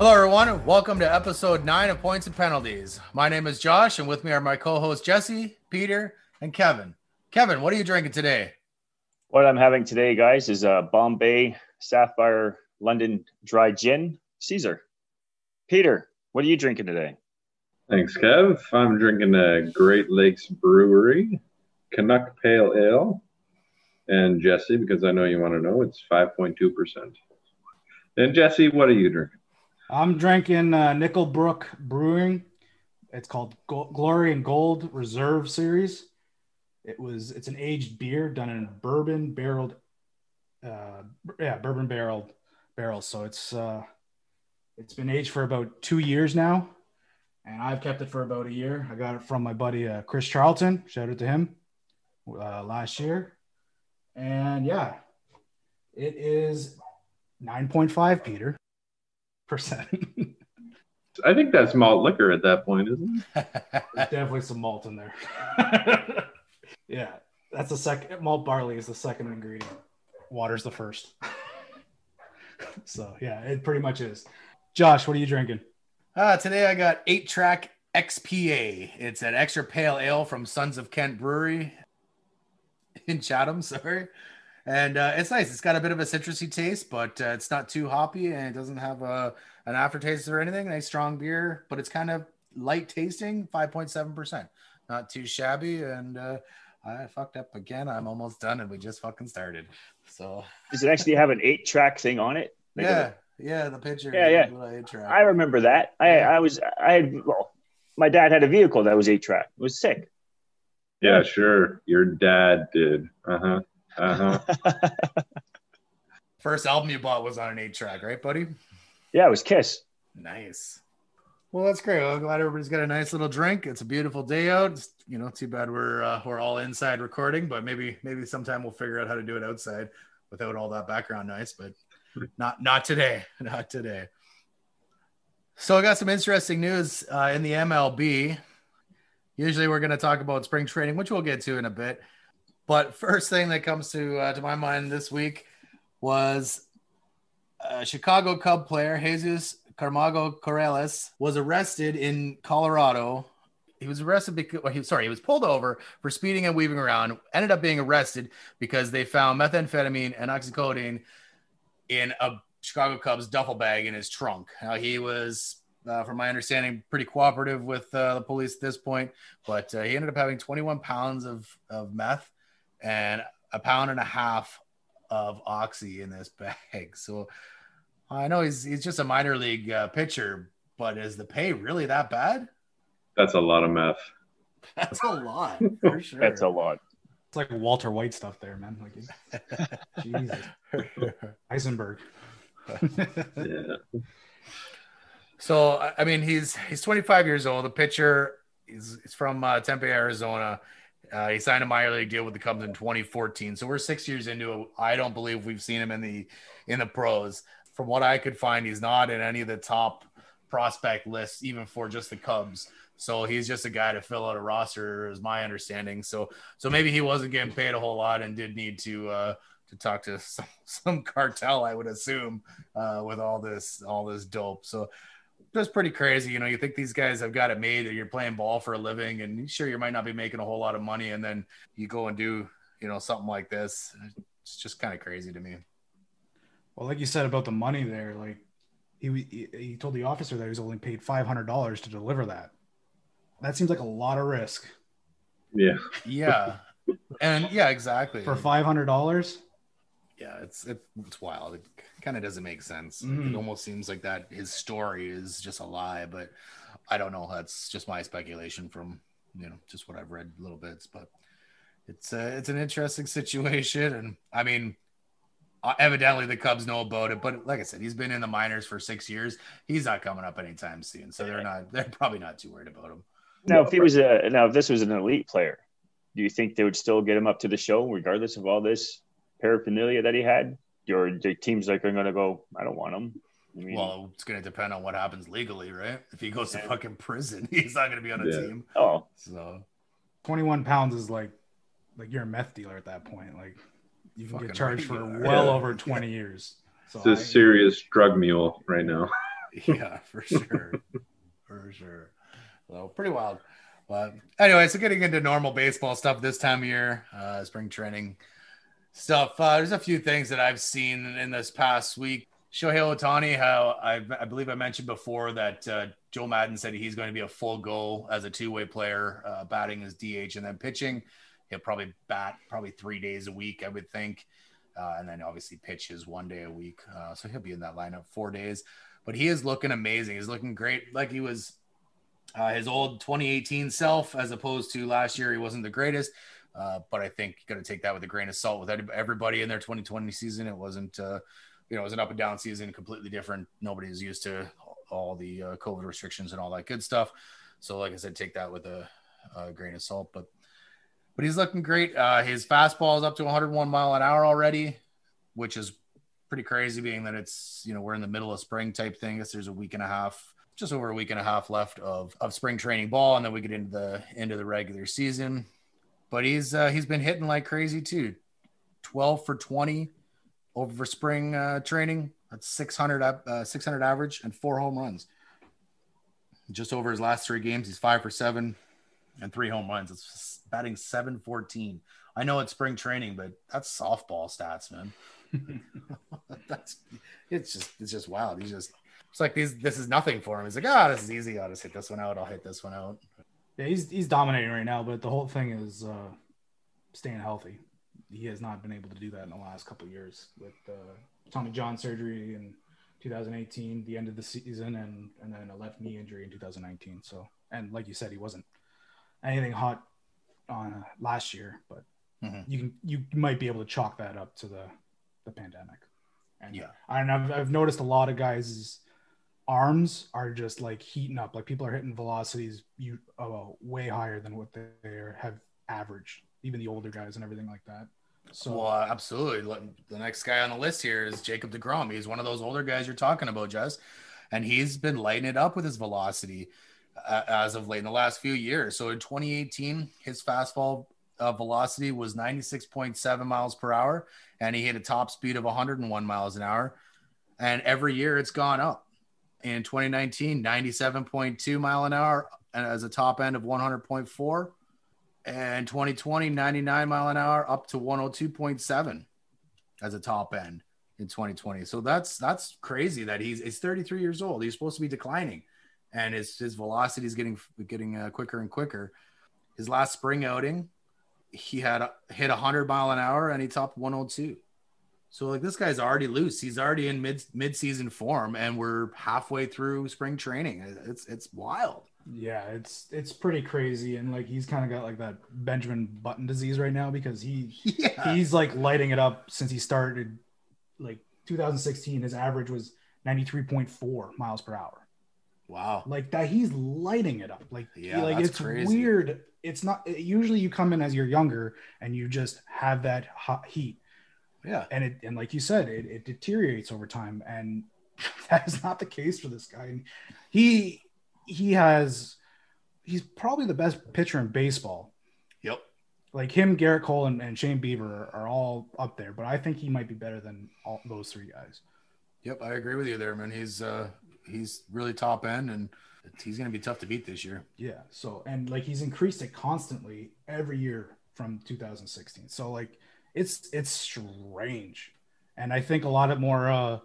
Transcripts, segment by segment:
Hello, everyone. Welcome to episode nine of Points and Penalties. My name is Josh, and with me are my co hosts Jesse, Peter, and Kevin. Kevin, what are you drinking today? What I'm having today, guys, is a Bombay Sapphire London Dry Gin Caesar. Peter, what are you drinking today? Thanks, Kev. I'm drinking a Great Lakes Brewery Canuck Pale Ale. And Jesse, because I know you want to know, it's 5.2%. And Jesse, what are you drinking? I'm drinking uh, Nickelbrook Brewing. It's called Go- Glory and Gold Reserve Series. It was it's an aged beer done in bourbon barreled, uh, yeah, bourbon barreled barrels. So it's uh, it's been aged for about two years now, and I've kept it for about a year. I got it from my buddy uh, Chris Charlton. Shout out to him uh, last year, and yeah, it is nine point five Peter percent. I think that's malt liquor at that point, isn't it? There's definitely some malt in there. yeah, that's the second. Malt barley is the second ingredient. Water's the first. so yeah, it pretty much is. Josh, what are you drinking? Uh, today I got eight track XPA. It's an extra pale ale from Sons of Kent Brewery in Chatham. Sorry. And uh, it's nice. It's got a bit of a citrusy taste, but uh, it's not too hoppy and it doesn't have a, an aftertaste or anything. Nice strong beer, but it's kind of light tasting, 5.7%. Not too shabby. And uh, I fucked up again. I'm almost done and we just fucking started. So, Does it actually have an eight track thing on it? Like yeah. a- Yeah, the picture. Yeah, yeah. little eight-track. I remember that. I, I was, I had, well, my dad had a vehicle that was eight track. It was sick. Yeah, sure. Your dad did. Uh huh. Uh huh. First album you bought was on an eight track, right, buddy? yeah, it was Kiss. Nice. Well, that's great. Well, I'm glad everybody's got a nice little drink. It's a beautiful day out. It's, you know, too bad we're uh, we're all inside recording, but maybe maybe sometime we'll figure out how to do it outside without all that background noise. But not not today. Not today. So I got some interesting news uh, in the MLB. Usually we're going to talk about spring training, which we'll get to in a bit. But first thing that comes to uh, to my mind this week was a Chicago Cub player Jesus Camargo Corrales was arrested in Colorado. He was arrested because, well, he, sorry, he was pulled over for speeding and weaving around. Ended up being arrested because they found methamphetamine and oxycodone in a Chicago Cubs duffel bag in his trunk. Now he was, uh, from my understanding, pretty cooperative with uh, the police at this point, but uh, he ended up having 21 pounds of of meth and a pound and a half of oxy in this bag. So I know he's he's just a minor league uh, pitcher, but is the pay really that bad? That's a lot of meth. That's a lot for sure. That's a lot. It's like Walter White stuff there, man. Like, Jesus, Heisenberg. Yeah. So I- I mean, he's he's 25 years old. The pitcher is he's from uh, Tempe, Arizona. Uh, he signed a minor league deal with the Cubs in 2014. So we're six years into it. I don't believe we've seen him in the in the pros. From what I could find, he's not in any of the top prospect lists, even for just the Cubs. So he's just a guy to fill out a roster, is my understanding. So so maybe he wasn't getting paid a whole lot and did need to uh, to talk to some, some cartel, I would assume, uh, with all this all this dope. So that's pretty crazy. You know, you think these guys have got it made that you're playing ball for a living and sure you might not be making a whole lot of money and then you go and do, you know, something like this. It's just kind of crazy to me. Well, like you said about the money there, like he he, he told the officer that he was only paid five hundred dollars to deliver that. That seems like a lot of risk Yeah. Yeah. and yeah, exactly. for five hundred dollars. yeah, it's it, it's wild. Kind of doesn't make sense. Mhm. It almost seems like that his story is just a lie, but I don't know. That's just my speculation from you know just what I've read little bits. But it's a, it's an interesting situation, and I mean, uh, evidently the Cubs know about it. But like I said, he's been in the minors for six years. He's not coming up anytime soon, so they're not they're probably not too worried about him. Now, if he was a, now if this was an elite player, do you think they would still get him up to the show regardless of all this paraphernalia that he had? Or the teams like are going to go, I don't want him. I mean, Well, it's going to depend on what happens legally, right? If he goes to fucking prison, he's not going to be on a Yeah. team. oh, So Twenty one pounds is like like you're a meth dealer at that point. Like you can get charged for right well Yeah. over twenty years. So It's a I- serious drug mule right now. yeah, for sure, for sure. Well, pretty wild. But anyway, so getting into normal baseball stuff this time of year, uh, spring training stuff. Uh, there's a few things that I've seen in this past week. Shohei Ohtani, how I, I believe I mentioned before that uh, Joe Maddon said he's going to be a full goal as a two way player, uh, batting as DH and then pitching. He'll probably bat probably three days a week, I would think. Uh, and then obviously pitches one day a week. Uh, so he'll be in that lineup four days. But he is looking amazing. He's looking great, like he was uh, his old 2018 self, as opposed to last year. He wasn't the greatest. Uh, but I think you to take that with a grain of salt with everybody in their 2020 season. It wasn't, uh, you know, it was an up and down season, completely different. Nobody's used to all the uh, COVID restrictions and all that good stuff. So, like I said, take that with a, a grain of salt. But, but he's looking great. Uh, his fastball is up to 101 mile an hour already, which is pretty crazy, being that it's you know we're in the middle of spring type thing. I guess there's a week and a half, just over a week and a half left of of spring training ball, and then we get into the end of the regular season but he's uh, he's been hitting like crazy too. 12 for 20 over spring uh, training. That's 600 uh, 600 average and four home runs. Just over his last three games, he's five for seven and three home runs. It's batting 714. I know it's spring training, but that's softball stats, man. that's it's just it's just wild. He's just it's like these this is nothing for him. He's like, ah, oh, this is easy. I'll just hit this one out. I'll hit this one out. Yeah, he's he's dominating right now, but the whole thing is uh, staying healthy. He has not been able to do that in the last couple years with uh, Tommy John surgery in 2018, the end of the season, and and then a left knee injury in 2019. So, and like you said, he wasn't anything hot on uh, last year, but mm-hmm. you can you might be able to chalk that up to the the pandemic. And yeah, and I've I've noticed a lot of guys arms are just like heating up. Like people are hitting velocities you uh, way higher than what they have averaged, even the older guys and everything like that. So, well, uh, absolutely. The next guy on the list here is Jacob DeGrom. He's one of those older guys you're talking about, Jess, and he's been lighting it up with his velocity uh, as of late in the last few years. So in 2018, his fastball uh, velocity was 96.7 miles per hour, and he hit a top speed of 101 miles an hour. And every year it's gone up in 2019, 97.2 mile an hour as a top end of 100.4. And 2020, 99 mile an hour up to 102.7 as a top end in 2020. So that's that's crazy that he's he's 33 years old. He's supposed to be declining, and his his velocity is getting getting uh, quicker and quicker. His last spring outing, he had hit 100 mile an hour and he topped 102. So like this guy's already loose. He's already in mid mid season form, and we're halfway through spring training. It's it's wild. Yeah, it's it's pretty crazy, and like he's kind of got like that Benjamin Button disease right now because he yeah. he's like lighting it up since he started. Like 2016, his average was 93.4 miles per hour. Wow, like that he's lighting it up. Like yeah, like it's crazy. weird. It's not usually you come in as you're younger and you just have that hot heat yeah. And it and like you said, it, it deteriorates over time. And that is not the case for this guy. He he has he's probably the best pitcher in baseball. Yep. Like him, Gerrit Cole, and, and Shane Bieber are, are all up there, but I think he might be better than all those three guys. Yep, I agree with you there, man. He's uh he's really top end and he's gonna be tough to beat this year. Yeah. So and like he's increased it constantly every year from 2016. So like it's it's strange, and I think a lot of more uh,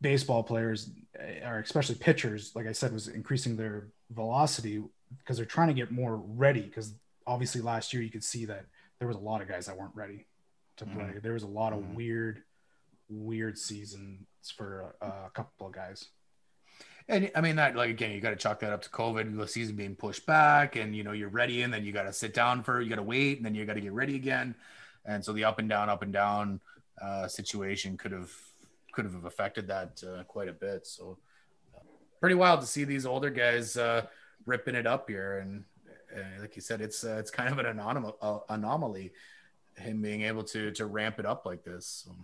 baseball players, uh, or especially pitchers, like I said, was increasing their velocity because they're trying to get more ready. Because obviously last year you could see that there was a lot of guys that weren't ready to play. Mm-hmm. There was a lot of mm-hmm. weird, weird seasons for uh, a couple of guys. And I mean that like again, you got to chalk that up to COVID, the season being pushed back, and you know you're ready, and then you got to sit down for, you got to wait, and then you got to get ready again and so the up and down, up and down uh, situation could have could have affected that uh, quite a bit. So uh, pretty wild to see these older guys uh, ripping it up here, and uh, like you said, it's uh, it's kind of an anom- anomaly him being able to to ramp it up like this. So.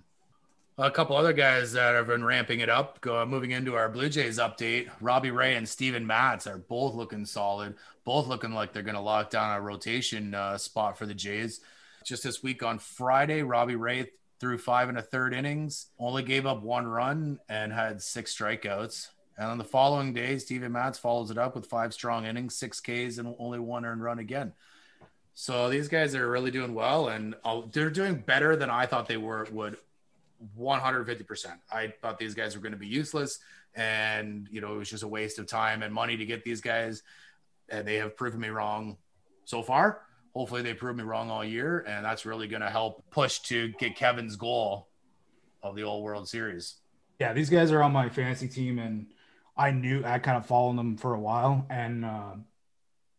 A couple other guys that have been ramping it up. Go, moving into our Blue Jays update, Robbie Ray and Steven Matz are both looking solid. Both looking like they're going to lock down a rotation uh, spot for the Jays. Just this week on Friday, Robbie Ray threw five and a third innings, only gave up one run and had six strikeouts. And on the following day, Steven Matz follows it up with five strong innings, six Ks, and only one earned run again. So these guys are really doing well, and uh, they're doing better than I thought they were would. 150%. I thought these guys were going to be useless, and you know it was just a waste of time and money to get these guys, and they have proven me wrong so far. Hopefully, they prove me wrong all year, and that's really going to help push to get Kevin's goal of the All World Series. Yeah, these guys are on my fantasy team, and I knew I kind of followed them for a while. And uh,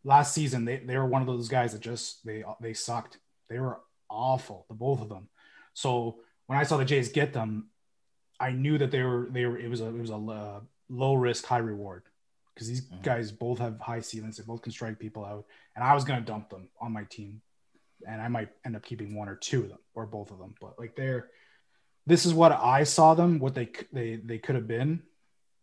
last season, they, they were one of those guys that just they they sucked. They were awful, the both of them. So when I saw the Jays get them, I knew that they were they were it was a it was a uh, low risk, high reward because these mm-hmm. guys both have high ceilings. They both can strike people out, and I was gonna dump them on my team, and I might end up keeping one or two of them or both of them. But like they're this is what I saw them, what they they they could have been,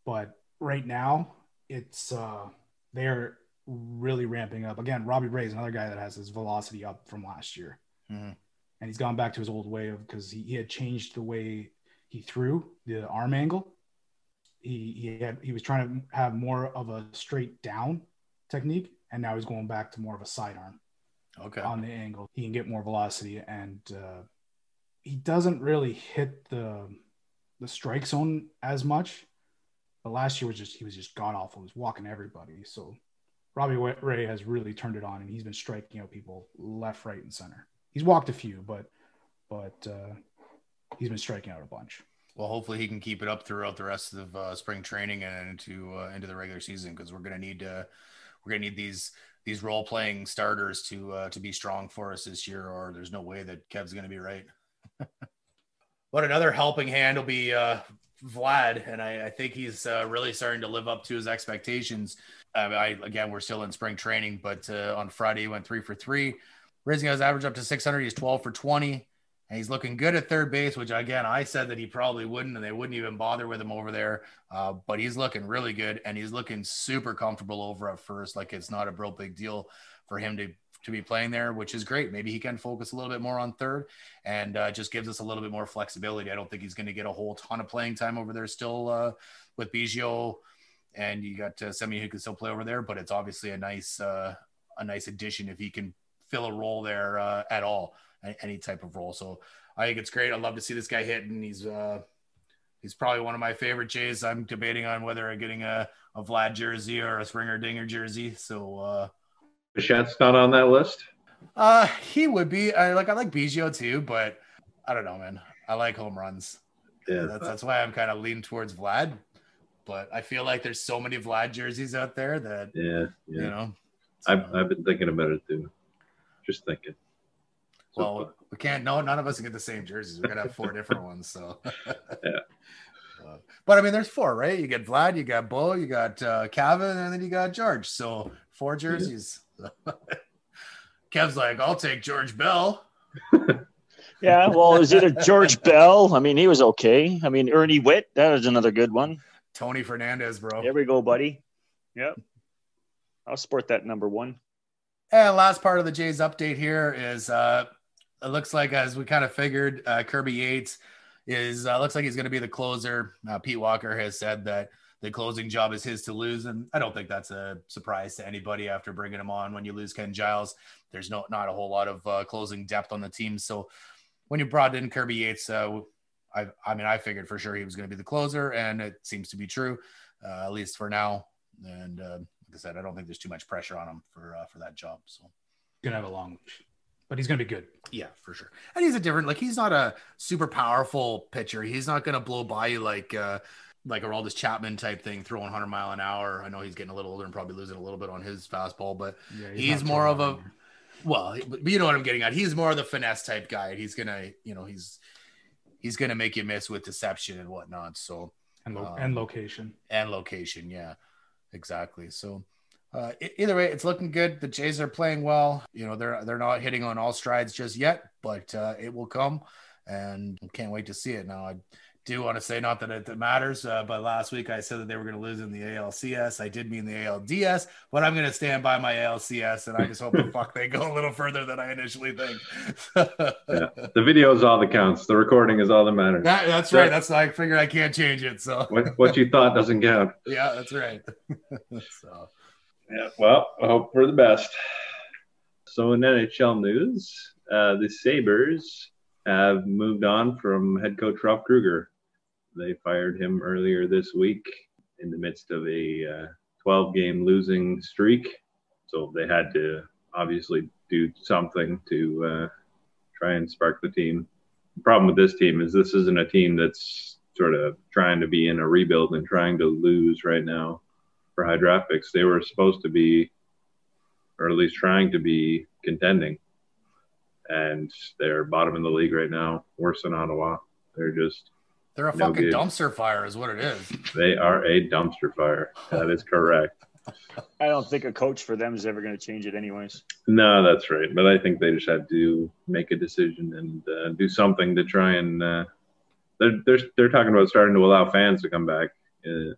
but right now it's uh they're really ramping up. Again, Robbie Ray is another guy that has his velocity up from last year, mm-hmm. and he's gone back to his old way of because he, he had changed the way he threw the arm angle. He he had he was trying to have more of a straight down technique, and now he's going back to more of a sidearm. Okay. On the angle, he can get more velocity and. uh he doesn't really hit the the strike zone as much. But last year was just he was just god awful. He was walking everybody. So Robbie Ray has really turned it on, and he's been striking out people left, right, and center. He's walked a few, but but uh, he's been striking out a bunch. Well, hopefully he can keep it up throughout the rest of uh, spring training and into uh, into the regular season because we're gonna need to we're gonna need these these role playing starters to uh, to be strong for us this year, or there's no way that Kev's gonna be right. but another helping hand will be uh, Vlad, and I, I think he's uh, really starting to live up to his expectations. Uh, I again, we're still in spring training, but uh, on Friday he went three for three, raising his average up to 600. He's 12 for 20, and he's looking good at third base. Which again, I said that he probably wouldn't, and they wouldn't even bother with him over there. Uh, but he's looking really good, and he's looking super comfortable over at first. Like it's not a real big deal for him to to be playing there, which is great. Maybe he can focus a little bit more on third and uh, just gives us a little bit more flexibility. I don't think he's going to get a whole ton of playing time over there still uh, with Biggio, and you got uh, Semien who can still play over there. But it's obviously a nice uh, a nice addition if he can fill a role there uh, at all, any type of role. So I think it's great. I love to see this guy hit, and He's uh, he's probably one of my favorite Jays. I'm debating on whether I'm getting a, a Vlad jersey or a Springer Dinger jersey. So uh, Bichette's not on that list. Uh, he would be. I like I like Biggio too, but I don't know, man. I like home runs. Yeah, that's, that's why I'm kind of leaning towards Vlad. But I feel like there's so many Vlad jerseys out there that yeah, yeah. you know. So. I've I've been thinking about it too. Just thinking. Well, we can't. No, none of us can get the same jerseys. We're gonna have four different ones. So. yeah. But I mean, there's four, right? You got Vlad, you got Bo, you got uh, Kevin, and then you got George. So four jerseys. Kev's like, I'll take George Bell. yeah, well, is it a George Bell? I mean, he was okay. I mean, Ernie Whitt, that was another good one. Tony Fernandez, bro. There we go, buddy. Yep. I'll support that number one. And last part of the Jays update here is uh it looks like as we kind of figured, uh, Kirby Yates is uh, looks like he's going to be the closer. Uh, Pete Walker has said that the closing job is his to lose. And I don't think that's a surprise to anybody after bringing him on. When you lose Ken Giles, there's no not a whole lot of uh, closing depth on the team. So when you brought in Kirby Yates, uh, I, I mean, I figured for sure he was going to be the closer, and it seems to be true, uh, at least for now. And uh, like I said, I don't think there's too much pressure on him for for that job. So gonna have a long but he's going to be good. Yeah, for sure. And he's a different, like, he's not a super powerful pitcher. He's not going to blow by you like, uh, like a Aroldis Chapman type thing, throwing 100 mile an hour. I know he's getting a little older and probably losing a little bit on his fastball, but yeah, he's, he's more of a well, but you know what I'm getting at. He's more of the finesse type guy. He's gonna, you know, he's he's gonna make you miss with deception and whatnot. So and lo- um, and location and location, yeah, exactly. So. Uh, either way, it's looking good. The Jays are playing well. You know, they're they're not hitting on all strides just yet, but uh, it will come, and can't wait to see it. Now, I do want to say, not that it matters, uh, but last week I said that they were going to lose in the ALCS. I did mean the ALDS, but I'm going to stand by my ALCS, and I just hope the fuck they go a little further than I initially think. Yeah. The video is all that counts. The recording is all that matters. That, that's right. That's I figured I can't change it. So What, what you thought doesn't count. yeah, that's right. so Yeah, well, I hope for the best. So in NHL news, uh, the Sabres have moved on from head coach Ralph Krueger. They fired him earlier this week in the midst of a uh, 12 game losing streak. So they had to obviously do something to uh, try and spark the team. The problem with this team is this isn't a team that's sort of trying to be in a rebuild and trying to lose right now for high draft picks. They were supposed to be, or at least trying to be, contending. And they're bottom in the league right now, worse than Ottawa. They're just, they're a No fucking good. dumpster fire, is what it is. they are a dumpster fire. That is correct. I don't think a coach for them is ever going to change it, anyways. No, that's right. But I think they just had to make a decision and uh, do something to try and. Uh, they're, they're they're talking about starting to allow fans to come back. Uh,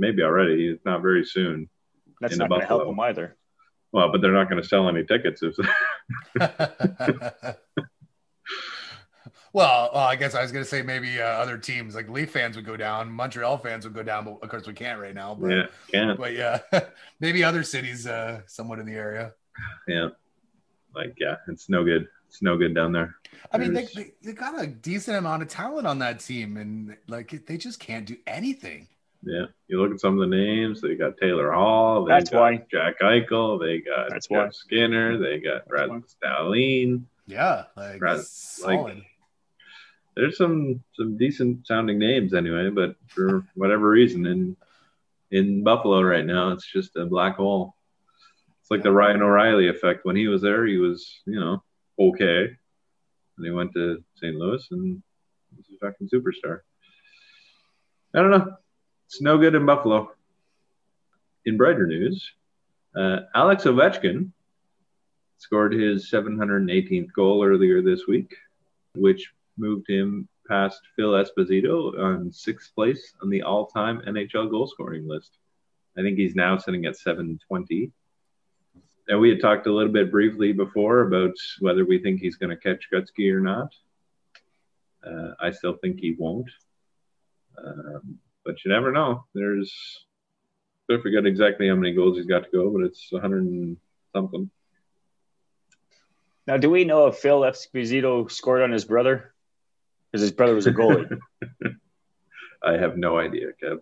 maybe already. It's not very soon. That's In the not going to help them either. Well, but they're not going to sell any tickets if. well, uh, I guess I was going to say maybe uh, other teams like Leaf fans would go down, Montreal fans would go down, but of course we can't right now. But yeah, can't. but yeah, maybe other cities uh, somewhat in the area. Yeah, like yeah, it's no good. It's no good down there. I mean, they, There's- they, they got a decent amount of talent on that team, and like they just can't do anything. Yeah, you look at some of the names. They got Taylor Hall. They That's got why. Jack Eichel. They got That's Jeff why. Skinner. They got Brad. Stalin. Yeah, like solid. like- There's some some decent sounding names anyway, but for whatever reason, in in Buffalo right now, it's just a black hole. It's like the Ryan O'Reilly effect. When he was there, he was you know okay, and he went to St. Louis and he's a fucking superstar. I don't know. It's no good in Buffalo. In brighter news, uh, Alex Ovechkin scored his 718th goal earlier this week, which moved him past Phil Esposito on sixth place on the all-time NHL goal scoring list. I think he's now sitting at 720. And we had talked a little bit briefly before about whether we think he's going to catch Gretzky or not. Uh, I still think he won't. Um, but you never know. There's, I forget exactly how many goals he's got to go, but it's 100 and something. Now, do we know if Phil Esposito scored on his brother? Because his brother was a goalie. I have no idea, Kev.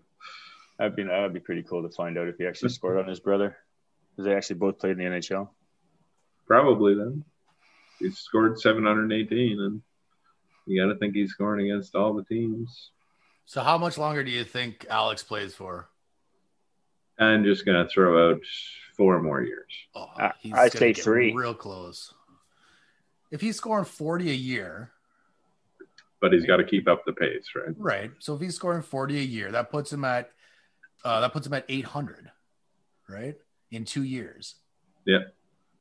that'd be that'd be pretty cool to find out if he actually scored on his brother. Because they actually both played in the NHL. Probably then. He scored 718, and you got to think he's scoring against all the teams. So, how much longer do you think Alex plays for? I'm just going to throw out four more years. Oh, I- he's I'd say three. real close. If he's scoring forty a year, But he's got to keep up the pace, right? right? So if he's scoring forty a year, that puts him at uh, that puts him at eight hundred, right? In two years. Yeah.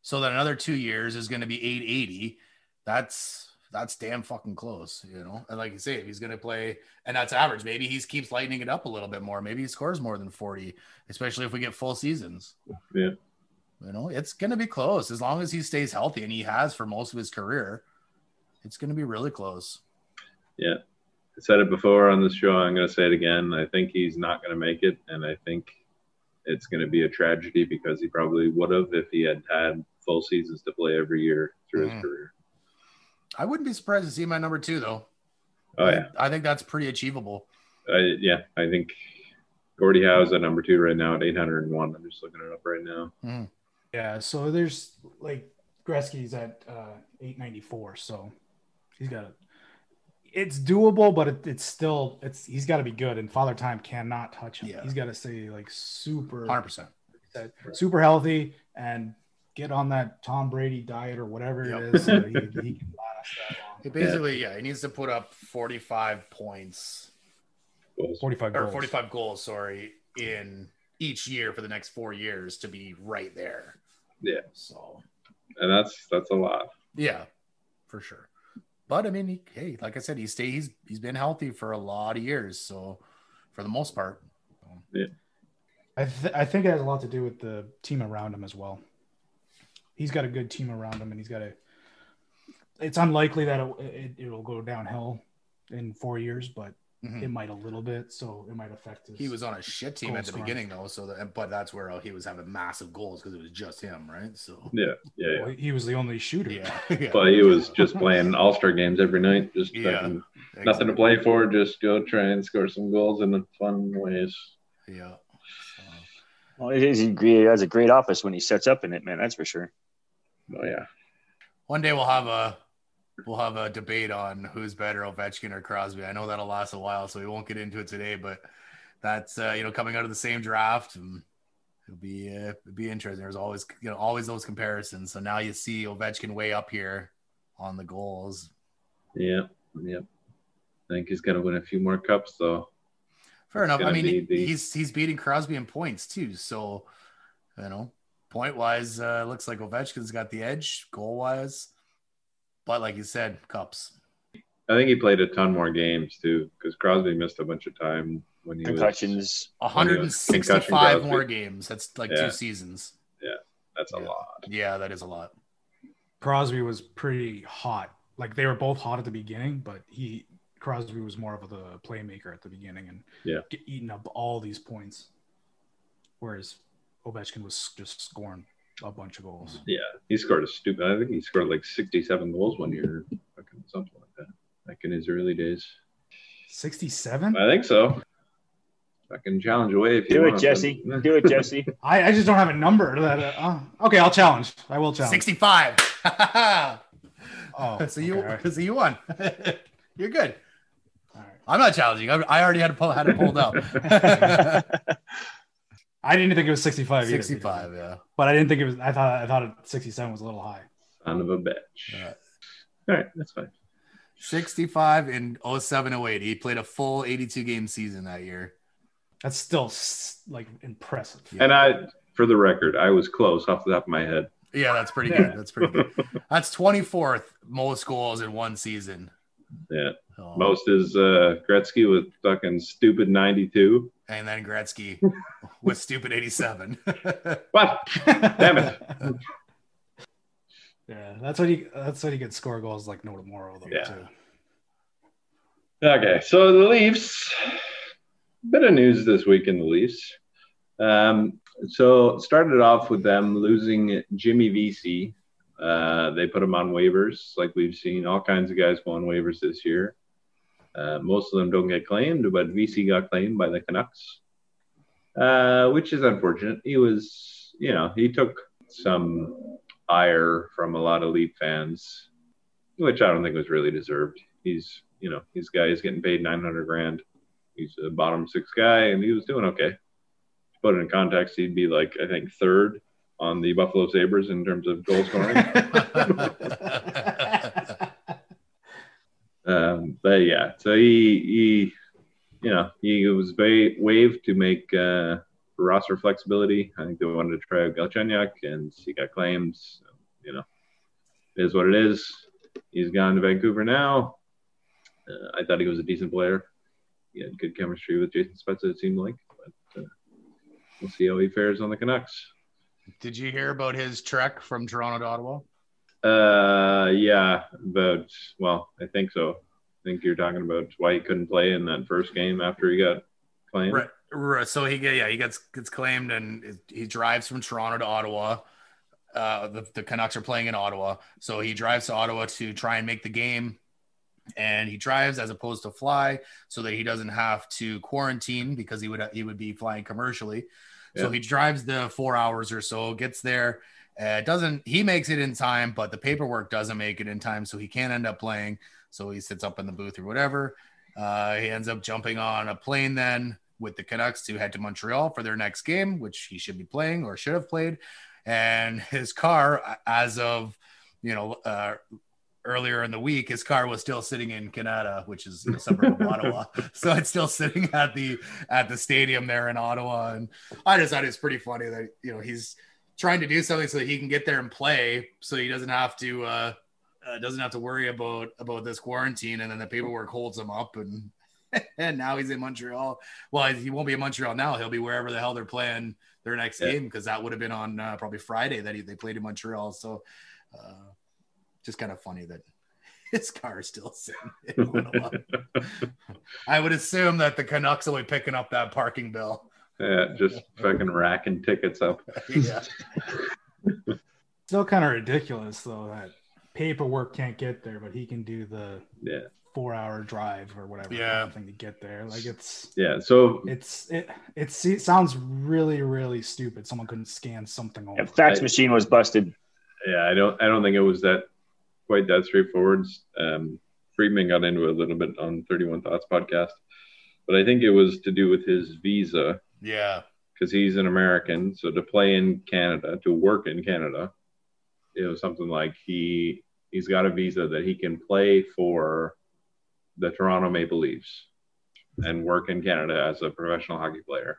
So then another two years is going to be eight eighty. That's that's damn fucking close, you know. And like you say, if he's going to play, and that's average, maybe he keeps lightening it up a little bit more. Maybe he scores more than forty, especially if we get full seasons. Yeah. You know, it's going to be close as long as he stays healthy, and he has for most of his career. It's going to be really close. Yeah. I said it before on this show. I'm going to say it again. I think he's not going to make it, and I think it's going to be a tragedy because he probably would have if he had had full seasons to play every year through Mhm. his career. I wouldn't be surprised to see my number two, though. Oh yeah, I think that's pretty achievable. I, yeah. I think Gordie Howe's at number two right now at 801. I'm just looking it up right now. Yeah, so there's like Gretzky's at uh, 894, so he's got It's doable, but it, it's still it's he's got to be good, and Father Time cannot touch him. Yeah. He's got to stay like super, 100%. super healthy and get on that Tom Brady diet or whatever Yep. it is. So he, he can last that long. He basically, yeah. he needs to put up 45 points Goals. 45 or goals. 45 goals, sorry, in each year for the next four years to be right there. Yeah. So, And that's that's a lot. yeah, for sure. but I mean, he, hey, like I said, he stay he's he's been healthy for a lot of years, so for the most part, Yeah. I, th- I think it has a lot to do with the team around him as well. He's got a good team around him, and he's got a. It's unlikely that it, it, will go downhill in four years, but Mhm. it might a little bit. So it might affect his. he was on a shit team at the scoring. beginning though, so that, but that's where he was having massive goals because it was just him, right? So Yeah, yeah, yeah. Well, he was the only shooter. yeah, yeah, But he was just playing All Star games every night, just Yeah, fucking nothing to play for, just go try and score some goals in fun ways. Yeah. Well, it is, he has a great office when he sets up in it, man. That's for sure. Oh yeah, one day we'll have a we'll have a debate on who's better, Ovechkin or Crosby. I know that'll last a while, so we won't get into it today, but that's uh, you know coming out of the same draft. And it'll be uh, it'll be interesting. There's always you know always those comparisons. So now you see Ovechkin way up here on the goals. yeah, yeah. I think he's gonna win a few more cups though. Fair It's enough. I mean, the- he's he's beating Crosby in points too. So, you know, point wise, uh, looks like Ovechkin's got the edge. Goal wise, but like you said, cups. I think he played a ton more games too, because Crosby missed a bunch of time when he was. Concussions. 165 Concussion more games. That's like Yeah. two seasons. Yeah, that's a Yeah. lot. Yeah, that is a lot. Crosby was pretty hot. Like they were both hot at the beginning, but he Crosby was more of the playmaker at the beginning and Yeah. get, eating up all these points, whereas Ovechkin was just scoring a bunch of goals. Yeah, he scored a stupid. I think he scored like 67 goals one year, fucking something like that. Like in his early days. Sixty-seven. I think so. I can challenge away if you Do it. Jesse. Do it, Jesse. I, I just don't have a number that. Uh, oh, okay, I'll challenge. I will challenge. 65. Oh, so you okay. so you won. You're good. All right. I'm not challenging. I, I already had to pull had it pulled up. I didn't think it was sixty-five. either, 65, yeah. but I didn't think it was. I thought I thought it- sixty-seven was a little high. Son of a bitch. Yeah. All right, that's fine. 65 in 07 08. He played a full 82 game season that year. That's still like impressive. Yeah. And I, for the record, I was close off the top of my head. Yeah, that's pretty good. That's pretty good. That's 24th most goals in one season. Yeah, So- most is uh, Gretzky with fucking stupid 92. And then Gretzky with stupid 87. What? Damn it. Yeah, that's what he. That's what he could score goals like no tomorrow though. Yeah. Too. Okay, so the Leafs, bit of news this week in the Leafs. Um, so started off with them losing Jimmy Vesey. Uh, they put him on waivers, like we've seen all kinds of guys go on waivers this year. Uh, most of them don't get claimed, but Vesey got claimed by the Canucks, uh, which is unfortunate. He was, you know, he took some ire from a lot of Leaf fans, which I don't think was really deserved. He's, you know, he's guy is getting paid 900 grand. He's a bottom six guy, and he was doing okay. To put it in context, he'd be like, I think, third on the Buffalo Sabres in terms of goal scoring. um, but yeah, so he, he, you know, he was wa- waived to make uh, roster flexibility. I think they wanted to try out Galchenyuk, and he got claims. So, you know, it is what it is. He's gone to Vancouver now. Uh, I thought he was a decent player. He had good chemistry with Jason Spezza, it seemed like. But uh, we'll see how he fares on the Canucks. Did you hear about his trek from Toronto to Ottawa? Uh, yeah, but well, I think so. I think you're talking about why he couldn't play in that first game after he got claimed. Right, right. So he get yeah he gets gets claimed and he drives from Toronto to Ottawa. Uh, the, the Canucks are playing in Ottawa, so he drives to Ottawa to try and make the game. And he drives as opposed to fly, so that he doesn't have to quarantine because he would he would be flying commercially. So he drives the four hours or so, gets there. Uh, doesn't he makes it in time, but the paperwork doesn't make it in time, so he can't end up playing. So he sits up in the booth or whatever. Uh, he ends up jumping on a plane then with the Canucks to head to Montreal for their next game, which he should be playing or should have played. And his car, as of you know uh, earlier in the week, his car was still sitting in Kanata, which is a suburb of Ottawa. So it's still sitting at the at the stadium there in Ottawa. And I just thought it's pretty funny that you know he's trying to do something so that he can get there and play, so he doesn't have to. Uh, uh, doesn't have to worry about about this quarantine, and then the paperwork holds him up, and and now he's in Montreal. Well, he won't be in Montreal now. He'll be wherever the hell they're playing their next Yeah. game because that would have been on uh, probably Friday that he, they played in Montreal. So, uh, just kind of funny that his car is still sitting. in I would assume that the Canucks will be picking up that parking bill. Yeah, just fucking racking tickets up. yeah. Still kind of ridiculous though that paperwork can't get there, but he can do the Yeah, four hour drive or whatever Yeah. thing to get there. Like it's yeah. So it's it it's it sounds really really stupid. Someone couldn't scan something over. Yeah, fax I- machine was busted. yeah, I don't I don't think it was that quite that straightforward. Um, Friedman got into it a little bit on Thirty One Thoughts podcast, but I think it was to do with his visa Yeah. because he's an American. So to play in Canada, to work in Canada, it was something like he he's got a visa that he can play for the Toronto Maple Leafs and work in Canada as a professional hockey player.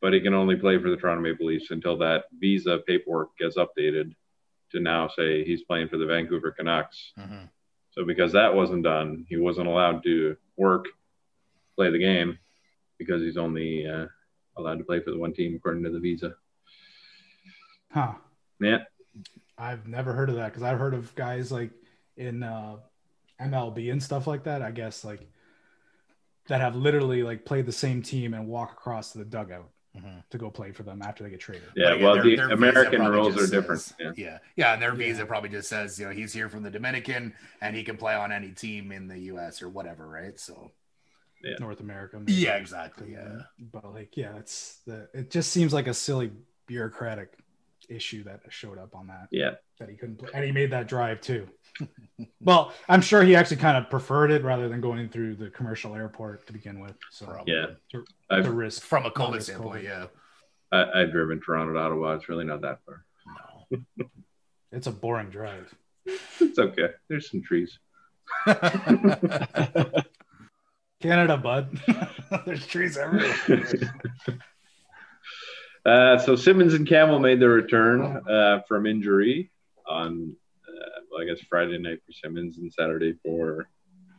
But he can only play for the Toronto Maple Leafs until that visa paperwork gets updated to now say he's playing for the Vancouver Canucks. Mhm. So because that wasn't done, he wasn't allowed to work, play the game, because he's only uh, allowed to play for the one team according to the visa. Huh. Yeah, I've never heard of that because I've heard of guys like in uh, MLB and stuff like that. I guess like that have literally like played the same team and walk across to the dugout Mhm. to go play for them after they get traded. yeah. But well, their- the their American rules are just different. Yeah. yeah, yeah, and their Yeah. visa probably just says you know he's here from the Dominican and he can play on any team in the U.S. or whatever, right? So Yeah. North America. maybe. yeah, exactly. Yeah, um, But like, yeah, it's the. It just seems like a silly bureaucratic issue that showed up on that Yeah, that he couldn't play, and he made that drive too. well, I'm sure he actually kind of preferred it rather than going through the commercial airport to begin with. So Probably. yeah. the I've risk from a Not COVID as standpoint, COVID. yeah. I, I've driven Toronto to Ottawa. It's really not that far. No. It's a boring drive. It's okay. There's some trees. Canada, bud. There's trees everywhere. Uh, so Simmonds and Campbell made their return uh, from injury on, uh, well, I guess Friday night for Simmonds and Saturday for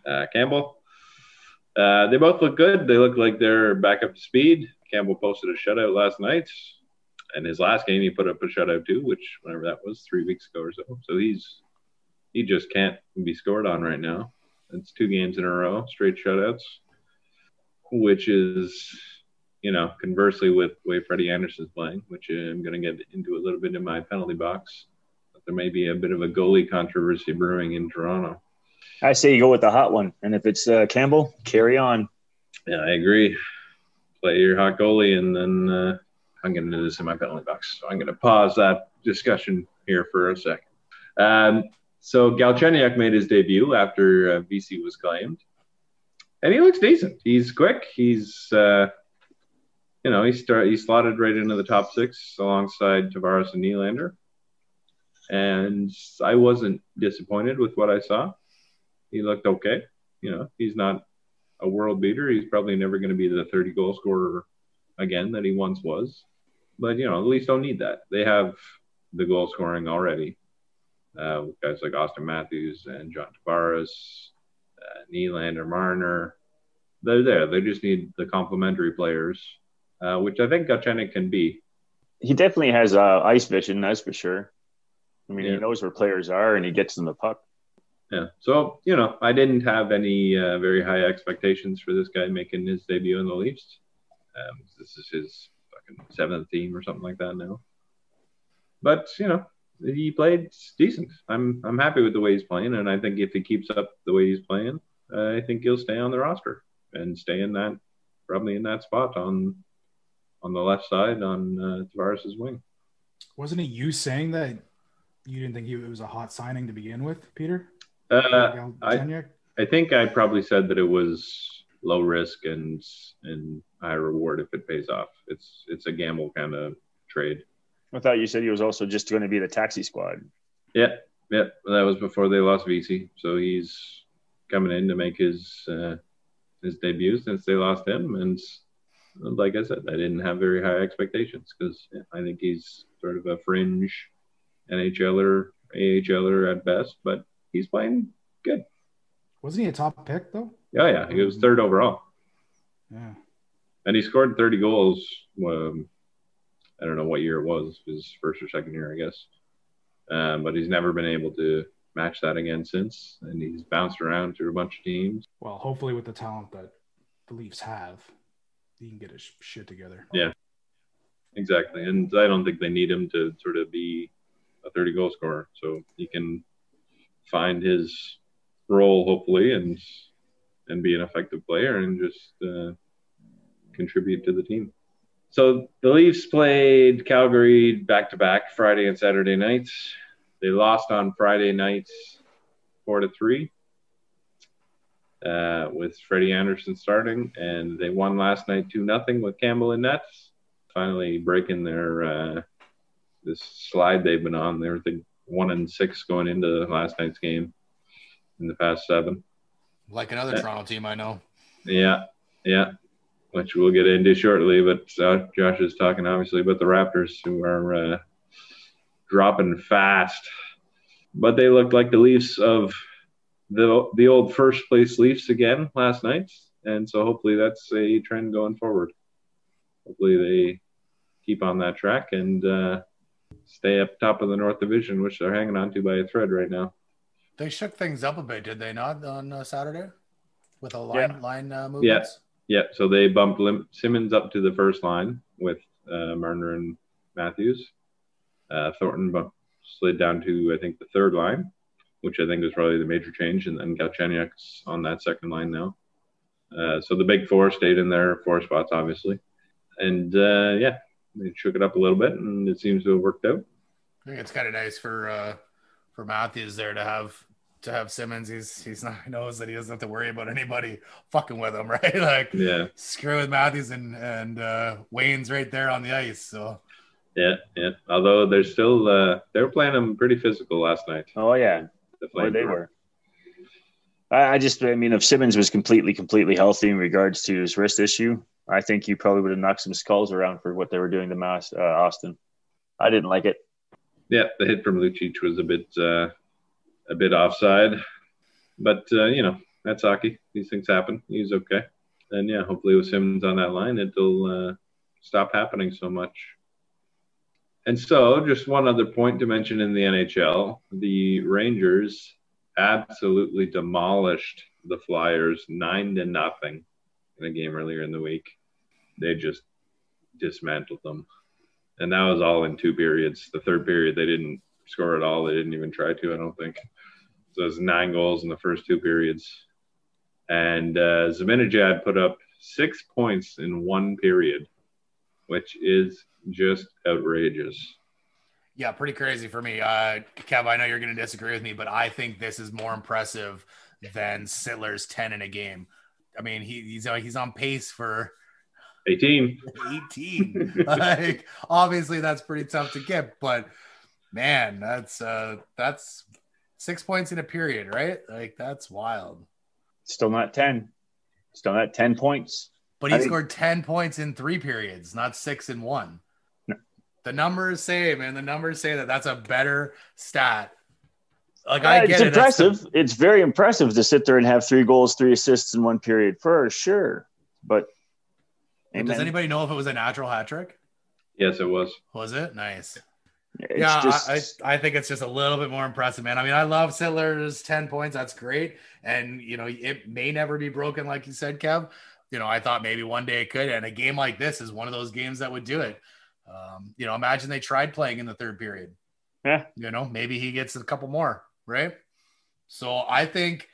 uh, Campbell. Uh, they both look good. They look like they're back up to speed. Campbell posted a shutout last night, and his last game he put up a shutout too, which whenever that was, three weeks ago or so. So he's he just can't be scored on right now. It's two games in a row, straight shutouts, which is you know, conversely with the way Freddie Andersen's playing, which I'm going to get into a little bit in my penalty box, but there may be a bit of a goalie controversy brewing in Toronto. I say you go with the hot one, and if it's uh, Campbell, carry on. Yeah, I agree. Play your hot goalie, and then uh, I'm going to do this in my penalty box. So I'm going to pause that discussion here for a second. Um, so Galchenyuk made his debut after uh, Vesey was claimed, and he looks decent. He's quick. He's uh, you know, he start he slotted right into the top six alongside Tavares and Nylander. And I wasn't disappointed with what I saw. He looked okay. You know, he's not a world beater. He's probably never going to be the 30 goal scorer again that he once was. But you know, the Leafs don't need that. They have the goal scoring already. Uh, with guys like Auston Matthews and John Tavares, uh, Nylander, Marner. They're there. They just need the complementary players uh, which I think Galchenyuk can be. He definitely has uh, ice vision, that's for sure. I mean, Yeah. he knows where players are, and he gets them the puck. Yeah. So you know, I didn't have any uh, very high expectations for this guy making his debut in the Leafs. Um, this is his fucking seventh team or something like that now. But you know, he played decent. I'm I'm happy with the way he's playing, and I think if he keeps up the way he's playing, uh, I think he'll stay on the roster and stay in that probably in that spot on on the left side on uh, Tavares' wing. Wasn't it you saying that you didn't think he it was a hot signing to begin with, Peter? Uh, I- I think I probably said that it was low risk and and high reward if it pays off. It's it's a gamble kind of trade. I thought you said he was also just going to be the taxi squad. Yeah, yeah. That was before they lost Vesey, so he's coming in to make his uh, his debut since they lost him. And like I said, I didn't have very high expectations because I think he's sort of a fringe NHLer, AHLer at best. But he's playing good. Wasn't he a top pick though? Yeah, yeah, he was third overall, Yeah. and he scored 30 goals. Um, I don't know what year it was, his first or second year, I guess. Um, but he's never been able to match that again since, and he's bounced around through a bunch of teams. Well, hopefully with the talent that the Leafs have, he can get his shit together. Yeah. Exactly, and I don't think they need him to sort of be a 30 goal scorer, so he can find his role hopefully and and be an effective player and just uh, contribute to the team. So the Leafs played Calgary back to back Friday and Saturday nights. They lost on Friday nights four to three. Uh, with Freddie Andersen starting, and they won last night two nothing with Campbell and nets. Finally breaking their uh, this slide they've been on. They were the one and six going into last night's game in the past seven. Like another Yeah. Toronto team I know. Yeah, yeah, which we'll get into shortly. But uh, Josh is talking obviously about the Raptors who are uh, dropping fast, but they looked like the Leafs of the the old first place Leafs again last night, and so hopefully that's a trend going forward. Hopefully they keep on that track and uh, stay up top of the North Division, which they're hanging on to by a thread right now. They shook things up a bit, did they not, on uh, Saturday with a line Yeah. line uh, movements? Yeah, so they bumped Lim- Simmonds up to the first line with uh, Marner and Matthews. Uh, Thornton slid down to I think the third line, which I think was probably the major change, and then Galchenyuk's on that second line now. Uh, so the big four stayed in their four spots, obviously, and uh, yeah, they shook it up a little bit, and it seems to have worked out. I think it's kind of nice for uh, for Matthews there to have to have Simmonds. He's he's not he knows that he doesn't have to worry about anybody fucking with him, right? Like Yeah, screw with Matthews and and uh, Wayne's right there on the ice. So yeah, yeah. Although they're still uh, they were playing them pretty physical last night. Oh yeah, The where they were. I I just, I mean, if Simmonds was completely, completely healthy in regards to his wrist issue, I think you probably would have knocked some skulls around for what they were doing to Mass, uh, Auston. I didn't like it. Yeah, the hit from Lucic was a bit uh, a bit offside, but uh, you know that's hockey. These things happen. He's okay, and yeah, hopefully with Simmonds on that line, it'll uh, stop happening so much. And so, just one other point to mention in the NHL: the Rangers absolutely demolished the Flyers nine to nothing in a game earlier in the week. They just dismantled them and that was all in two periods. The third period, they didn't score at all. They didn't even try to, I don't think. So it was nine goals in the first two periods. And uh, Zibanejad put up six points in one period, which is just outrageous. yeah, pretty crazy for me. Uh, Kev, I know you're going to disagree with me, but I think this is more impressive than Sittler's ten in a game. I mean, he, he's uh, he's on pace for 18. 18. like obviously that's pretty tough to get, but man, that's uh that's six points in a period, right? Like that's wild. Still not 10. Still not 10 points. But he I think- scored 10 points in three periods, not six in one. No. The numbers say, man, the numbers say that that's a better stat. Like Uh, I it's get it. that's the- impressive. It's very impressive to sit there and have three goals, three assists in one period for sure. But Does anybody know if it was a natural hat trick? Yes, it was. Was it? Nice. It's yeah, just, I, I think it's just a little bit more impressive, man. I mean, I love Sittler's 10 points. That's great. And, you know, it may never be broken, like you said, Kev. You know, I thought maybe one day it could. And a game like this is one of those games that would do it. Um, you know, imagine they tried playing in the third period. Yeah. You know, maybe he gets a couple more, right? So I think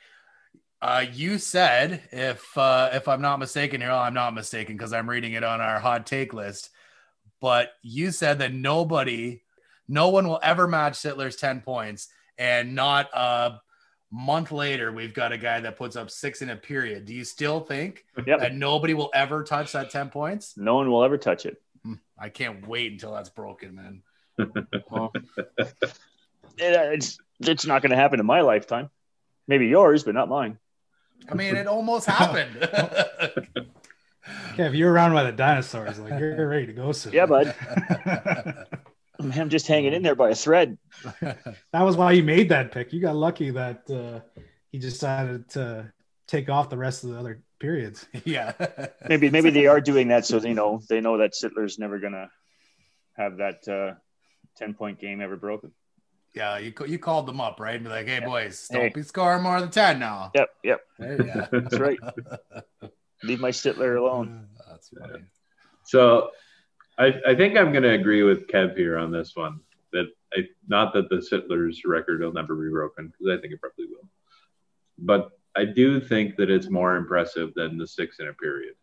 uh, you said, if uh, if I'm not mistaken here, I'm not mistaken because I'm reading it on our hot take list. But you said that nobody, no one will ever match Sittler's 10 points, and not a month later, we've got a guy that puts up six in a period. Do you still think Yep. that nobody will ever touch that 10 points? no one will ever touch it. Hmm, I can't wait until that's broken, man. Well, it, it's it's not going to happen in my lifetime. Maybe yours, but not mine. I mean, it almost happened. Kev, you're around by the dinosaurs. Like you're ready to go soon. Yeah, bud. I'm just hanging in there by a thread. That was why you made that pick. You got lucky that uh, he decided to take off the rest of the other periods. yeah. Maybe maybe they are doing that so they know they know that Sittler's never gonna have that uh, ten point game ever broken. Yeah, you you called them up, right? And be like, hey, boys, don't Hey. be scoring more than 10 now. Yep, yep, Hey, yeah. that's right. Leave my Sittler alone. That's funny. So I, I think I'm going to agree with Kev here on this one. That I not that the Sittler's record will never be broken because I think it probably will, but I do think that it's more impressive than the six in a period.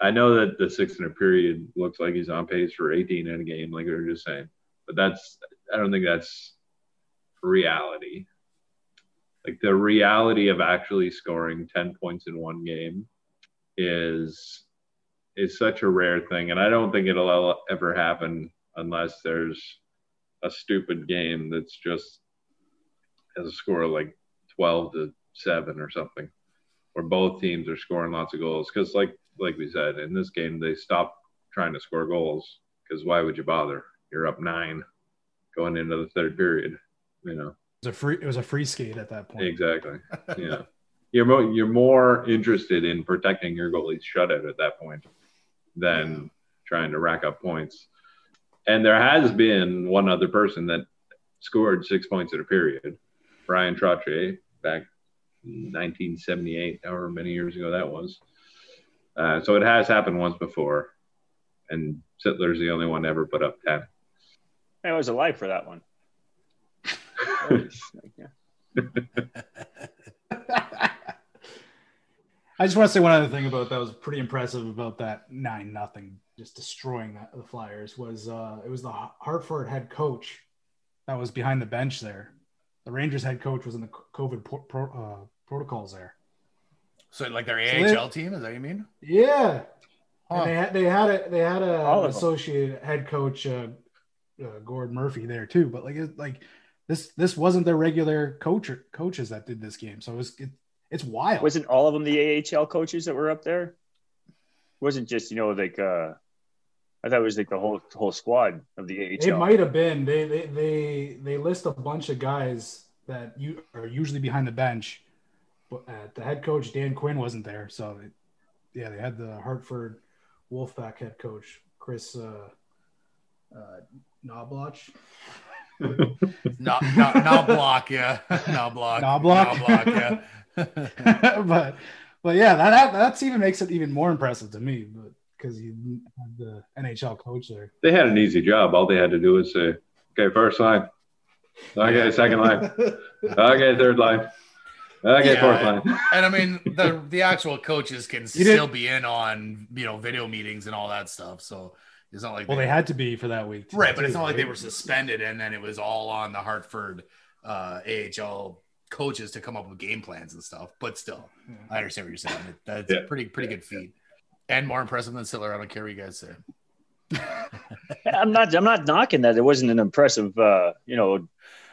I know that the six in a period looks like he's on pace for 18 in a game, like we were just saying, but that's I don't think that's reality. Like the reality of actually scoring 10 points in one game is is such a rare thing, and I don't think it'll ever happen unless there's a stupid game that's just has a score of like 12 to 7 or something, where both teams are scoring lots of goals. Because, like like we said, in this game, they stopped trying to score goals because why would you bother? You're up nine going into the third period, you know. It was a free. It was a free skate at that point. Exactly. Yeah. You're more you're more interested in protecting your goalie's shutout at that point than trying to rack up points. And there has been one other person that scored six points in a period, Bryan Trottier, back in 1978, however many years ago that was. Uh, so it has happened once before, and Sittler's the only one to ever put up ten. I was alive for that one. I just want to say one other thing about that was pretty impressive about that nine nothing, just destroying that, the Flyers was uh, it was the Hartford head coach that was behind the bench there. The Rangers head coach was in the COVID pro- pro- uh, protocols there. So, like their So they- AHL team, is that what you mean? Yeah, Huh. and they had they had a they had a associate head coach uh, uh, Gord Murphy there too. But like it, like this this wasn't their regular coach coaches that did this game, so it was it, it's wild. Wasn't all of them the AHL coaches that were up there? Wasn't just you know like uh, I thought it was like the whole whole squad of the AHL. It might have been. They they they they list a bunch of guys that you are usually behind the bench, but uh, the head coach Dan Quinn wasn't there. So it, yeah, they had the Hartford Wolfpack head coach Kris uh, uh, Knoblauch. Not not not block, yeah. Not block. Knoblauch? Not block, yeah. but but yeah, that, that that's even makes it even more impressive to me. But because you have the NHL coach there. They had an easy job. All they had to do was say, "Okay, first line. Okay, second line. Okay, third line. Okay, Yeah. fourth line." and I mean the the actual coaches can didn't- still be in on you know video meetings and all that stuff. So it's not like Well, they had to be for that week, too, right, but it's too, not like they were suspended and then it was all on the Hartford uh, AHL coaches to come up with game plans and stuff. But still, Yeah. I understand what you're saying. It- That's Yeah. a pretty pretty good feat and more impressive than Sittler. I don't care what you guys say. I'm not I'm not knocking that. It wasn't an impressive uh, you know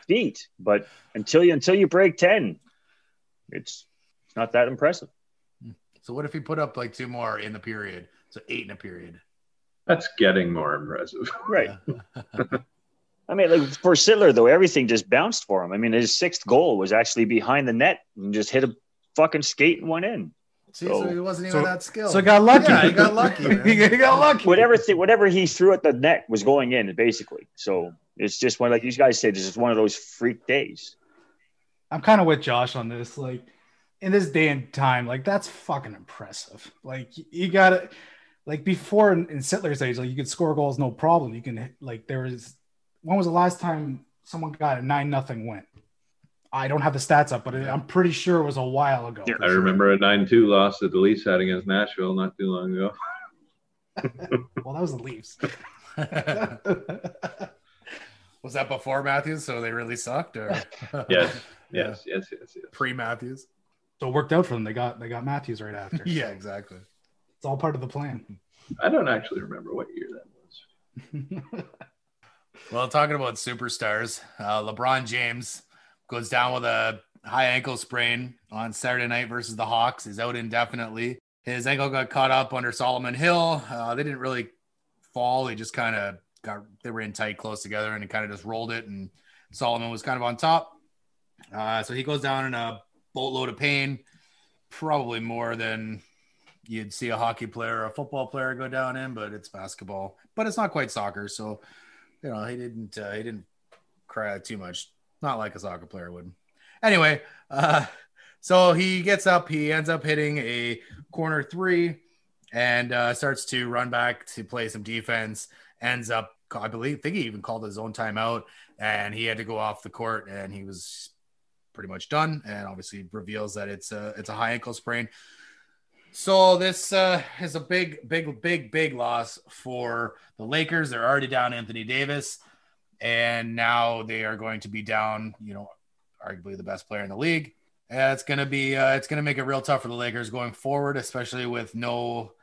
feat, but until you until you break ten, it's it's not that impressive. So what if he put up like two more in the period? So eight in a period. That's getting more impressive. Right. I mean, like for Sittler though, everything just bounced for him. I mean, his sixth goal was actually behind the net and just hit a fucking skate and went in. See, so, So- he wasn't even so- that skilled. So he got lucky. Yeah, he got lucky, he got lucky. Whatever th- whatever he threw at the net was going in, basically. So it's just one like you guys said, it's just one of those freak days. I'm kind of with Josh on this. Like in this day and time, like that's fucking impressive. Like you got to like before in, in Sittler's age, like you could score goals no problem. You can like there was when was the last time someone got a nine nothing win? I don't have the stats up, but it, I'm pretty sure it was a while ago. Yeah, I remember a 9 2 loss that the Leafs had against Nashville not too long ago. Well, that was the Leafs. was that before Matthews? So they really sucked, or Yes, Yeah. yes, yes, yes, yes. pre Matthews? so it worked out for them. They got they got Matthews right after. Yeah, exactly. It's all part of the plan. I don't actually remember what year that was. Well, talking about superstars, uh, LeBron James goes down with a high ankle sprain on Saturday night versus the Hawks. Is out indefinitely. His ankle got caught up under Solomon Hill. Uh, they didn't really fall; they just kind of got they were in tight close together and it kind of just rolled it and Solomon was kind of on top. Uh, so he goes down in a boatload of pain, probably more than you'd see a hockey player or a football player go down in, but it's basketball. But it's not quite soccer, so you know he didn't uh, he didn't cry too much, not like a soccer player would. Anyway, uh, so he gets up, he ends up hitting a corner three, and uh, starts to run back to play some defense. Ends up, I believe, think he even called his own timeout, and he had to go off the court, and he was pretty much done. And obviously reveals that it's a it's a high ankle sprain. So this uh, is a big, big, big, big loss for the Lakers. They're already down Anthony Davis, and now they are going to be down. You know, arguably the best player in the league. It's gonna be uh, it's gonna make it real tough for the Lakers going forward, especially with no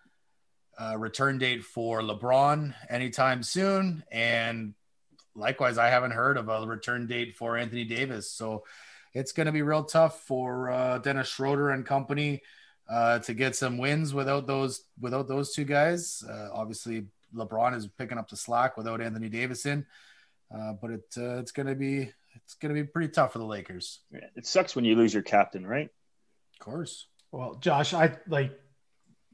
uh, return date for LeBron anytime soon, and likewise, I haven't heard of a return date for Anthony Davis. So it's to be real tough for uh, Dennis Schroeder and company uh, to get some wins without those without those two guys. Uh, obviously, LeBron is picking up the slack without Anthony Davis in, uh, but it uh, it's going to be it's going to be pretty tough for the Lakers. It sucks when you lose your captain, right? Of course. Well, Josh, I like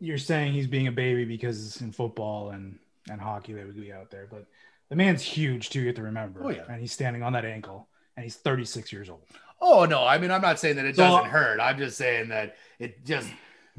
you're saying he's being a baby because in football and and hockey they would be out there, but the man's huge too. You have to remember. Oh, yeah. and he's standing on that ankle, and he's 36 years old. Oh no, I mean I'm not saying that it So- doesn't hurt. I'm just saying that it just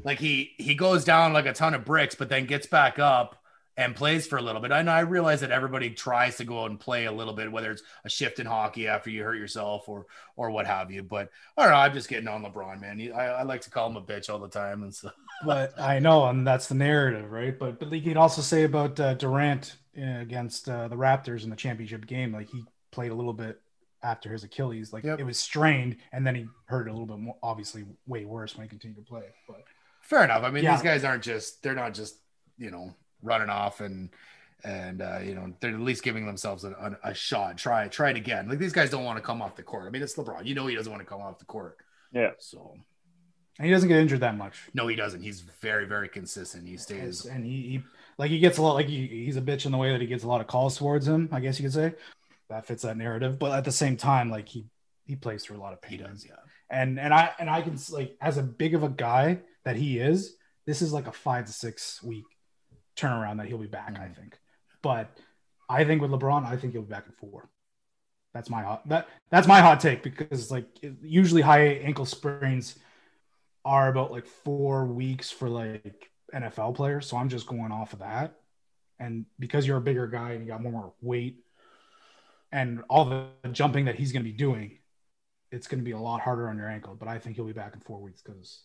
like he he goes down like a ton of bricks, but then gets back up and plays for a little bit. And I realize that everybody tries to go out and play a little bit, whether it's a shift in hockey after you hurt yourself or or what have you. But I don't know. I'm just getting on LeBron, man. He, I, I like to call him a bitch all the time and stuff. But I know, and that's the narrative, right? But but you could also say about uh, Durant uh, against uh, the Raptors in the championship game, like he played a little bit after his Achilles, like Yep. it was strained, and then he hurt a little bit more. Obviously, way worse when he continued to play. But Fair enough. I mean, Yeah. these guys aren't just they're not just you know running off and and uh, you know they're at least giving themselves a, a, a shot. Try try it again. Like these guys don't want to come off the court. I mean, it's LeBron. You know he doesn't want to come off the court. Yeah. So and he doesn't get injured that much. no, he doesn't. He's very very consistent. He stays. and he, he like he gets a lot like he, he's a bitch in the way that he gets a lot of calls towards him i guess you could say that fits that narrative but at the same time like he he plays through a lot of pain. He pain does, yeah. and and i and i can s- like as a big of a guy that he is this is like a five to six week turnaround that he'll be back i Mhm. think but i think with lebron i think he'll be back in four that's my hot that that's my hot take because like usually high ankle sprains are about like four weeks for like NFL players. So I'm just going off of that. And because you're a bigger guy and you got more weight and all the jumping that he's going to be doing, it's going to be a lot harder on your ankle. But I think he'll be back in four weeks because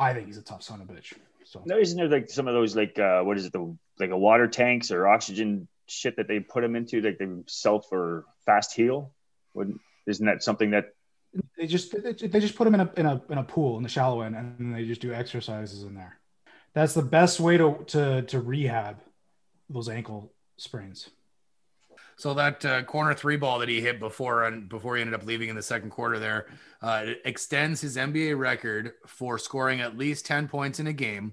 I think he's a tough son of a bitch. So No, isn't there like some of those like uh, what is it the like a water tanks or oxygen shit that they put them into like they sell for fast heal? Wouldn't isn't that something that they just they they just put him in a in a in a pool in the shallow end and then they just do exercises in there. That's the best way to to to rehab those ankle sprains. So that uh, corner three ball that he hit before and before he ended up leaving in the second quarter there uh, extends his NBA record for scoring at least 10 points in a game.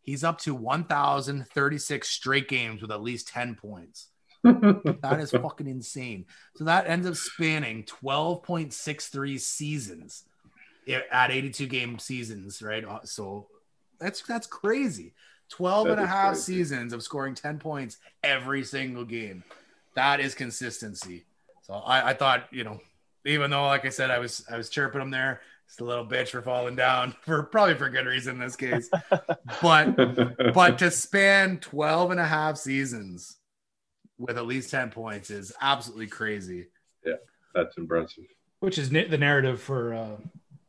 He's up to 1,036 straight games with at least 10 points. That is fucking insane. So that ends up spanning 12.63 seasons at 82 game seasons, right? Uh, So that's that's crazy. 12 and a half crazy. seasons of scoring 10 points every single game. That is consistency. So I, I thought, you know, even though like I said, I was I was chirping him there, just a little bitch for falling down for probably for good reason in this case. but but to span 12 and a half seasons with at least 10 points is absolutely crazy. Yeah, that's impressive. which is the narrative for uh,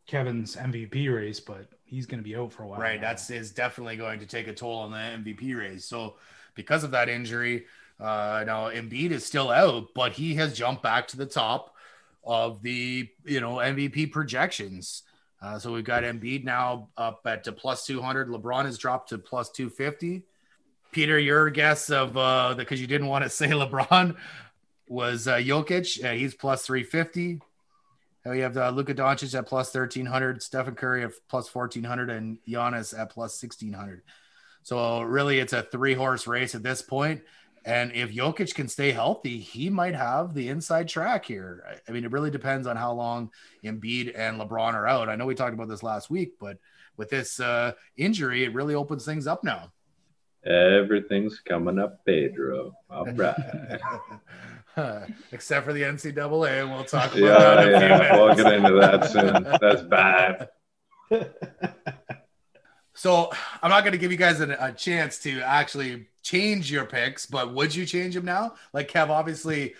Kevin's MVP race, but he's going to be out for a while. Right. now. That's is definitely going to take a toll on the MVP race. So because of that injury, uh now Embiid is still out, but he has jumped back to the top of the you know MVP projections. Uh, so we've got Embiid now up at uh, plus 200. LeBron has dropped to plus 250. Peter, your guess of uh because you didn't want to say LeBron was uh, Jokic. Uh, he's plus 350. Uh, We have uh, Luka Doncic at plus 1300, Stephen Curry at plus 1400, and Giannis at plus 1600. So really, it's a three horse race at this point. And if Jokic can stay healthy, he might have the inside track here. I- mean, it really depends on how long Embiid and LeBron are out. I know we talked about this last week, but with this uh, injury, it really opens things up now. Everything's coming up, Pedro. All right. Except for the NCAA, and we'll talk about yeah, that in a few yeah. We'll get into that soon. That's bad. So I'm not going to give you guys a, a chance to actually change your picks, but would you change them now? Like Kev, obviously,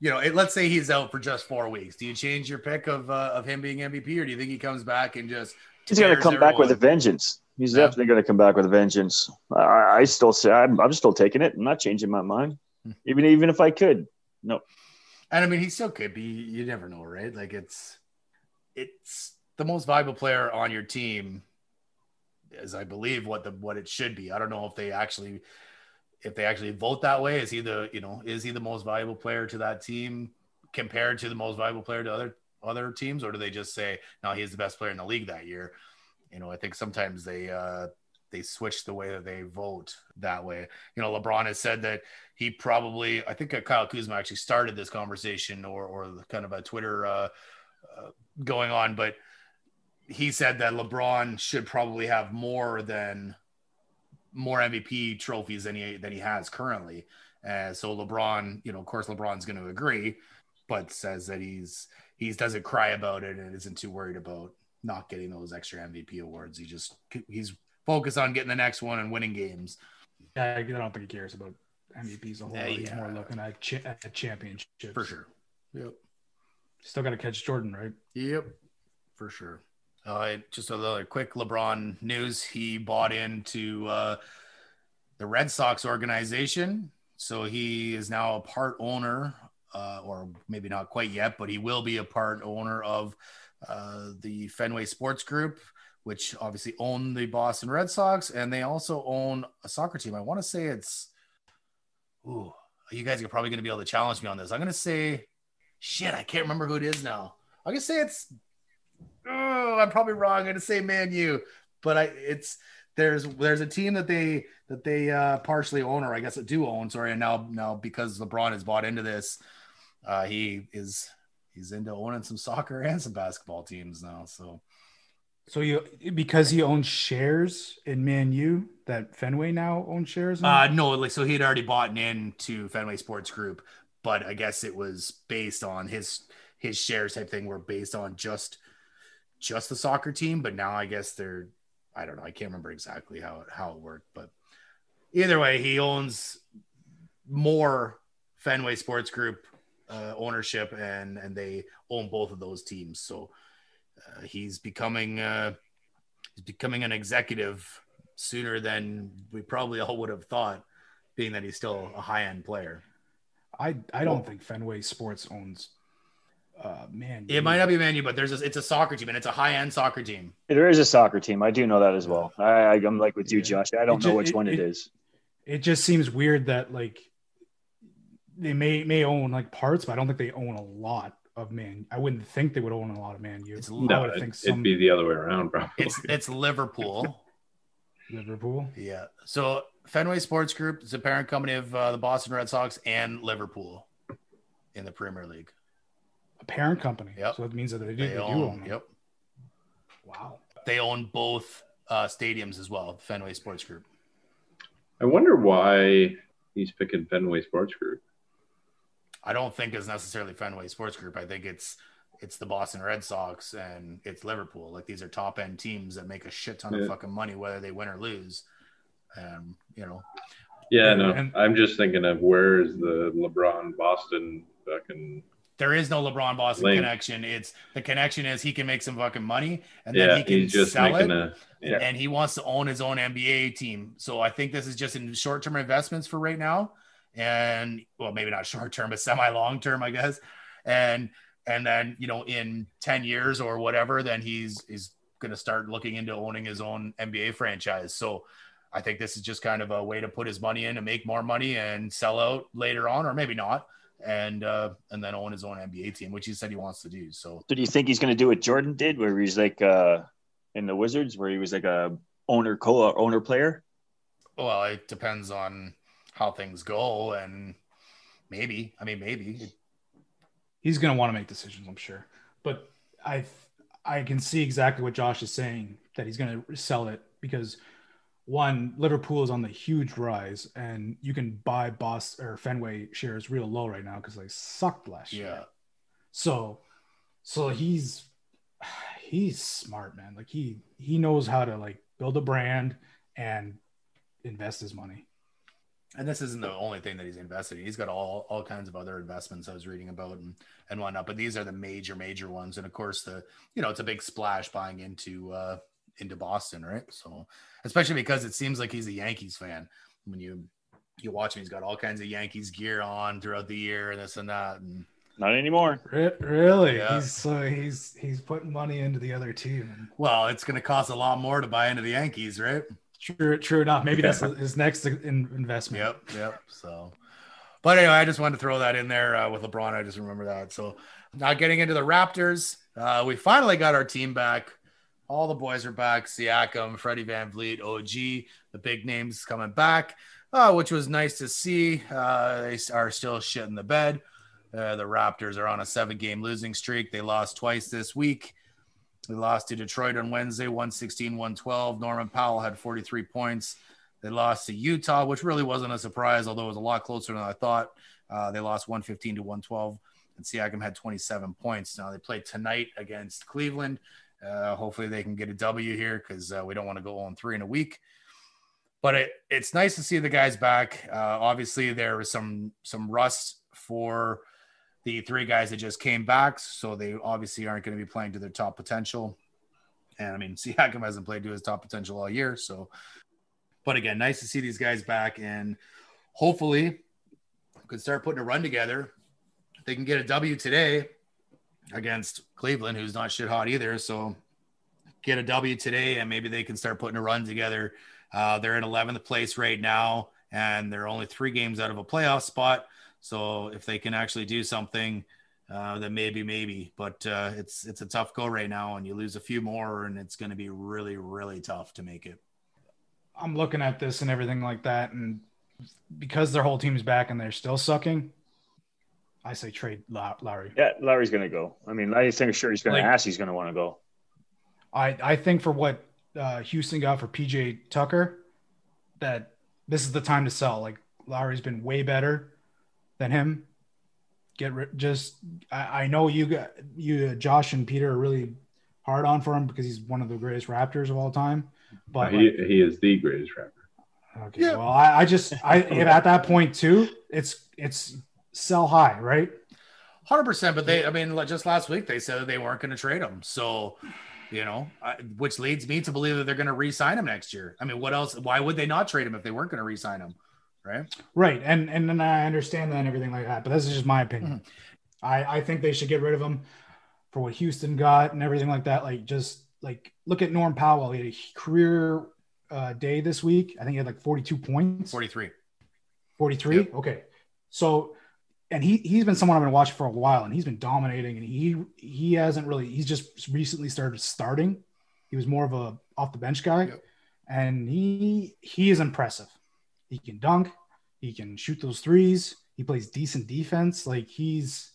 you know, it, let's say he's out for just four weeks. Do you change your pick of uh, of him being MVP, or do you think he comes back and just He's going to come back with a vengeance. He's Yeah. definitely going to come back with a vengeance. I, I still say I'm, I'm still taking it. I'm not changing my mind, Hmm. even even if I could. No, And I mean, he still could be. You never know, right? Like it's it's the most valuable player on your team, as I believe what the what it should be. I don't know if they actually if they actually vote that way. Is he the you know is he the most valuable player to that team compared to the most valuable player to other other teams, or do they just say no, he's the best player in the league that year? You know, I think sometimes they uh they switch the way that they vote that way. You know, LeBron has said that he probably, I think Kyle Kuzma actually started this conversation or, or kind of a Twitter uh, uh, going on, but he said that LeBron should probably have more than more MVP trophies than he than he has currently. Uh, so LeBron, you know, of course, LeBron's going to agree, but says that he's he doesn't cry about it and isn't too worried about not getting those extra MVP awards. He just he's focused on getting the next one and winning games. Yeah, I don't think he cares about MVPs a whole Yeah, lot. He's yeah. more looking at, cha- at championships. For sure. Yep. Still got to catch Jordan, right? Yep, for sure. Uh, just a little quick LeBron news. He bought into uh, the Red Sox organization. So he is now a part owner, uh, or maybe not quite yet, but he will be a part owner of uh, the Fenway Sports Group, which obviously own the Boston Red Sox. And they also own a soccer team. I want to say it's, ooh, you guys are probably going to be able to challenge me on this. I'm going to say, shit, I can't remember who it is now. I'm gonna say it's. Oh, I'm probably wrong. I'm gonna say Man U, but I it's there's there's a team that they that they uh, partially own, or I guess it do own. Sorry, and now now because LeBron has bought into this, uh, he is he's into owning some soccer and some basketball teams now. So So you because he owns shares in Man U, that Fenway now owns shares. In? uh, no, like so he had already bought in into Fenway Sports Group, but I guess it was based on his his shares type thing were based on just just the soccer team, but now I guess they're I don't know, I can't remember exactly how it how it worked, but either way, he owns more Fenway Sports Group uh, ownership, and and they own both of those teams. So uh, he's becoming uh, he's becoming an executive sooner than we probably all would have thought, being that he's still a high end player. I I don't think Fenway Sports owns. Uh, man, It might not be Man U, but there's a, it's a soccer team and it's a high end soccer team. there is a soccer team. I do know that as well. I, I, I'm like with you, Yeah. Josh. I don't It ju- know which it- one it it- is. It just seems weird that like they may may own like parts, but I don't think they own a lot of Man. I wouldn't think they would own a lot of Man U. It's I No, would it, think it'd be the other way around, probably. It's it's Liverpool. Liverpool. Yeah. So Fenway Sports Group is a parent company of uh, the Boston Red Sox and Liverpool in the Premier League. A parent company. Yep. So that means that they do, They they do own, own them. yep. Wow. They own both uh, stadiums as well. Fenway Sports Group. I wonder why he's picking Fenway Sports Group. I don't think it's necessarily Fenway Sports Group. I think it's it's the Boston Red Sox and it's Liverpool. Like these are top end teams that make a shit ton Yeah. of fucking money whether they win or lose. Um, you know, Yeah, And- no, and- I'm just thinking of where's the LeBron Boston fucking. There is no LeBron Boston Link. connection. It's the connection is he can make some fucking money and then he can just sell it. a. Yeah, and he wants to own his own NBA team. So I think this is just in short term investments for right now. And well, maybe not short term, but semi long term, I guess. And and then you know, in 10 years or whatever, then he's he's gonna start looking into owning his own NBA franchise. So I think this is just kind of a way to put his money in to make more money and sell out later on, or maybe not, and uh, and then own his own NBA team, which he said he wants to do. So So do you think he's going to do what Jordan did, where he's like uh, in the Wizards, where he was like a owner, co owner player? Well, it depends on how things go, and maybe, I mean, maybe he's going to want to make decisions, I'm sure. But I I can see exactly what Josh is saying that he's going to sell it because one Liverpool is on the huge rise, and you can buy Boss or Fenway shares real low right now because they sucked last yeah. year. So, so he's he's smart, man. Like he he knows how to like build a brand and invest his money. And this isn't the only thing that he's invested in. He's got all all kinds of other investments I was reading about and and whatnot. But these are the major major ones. And of course, the you know it's a big splash buying into uh into Boston, right? So especially because it seems like he's a Yankees fan. When you you watch him, he's got all kinds of Yankees gear on throughout the year and this and that. And Not anymore. Re- really? Yeah. He's so he's he's putting money into the other team. well, it's going to cost a lot more to buy into the Yankees, right? True, true enough. Maybe that's his next in- investment. Yep, yep. So, but anyway, I just wanted to throw that in there uh, with LeBron. I just remember that. So, not getting into the Raptors, uh, we finally got our team back. All the boys are back. Siakam, Freddie VanVleet, OG, the big names coming back, uh, which was nice to see. Uh, they are still shit in the bed. Uh, the Raptors are on a seven game losing streak. They lost twice this week. They lost to Detroit on Wednesday, 116 112. Norman Powell had 43 points. They lost to Utah, which really wasn't a surprise, although it was a lot closer than I thought. Uh, they lost 115 to 112, and Siakam had 27 points. Now they play tonight against Cleveland. Uh, hopefully they can get a W here because uh, we don't want to go on three in a week. But it, it's nice to see the guys back. Uh, obviously, there was some some rust for the three guys that just came back, so they obviously aren't going to be playing to their top potential. And I mean, Siakam hasn't played to his top potential all year, so. But again, nice to see these guys back, and hopefully, could start putting a run together. They can get a W today against Cleveland, who's not shit hot either. So get a W today, and maybe they can start putting a run together. Uh, they're in 11th place right now, and they're only three games out of a playoff spot. So if they can actually do something, uh, then maybe, maybe. But uh, it's it's a tough go right now, and you lose a few more, and it's going to be really, really tough to make it. I'm looking at this and everything like that, and because their whole team's back and they're still sucking, I say trade La- Lowry. Yeah, Lowry's going to go. I mean, I think sure he's going Like- to ask. He's going to want to go. I I think for what uh, Houston got for PJ Tucker, that this is the time to sell. Like Lowry's been way better than him. Get rid. Just I, I know you got you Josh and Peter are really hard on for him because he's one of the greatest Raptors of all time. But he, he is the greatest rapper. Okay. Yeah. Well, I, I just I if at that point too, it's it's sell high, right? Hundred percent, but they—I mean, just last week they said that they weren't going to trade him. So, you know, I, which leads me to believe that they're going to re-sign him next year. I mean, what else? Why would they not trade him if they weren't going to re-sign him? Right? Right. And and then I understand that and everything like that, but this is just my opinion. I I think they should get rid of him for what Houston got and everything like that. Like just like look at Norm Powell. He had a career uh, day this week. I think he had like 42 points. Forty-three. 43 Yep. okay so and he he's been someone i've been watching for a while and he's been dominating and he he hasn't really he's just recently started starting. He was more of a off the bench guy Yep. and he he is impressive. He can dunk. He can shoot those threes. He plays decent defense. Like he's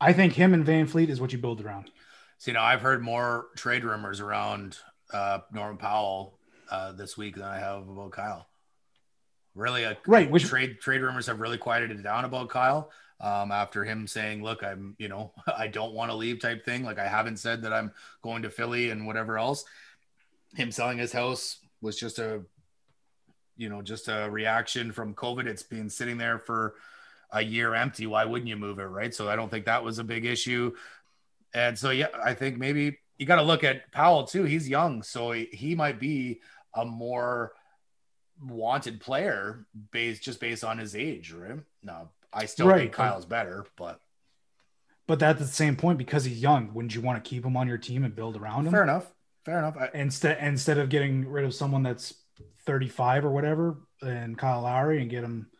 i think him and VanVleet is what you build around. So, you know, I've heard more trade rumors around uh, Norman Powell uh, this week than I have about Kyle. Really, a, Right, which- trade trade rumors have really quieted it down about Kyle um, after him saying, "Look, I'm, you know, I don't want to leave," type thing. Like I haven't said that I'm going to Philly and whatever else. Him selling his house was just a, you know, just a reaction from COVID. It's been sitting there for a year empty. Why wouldn't you move it, right? So I don't think that was a big issue. And so, yeah, I think maybe you got to look at Powell too. He's young, so he, he might be a more wanted player based just based on his age, right? No, I still Right. think Kyle's better, but but that's the same point because he's young wouldn't you want to keep him on your team and build around him fair enough. Fair enough. I, instead instead of getting rid of someone that's 35 or whatever and Kyle Lowry and get him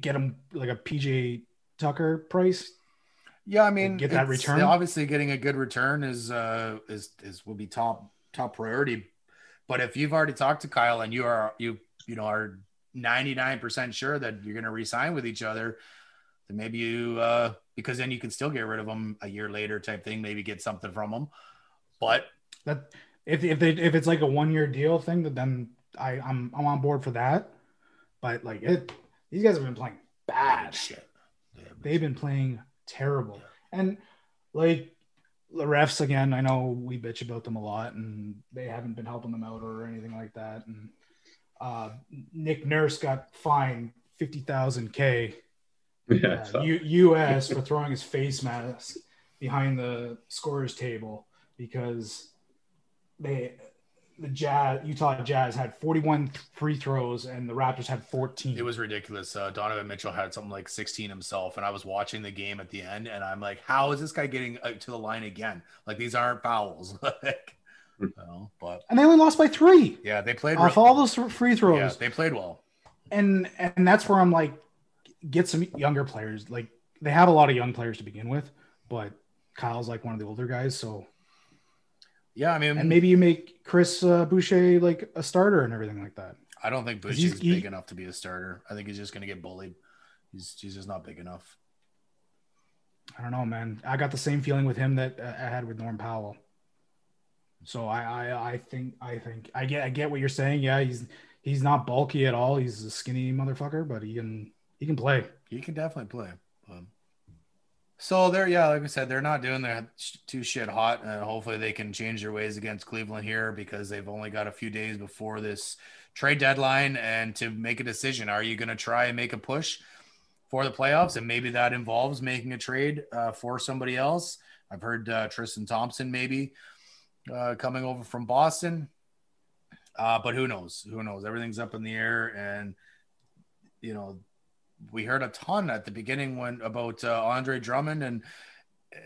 get him like a PJ Tucker price. yeah, I mean, get that return? Obviously, getting a good return is uh is is will be top top priority. But if you've already talked to Kyle and you are you you know are 99% sure that you're going to resign with each other, then maybe you, uh, because then you can still get rid of them a year later type thing, maybe get something from them. But that if if they if it's like a one year deal thing, then I I'm I'm on board for that. But like it, these guys have been playing bad. shit. They've been playing terrible, and like the refs again. I know we bitch about them a lot, and they haven't been helping them out or anything like that. And uh, Nick Nurse got fined fifty thousand k Yeah. uh, U- U.S. for throwing his face mask behind the scorers table because they the Jazz Utah Jazz had 41 free throws and the Raptors had 14. It was ridiculous. Uh, Donovan Mitchell had something like 16 himself, and I was watching the game at the end, and I'm like, "How is this guy getting to the line again? Like these aren't fouls." like, you know, but and they only lost by three yeah, they played. off real- all those free yeah, throws. they played well. And and that's where I'm like, get some younger players. Like they have a lot of young players to begin with, but Kyle's like one of the older guys, so Yeah, I mean, and maybe you make Chris uh, Boucher like a starter and everything like that. I don't think Bush is he- big enough to be a starter. I think he's just going to get bullied. He's, he's just not big enough. I don't know, man. I got the same feeling with him that uh, I had with Norm Powell. So I, I, I think, I think, I get, I get what you're saying. Yeah, he's, he's not bulky at all. He's a skinny motherfucker, but he can, he can play. He can definitely play. So they're yeah, like I said, they're not doing sh- too shit hot, and hopefully they can change their ways against Cleveland here because they've only got a few days before this trade deadline and to make a decision. Are you going to try and make a push for the playoffs, and maybe that involves making a trade uh, for somebody else? I've heard uh, Tristan Thompson maybe uh, coming over from Boston, uh, but who knows? Who knows? Everything's up in the air, and you know we heard a ton at the beginning when about uh, Andre Drummond and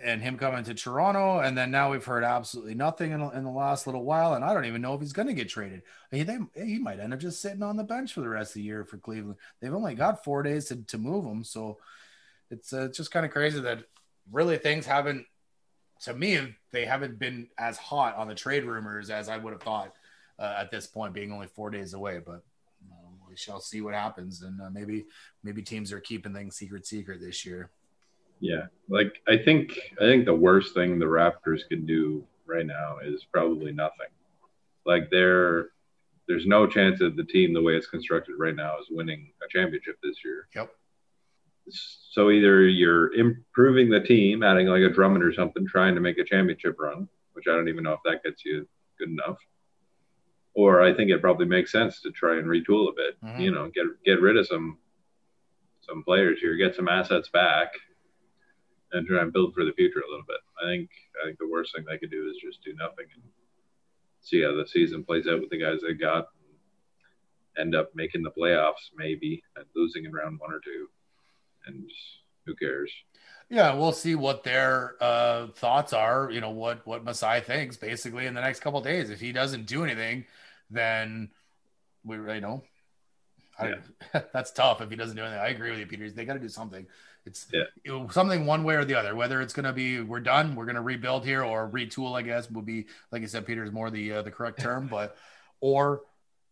and him coming to Toronto, and then now we've heard absolutely nothing in, in the last little while, and I don't even know if he's going to get traded. He they, he might end up just sitting on the bench for the rest of the year for Cleveland. They've only got four days to, to move him, so it's uh, just kind of crazy that really things haven't. To me, they haven't been as hot on the trade rumors as I would have thought uh, at this point, being only four days away. But we shall see what happens, and uh, maybe maybe teams are keeping things secret secret this year. Yeah, like I think I think the worst thing the Raptors can do right now is probably nothing. Like there, there's no chance that the team, the way it's constructed right now, is winning a championship this year. Yep. So either you're improving the team, adding like a Drummond or something, trying to make a championship run, which I don't even know if that gets you good enough. Or I think it probably makes sense to try and retool a bit. Mhm. You know, get get rid of some some players here, get some assets back, and try and build for the future a little bit. I think I think the worst thing they could do is just do nothing and see how the season plays out with the guys they got. End up making the playoffs maybe and losing in round one or two, and who cares? Yeah, we'll see what their uh, thoughts are. You know what what Masai thinks basically in the next couple of days. If he doesn't do anything, then we you know I, that's tough. If he doesn't do anything, I agree with you, Peters. They got to do something. It's Yeah. it- something one way or the other. Whether it's going to be we're done, we're going to rebuild here, or retool. I guess would be like you said, Peters, more the uh, the correct term, but or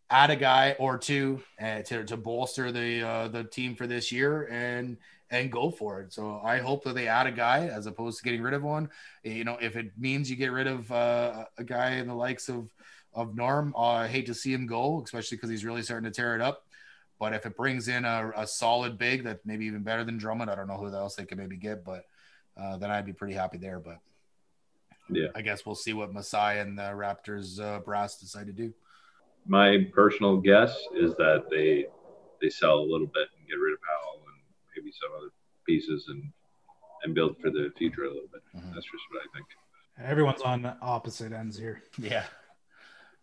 add a guy or two uh, to, to bolster the uh, the team for this year and and go for it. So I hope that they add a guy as opposed to getting rid of one. You know, if it means you get rid of uh, a guy in the likes of of Norm, uh, I hate to see him go, especially because he's really starting to tear it up. But if it brings in a, a solid big that maybe even better than Drummond, I don't know who else they could maybe get, but uh, then I'd be pretty happy there. But Yeah. I guess we'll see what Masai and the Raptors uh, brass decide to do. My personal guess is that they they sell a little bit and get rid of Powell and maybe some other pieces and and build for the future a little bit. Mhm. That's just what I think. Everyone's on opposite ends here. Yeah.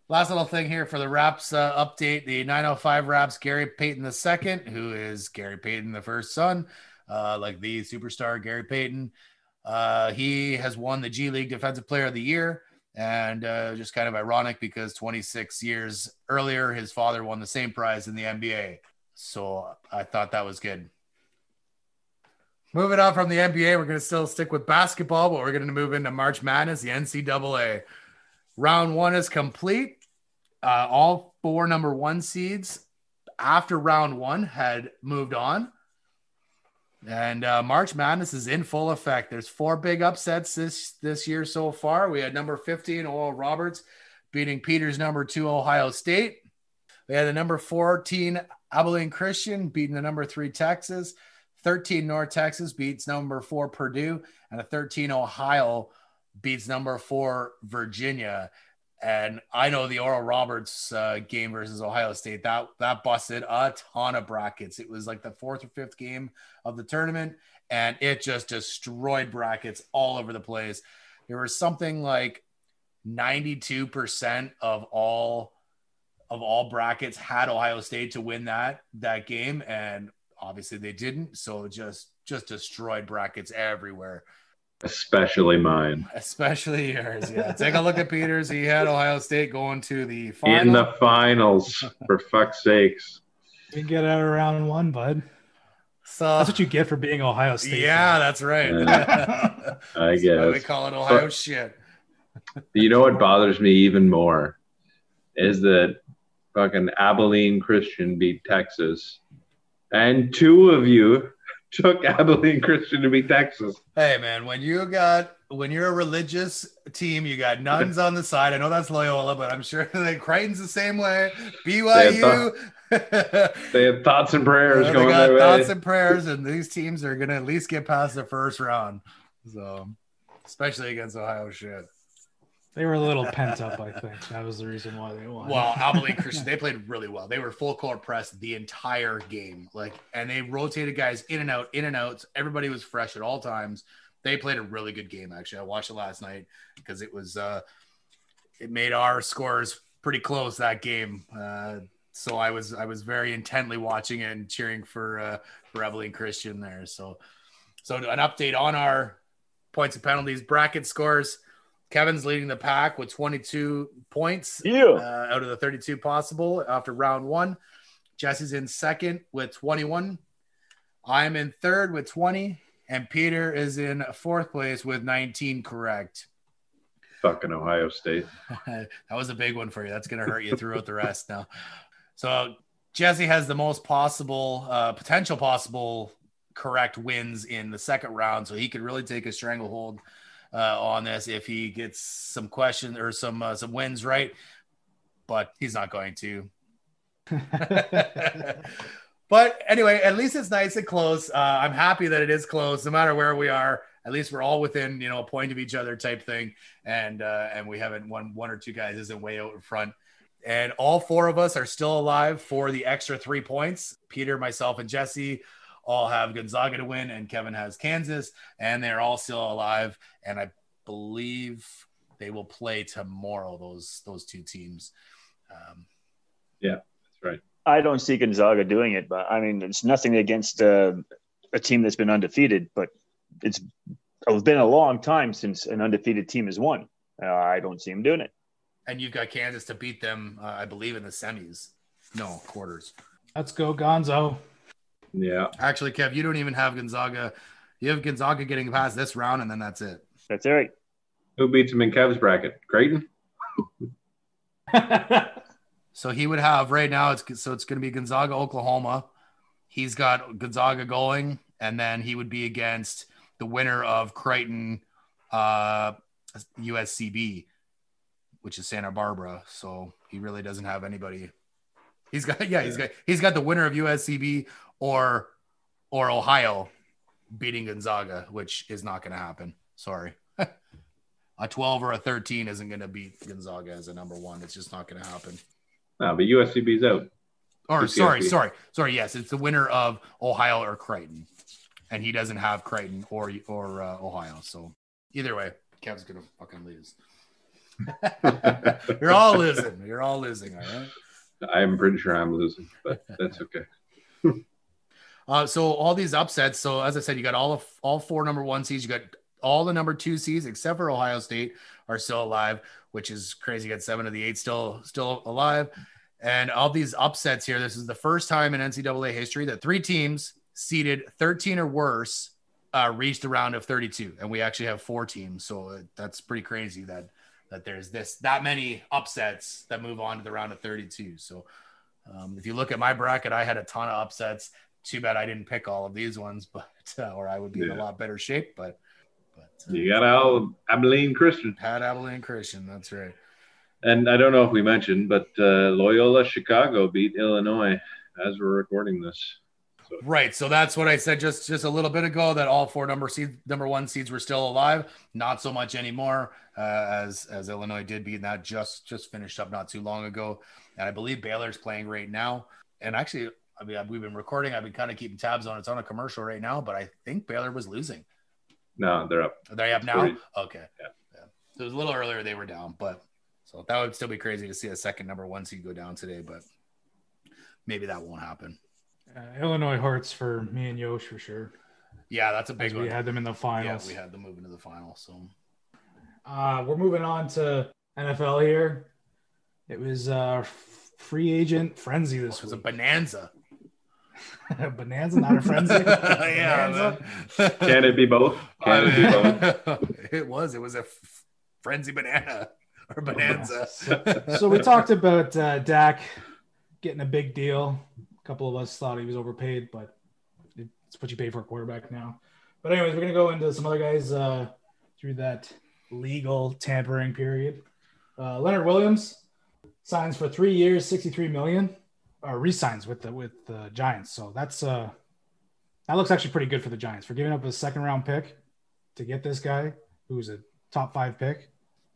Last little thing here for the Raps uh, update: the 905 Raps Gary Payton II, who is Gary Payton the first son, uh, like the superstar Gary Payton. Uh, he has won the G League Defensive Player of the Year, and uh, just kind of ironic because 26 years earlier, his father won the same prize in the NBA. So I thought that was good. Moving on from the NBA, we're going to still stick with basketball, but we're going to move into March Madness, the NCAA. Round one is complete. Uh, all four number one seeds after round one had moved on. And uh, March Madness is in full effect. There's four big upsets this this year so far. We had number 15 Oral Roberts beating Peter's number two Ohio State. We had the number 14 Abilene Christian beating the number three Texas. 13 North Texas beats number four Purdue, and a 13 Ohio beats number four Virginia. And I know the Oral Roberts uh, game versus Ohio State that that busted a ton of brackets. It was like the fourth or fifth game of the tournament, and it just destroyed brackets all over the place. There was something like 92% of all of all brackets had Ohio State to win that that game, and obviously they didn't. So just just destroyed brackets everywhere especially mine. Especially yours. Yeah. Take a look at Peters. He had Ohio State going to the final. In the finals, for fuck's sakes. You get out of round one, bud. So that's what you get for being Ohio State. Yeah, fan. that's right. Yeah. I guess we call it Ohio but, shit. You know what bothers me even more is that fucking Abilene Christian beat Texas, and two of you took Abilene Christian to beat Texas. Hey man, when you got when you're a religious team, you got nuns on the side. I know that's Loyola, but I'm sure that Creighton's the same way. BYU. They have, th- they have thoughts and prayers yeah, going. They got their thoughts way. and prayers, and these teams are gonna at least get past the first round. So, especially against Ohio shit. They were a little pent up, I think. That was the reason why they won. Well, Abilene Christian, they played really well. They were full court press the entire game. Like, and they rotated guys in and out, in and out. Everybody was fresh at all times. They played a really good game, actually. I watched it last night because it was uh it made our scores pretty close that game. Uh so I was I was very intently watching it and cheering for uh for Abilene Christian there. So so an update on our points and penalties bracket scores. Kevin's leading the pack with 22 points uh, out of the 32 possible after round one. Jesse's in second with 21. I'm in third with 20. And Peter is in fourth place with 19 correct. Fucking Ohio State. that was a big one for you. That's going to hurt you throughout the rest now. So Jesse has the most possible, uh, potential possible correct wins in the second round. So he could really take a stranglehold uh, on this if he gets some questions or some uh, some wins right, but he's not going to. but anyway, at least it's nice and close. Uh, I'm happy that it is close, no matter where we are. At least we're all within you know a point of each other type thing, and uh, and we haven't one one or two guys isn't way out in front. And all four of us are still alive for the extra three points. Peter, myself, and Jesse all have Gonzaga to win, and Kevin has Kansas, and they're all still alive. And I believe they will play tomorrow. Those those two teams. Um, yeah, that's right. I don't see Gonzaga doing it, but I mean, it's nothing against uh, a team that's been undefeated, but it's it's been a long time since an undefeated team has won. Uh, I don't see them doing it. And you've got Kansas to beat them, uh, I believe, in the semis. No quarters. Let's go, Gonzo. Yeah. Actually, Kev, you don't even have Gonzaga. You have Gonzaga getting past this round, and then that's it. That's all right. Who beats him in Kev's bracket? Creighton. so he would have right now. It's so it's going to be Gonzaga, Oklahoma. He's got Gonzaga going, and then he would be against the winner of Creighton, uh, USCB, which is Santa Barbara. So he really doesn't have anybody. He's got yeah, he's got he's got the winner of USCB or or Ohio beating Gonzaga, which is not going to happen. Sorry. a 12 or a 13 isn't going to beat Gonzaga as a number one. It's just not going to happen. No, but USCB's out. Or UCSB. sorry, sorry, sorry. Yes, it's the winner of Ohio or Creighton, and he doesn't have Creighton or or uh, Ohio. So either way, Kev's gonna fucking lose. You're all losing. You're all losing. All right. I'm pretty sure I'm losing, but that's okay. Uh, so all these upsets. So as I said, you got all of all four number one seeds. You got all the number two seeds except for Ohio State are still alive, which is crazy. You got seven of the eight still still alive, and all these upsets here. This is the first time in NCAA history that three teams seeded 13 or worse uh, reached the round of 32, and we actually have four teams. So that's pretty crazy that that there's this that many upsets that move on to the round of 32. So Um, if you look at my bracket, I had a ton of upsets. Too bad I didn't pick all of these ones, but uh, or I would be in a lot better shape. But but uh, You got Al Abilene Christian. had Abilene Christian. That's right. And I don't know if we mentioned, but uh, Loyola Chicago beat Illinois as we're recording this. So Right. So that's what I said just just a little bit ago that all four number seed number one seeds were still alive. Not so much anymore, uh, as as Illinois did beat that just just finished up not too long ago. And I believe Baylor's playing right now. And actually, I mean, we've been recording. I've been kind of keeping tabs on. It's on a commercial right now, but I think Baylor was losing. no, they're up. Are they up now? Forty. Okay. Yeah. yeah. So it was a little earlier they were down, but so that would still be crazy to see a second number one seed go down today, but maybe that won't happen. Uh, Illinois hurts for me and Yosh for sure. Yeah, that's a big one. we had them in the yeah, finals. we had them moving to the final. So Uh, we're moving on to NFL here. It was uh, free agent frenzy this it was a bonanza. Bonanza, not a frenzy. yeah, man. Can it be both? Can it be both? it was. It was a f- frenzy banana or bonanza. so we talked about uh, Dak getting a big deal. A couple of us thought he was overpaid, but it's what you pay for a quarterback now. But anyways, we're gonna go into some other guys uh, through that legal tampering period. Uh, Leonard Williams signs for three years, sixty-three million, or resigns with the with the Giants. So that's uh, that looks actually pretty good for the Giants for giving up a second-round pick to get this guy who's a top five pick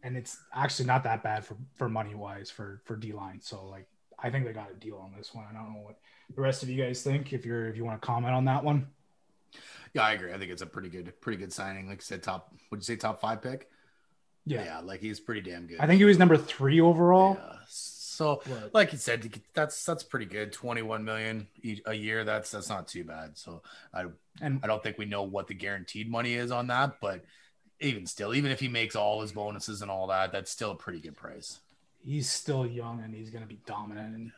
and it's actually not that bad for for money wise for for D line. So like I think they got a deal on this one. I don't know what the rest of you guys think. If you're if you want to comment on that one, yeah, I agree. I think it's a pretty good, pretty good signing. Like I said, top. Would you say top five pick? Yeah, yeah, like he's pretty damn good. I think he was number three overall. Yeah. So, like you said, that's that's pretty good. Twenty one million a year. That's that's not too bad. So I And I don't think we know what the guaranteed money is on that, but even still, even if he makes all his bonuses and all that, that's still a pretty good price. he's still young and he's going to be dominant. And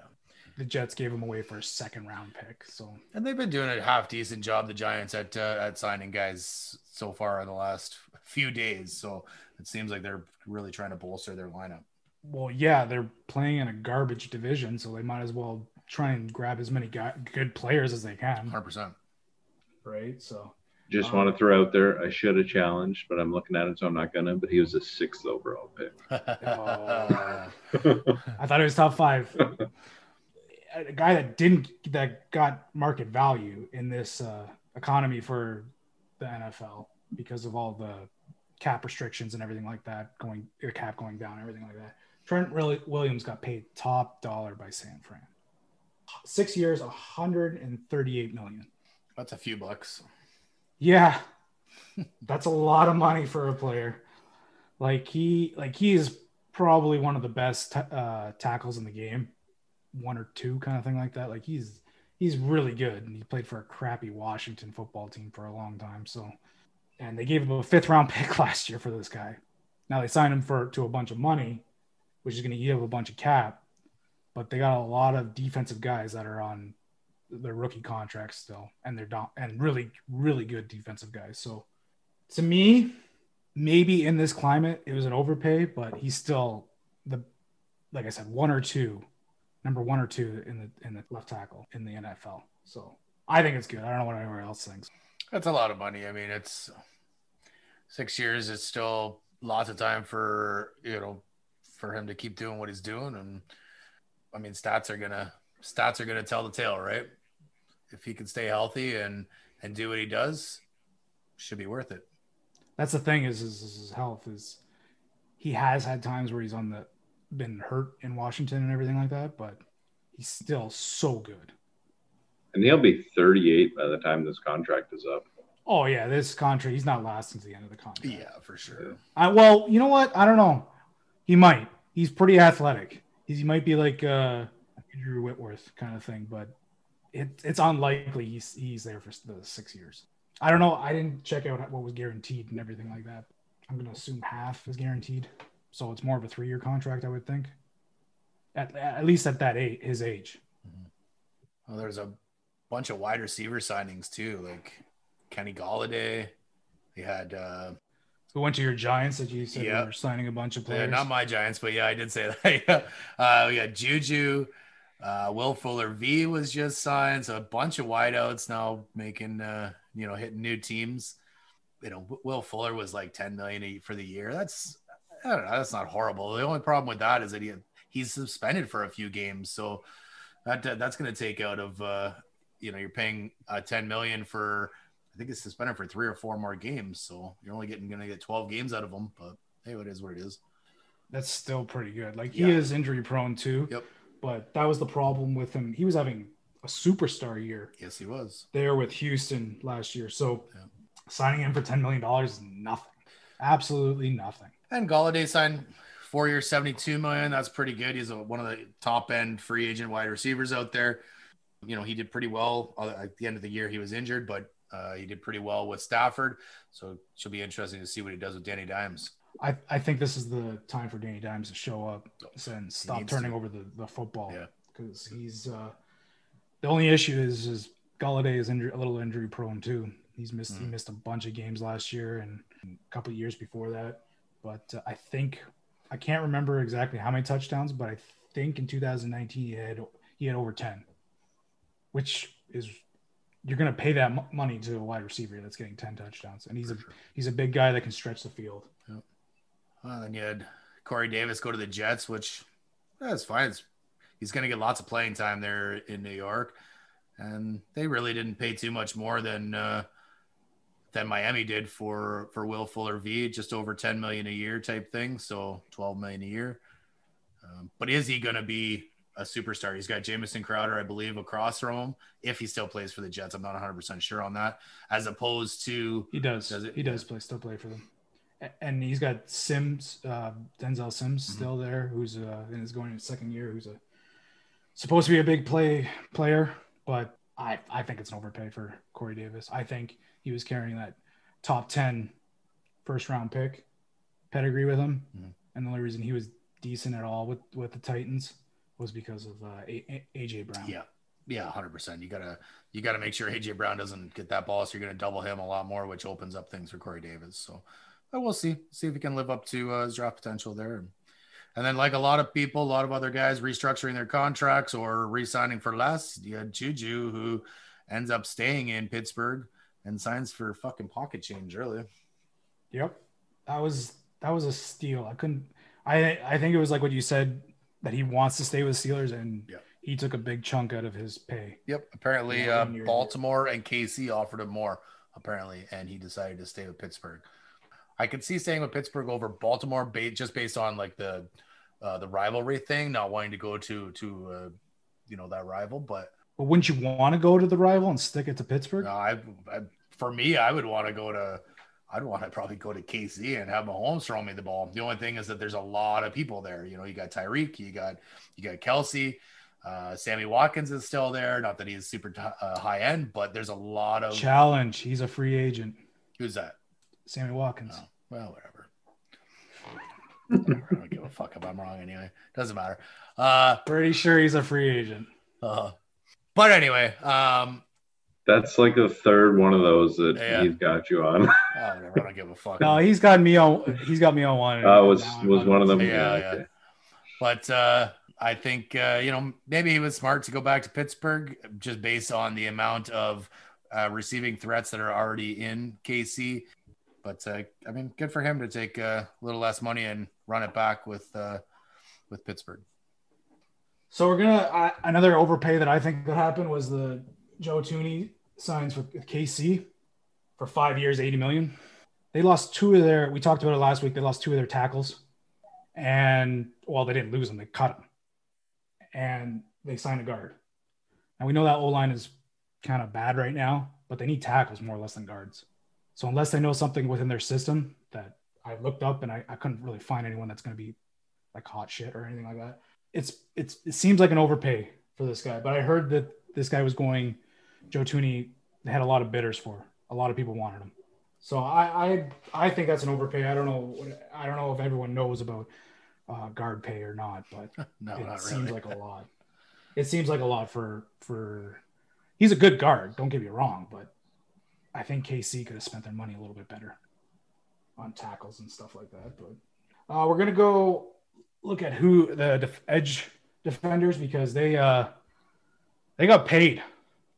the Jets gave him away for a second round pick. So And they've been doing a half decent job, the Giants, at uh, at signing guys so far in the last few days. So it seems like they're really trying to bolster their lineup. Well, yeah, they're playing in a garbage division, so they might as well try and grab as many guy, good players as they can, Hundred percent. right? So Just Um, want to throw out there, I should have challenged, but I'm looking at it, so I'm not gonna. But he was a sixth overall pick. Oh. I thought it was top five. a guy that didn't that got market value in this uh, economy for the NFL because of all the cap restrictions and everything like that going your cap going down everything like that. Trent really Williams got paid top dollar by San Fran. Six years, 138 million. That's a few bucks. Yeah, that's a lot of money for a player. Like he, like he is probably one of the best uh, tackles in the game, one or two kind of thing like that. Like he's he's really good, and he played for a crappy Washington football team for a long time. So, and they gave him a fifth round pick last year for this guy. Now they signed him for to a bunch of money, which is going to eat up a bunch of cap. But they got a lot of defensive guys that are on their rookie contracts still, and they're down and really, really good defensive guys. So, to me, maybe in this climate, it was an overpay, but he's still the, like I said, one or two, number one or two in the in the left tackle in the NFL. So I think it's good. I don't know what anyone else thinks. That's a lot of money. I mean, it's six years. It's still lots of time for you know for him to keep doing what he's doing, and I mean, stats are gonna stats are gonna tell the tale, right? If he can stay healthy and and do what he does, should be worth it. That's the thing is, is, is his health is he has had times where he's on the been hurt in Washington and everything like that, but he's still so good. And he'll be 38 by the time this contract is up. Oh yeah, this contract he's not lasting to the end of the contract. Yeah, for sure. I, well, you know what? I don't know. He might. He's pretty athletic. He's, he might be like uh, Andrew Whitworth kind of thing, but it, it's unlikely he's he's there for the six years. I don't know. I didn't check out what was guaranteed and everything like that. I'm gonna assume half is guaranteed, so it's more of a three year contract, I would think. At, at least at that age, his age. Well, there's a bunch of wide receiver signings too, like Kenny Golladay. They had uh, We went to your Giants that you said Yeah. you were signing a bunch of Yeah, players. not my Giants, but yeah, I did say that. uh, we got Juju, Uh, Will Fuller V was just signed, so a bunch of wideouts now making, uh, you know, hitting new teams. You know, Will Fuller was like 10 million for the year. That's, I don't know, that's not horrible. The only problem with that is that he he's suspended for a few games, so that that's going to take out of, uh, you know, you're paying uh, 10 million for, I think it's suspended for three or four more games, so you're only getting going to get 12 games out of him. But hey, it is what it is. That's still pretty good. Like he Yeah. is injury prone too. Yep. But that was the problem with him. He was having a superstar year Yes, he was. there with Houston last year. So Yeah. signing him for $10 million is nothing. Absolutely nothing. And Golladay signed four years, 72 million. That's pretty good. He's a, one of the top end free agent wide receivers out there. You know, he did pretty well Uh, at the end of the year. He was injured, but uh, he did pretty well with Stafford. So it should be interesting to see what he does with Danny Dimes. I, I think this is the time for Danny Dimes to show up and stop turning to. over the, the football. Yeah. Because he's uh, the only issue is is Golladay is injury, a little injury prone too. He's missed he Mhm. missed a bunch of games last year and a couple of years before that. But uh, I think I can't remember exactly how many touchdowns, but I think in 2019 he had he had over 10, which is you're going to pay that mo- money to a wide receiver that's getting 10 touchdowns, and he's a he's a big guy that can stretch the field. Uh, then you had Corey Davis go to the Jets, which that's fine. It's, he's going to get lots of playing time there in New York, and they really didn't pay too much more than uh, than Miami did for for Will Fuller V, just over ten million a year type thing. So twelve million a year. Um, but is he going to be a superstar? He's got Jamison Crowder, I believe, across from him. If he still plays for the Jets, I'm not 100 percent sure on that. As opposed to He does. Does it? He does play still play for them, and he's got Sims, uh, Denzel Sims, Mm-hmm. still there, who's uh, in his going in his second year, who's a supposed to be a big play player, but I I think it's an overpay for Corey Davis. I think he was carrying that top 10 first round pick pedigree with him, Mhm. and the only reason he was decent at all with with the Titans was because of uh, a- A- AJ Brown. Yeah. Yeah, hundred percent. You gotta you gotta make sure AJ Brown doesn't get that ball, so you're gonna double him a lot more, which opens up things for Corey Davis. So, but we'll see see if he can live up to uh, his draft potential there. And then, like a lot of people, a lot of other guys restructuring their contracts or re-signing for less. You had Juju who ends up staying in Pittsburgh and signs for fucking pocket change early. Yep. That was that was a steal. I couldn't I I think it was like what you said that he wants to stay with Steelers and Yeah. he took a big chunk out of his pay. Yep. Apparently, uh. Baltimore and KC offered him more, apparently, and he decided to stay with Pittsburgh. I could see staying with Pittsburgh over Baltimore, ba- just based on like the uh, the rivalry thing, not wanting to go to to uh, you know that rival. But But wouldn't you want to go to the rival and stick it to Pittsburgh? uh, I, I, for me, I would want to go to. I'd want to probably go to KC and have Mahomes throw me the ball. The only thing is that there's a lot of people there. You know, you got Tyreek, you got you got Kelce, uh, Sammy Watkins is still there. Not that he's super t- uh, high end, but there's a lot of Challenge. He's a free agent. who's that? Sammy Watkins. Oh, well, whatever. Whatever. I don't give a fuck if I'm wrong anyway. Doesn't matter. Uh, Pretty sure he's a free agent. uh, but anyway, um, That's like the third one of those that Yeah. he's got you on. oh, whatever. I don't give a fuck. No, he's got me on he's got me on one. Uh, was I'm was on one of them. Yeah, okay. yeah. But uh, I think uh, you know maybe he was smart to go back to Pittsburgh just based on the amount of uh, receiving threats that are already in KC. But uh, I mean, good for him to take uh, a little less money and run it back with uh, with Pittsburgh. So we're gonna uh, another overpay that I think that happened was the Joe Thuney signs with KC for five years, eighty million. They lost two of their. We talked about it last week. They lost two of their tackles, and well, they didn't lose them. They cut them, and they signed a guard. And we know that O line is kind of bad right now, but they need tackles more or less than guards. So unless they know something within their system that I looked up and I, I couldn't really find anyone that's going to be like hot shit or anything like that it's it's it seems like an overpay for this guy. But I heard that this guy was going Joe Thuney had a lot of bidders for. A lot of people wanted him. So I I I think that's an overpay. I don't know I don't know if everyone knows about uh, guard pay or not, but No, it not seems really. like a lot. It seems like a lot for for he's a good guard, don't get me wrong, but I think KC could have spent their money a little bit better on tackles and stuff like that. But uh, we're gonna go look at who the def- edge defenders because they uh they got paid.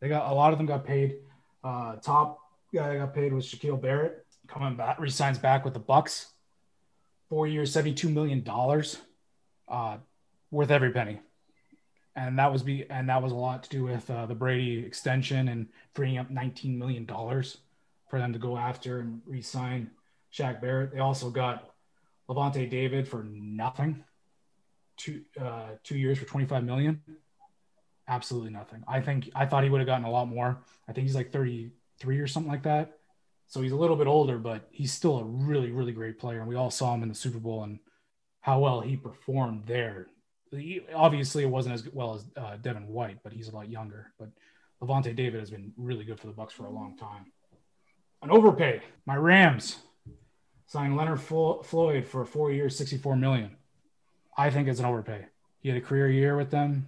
They got a lot of them got paid. Uh, top guy that got paid was Shaquil Barrett coming back, resigns back with the Bucs. Four years, seventy-two million dollars, uh, worth every penny. And that was be and that was a lot to do with uh, the Brady extension and freeing up nineteen million dollars for them to go after and re-sign Shaq Barrett. They also got Lavonte David for nothing, two uh, two years for twenty-five million. Absolutely nothing. I think I thought he would have gotten a lot more. I think he's like thirty-three or something like that. So he's a little bit older, but he's still a really, really great player. And we all saw him in the Super Bowl and how well he performed there. He, obviously, it wasn't as well as uh, Devin White, but he's a lot younger. But Lavonte David has been really good for the Bucs for a long time. An overpay. My Rams signed Leonard Flo- Floyd for four years, sixty-four million. I think it's an overpay. He had a career year with them.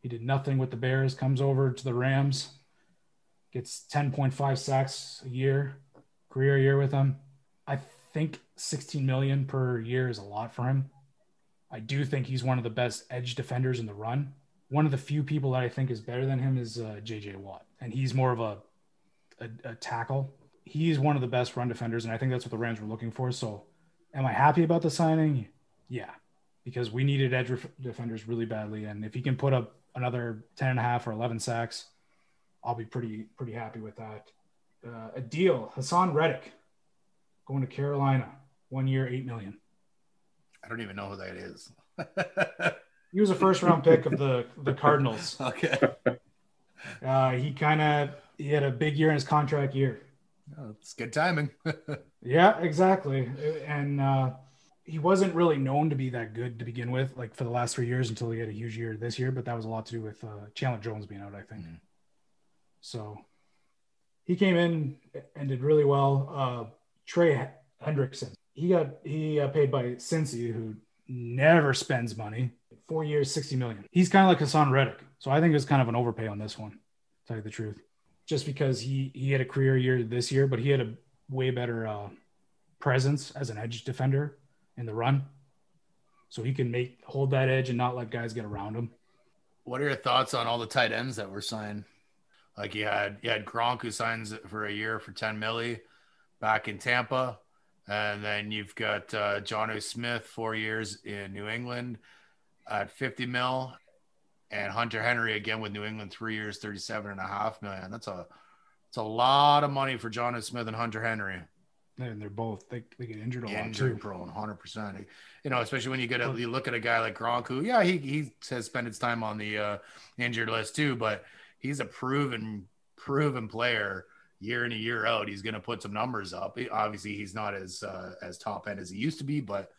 He did nothing with the Bears. Comes over to the Rams, gets ten point five sacks a year career year with him. I think 16 million per year is a lot for him. I do think he's one of the best edge defenders in the run. One of the few people that I think is better than him is uh, JJ Watt, and he's more of a, a, a tackle. He's one of the best run defenders, and I think that's what the Rams were looking for. So, am I happy about the signing? Yeah, because we needed edge defenders really badly, and if he can put up another 10 and a half or 11 sacks, I'll be pretty pretty happy with that uh, a deal. Haason Reddick going to Carolina, one year, eight million. I don't even know who that is. he was a first round pick of the the Cardinals. Okay. Uh, he kind of he had a big year in his contract year. Oh, it's good timing. yeah, exactly. And uh, he wasn't really known to be that good to begin with, like for the last three years until he had a huge year this year. But that was a lot to do with uh, Chandler Jones being out, I think. Mm. So he came in and did really well. Uh, Trey Hendrickson, he got he got paid by Cincy, who never spends money. Four years, sixty million. He's kind of like Haason Reddick, so I think it was kind of an overpay on this one. tell you the truth, just because he he had a career year this year, but he had a way better uh, presence as an edge defender in the run, so he can make hold that edge and not let guys get around him. What are your thoughts on all the tight ends that were signed? Like you had you had Gronk who signs for a year for 10 milli back in Tampa. And then you've got uh, Jonnu Smith, four years in New England at 50 mil. And Hunter Henry again with New England, three years, 37 and a half million. That's a it's a lot of money for Jonnu Smith and Hunter Henry. And they're both they, they get injured a lot injured too. prone, hundred percent. You know, especially when you get a, you look at a guy like Gronk, who yeah, he he has spent his time on the uh, injured list too, but he's a proven proven player year in and year out. He's going to put some numbers up. Obviously, he's not as uh, as top end as he used to be, but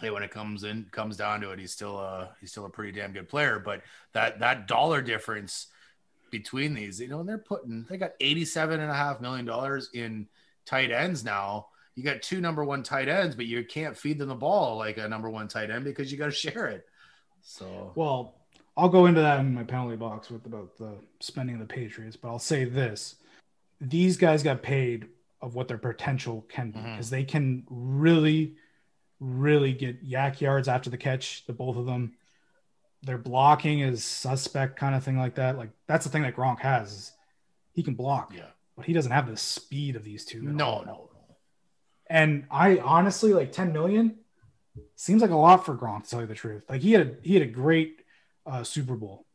hey, when it comes in comes down to it, he's still a he's still a pretty damn good player. But that that dollar difference between these, you know, and they're putting they got eighty seven and a half million dollars in tight ends now. You got two number one tight ends, but you can't feed them the ball like a number one tight end because you got to share it. So well, I'll go into that in my penalty box with about the spending of the Patriots, but I'll say this: these guys got paid of what their potential can be because mm-hmm. they can really, really get YAC yards after the catch. The both of them, their blocking is suspect, kind of thing like that. Like that's the thing that Gronk has. He can block, yeah, but he doesn't have the speed of these two. No, no, no. And I honestly like 10 million seems like a lot for Gronk to tell you the truth. Like he had a he had a great uh, Super Bowl,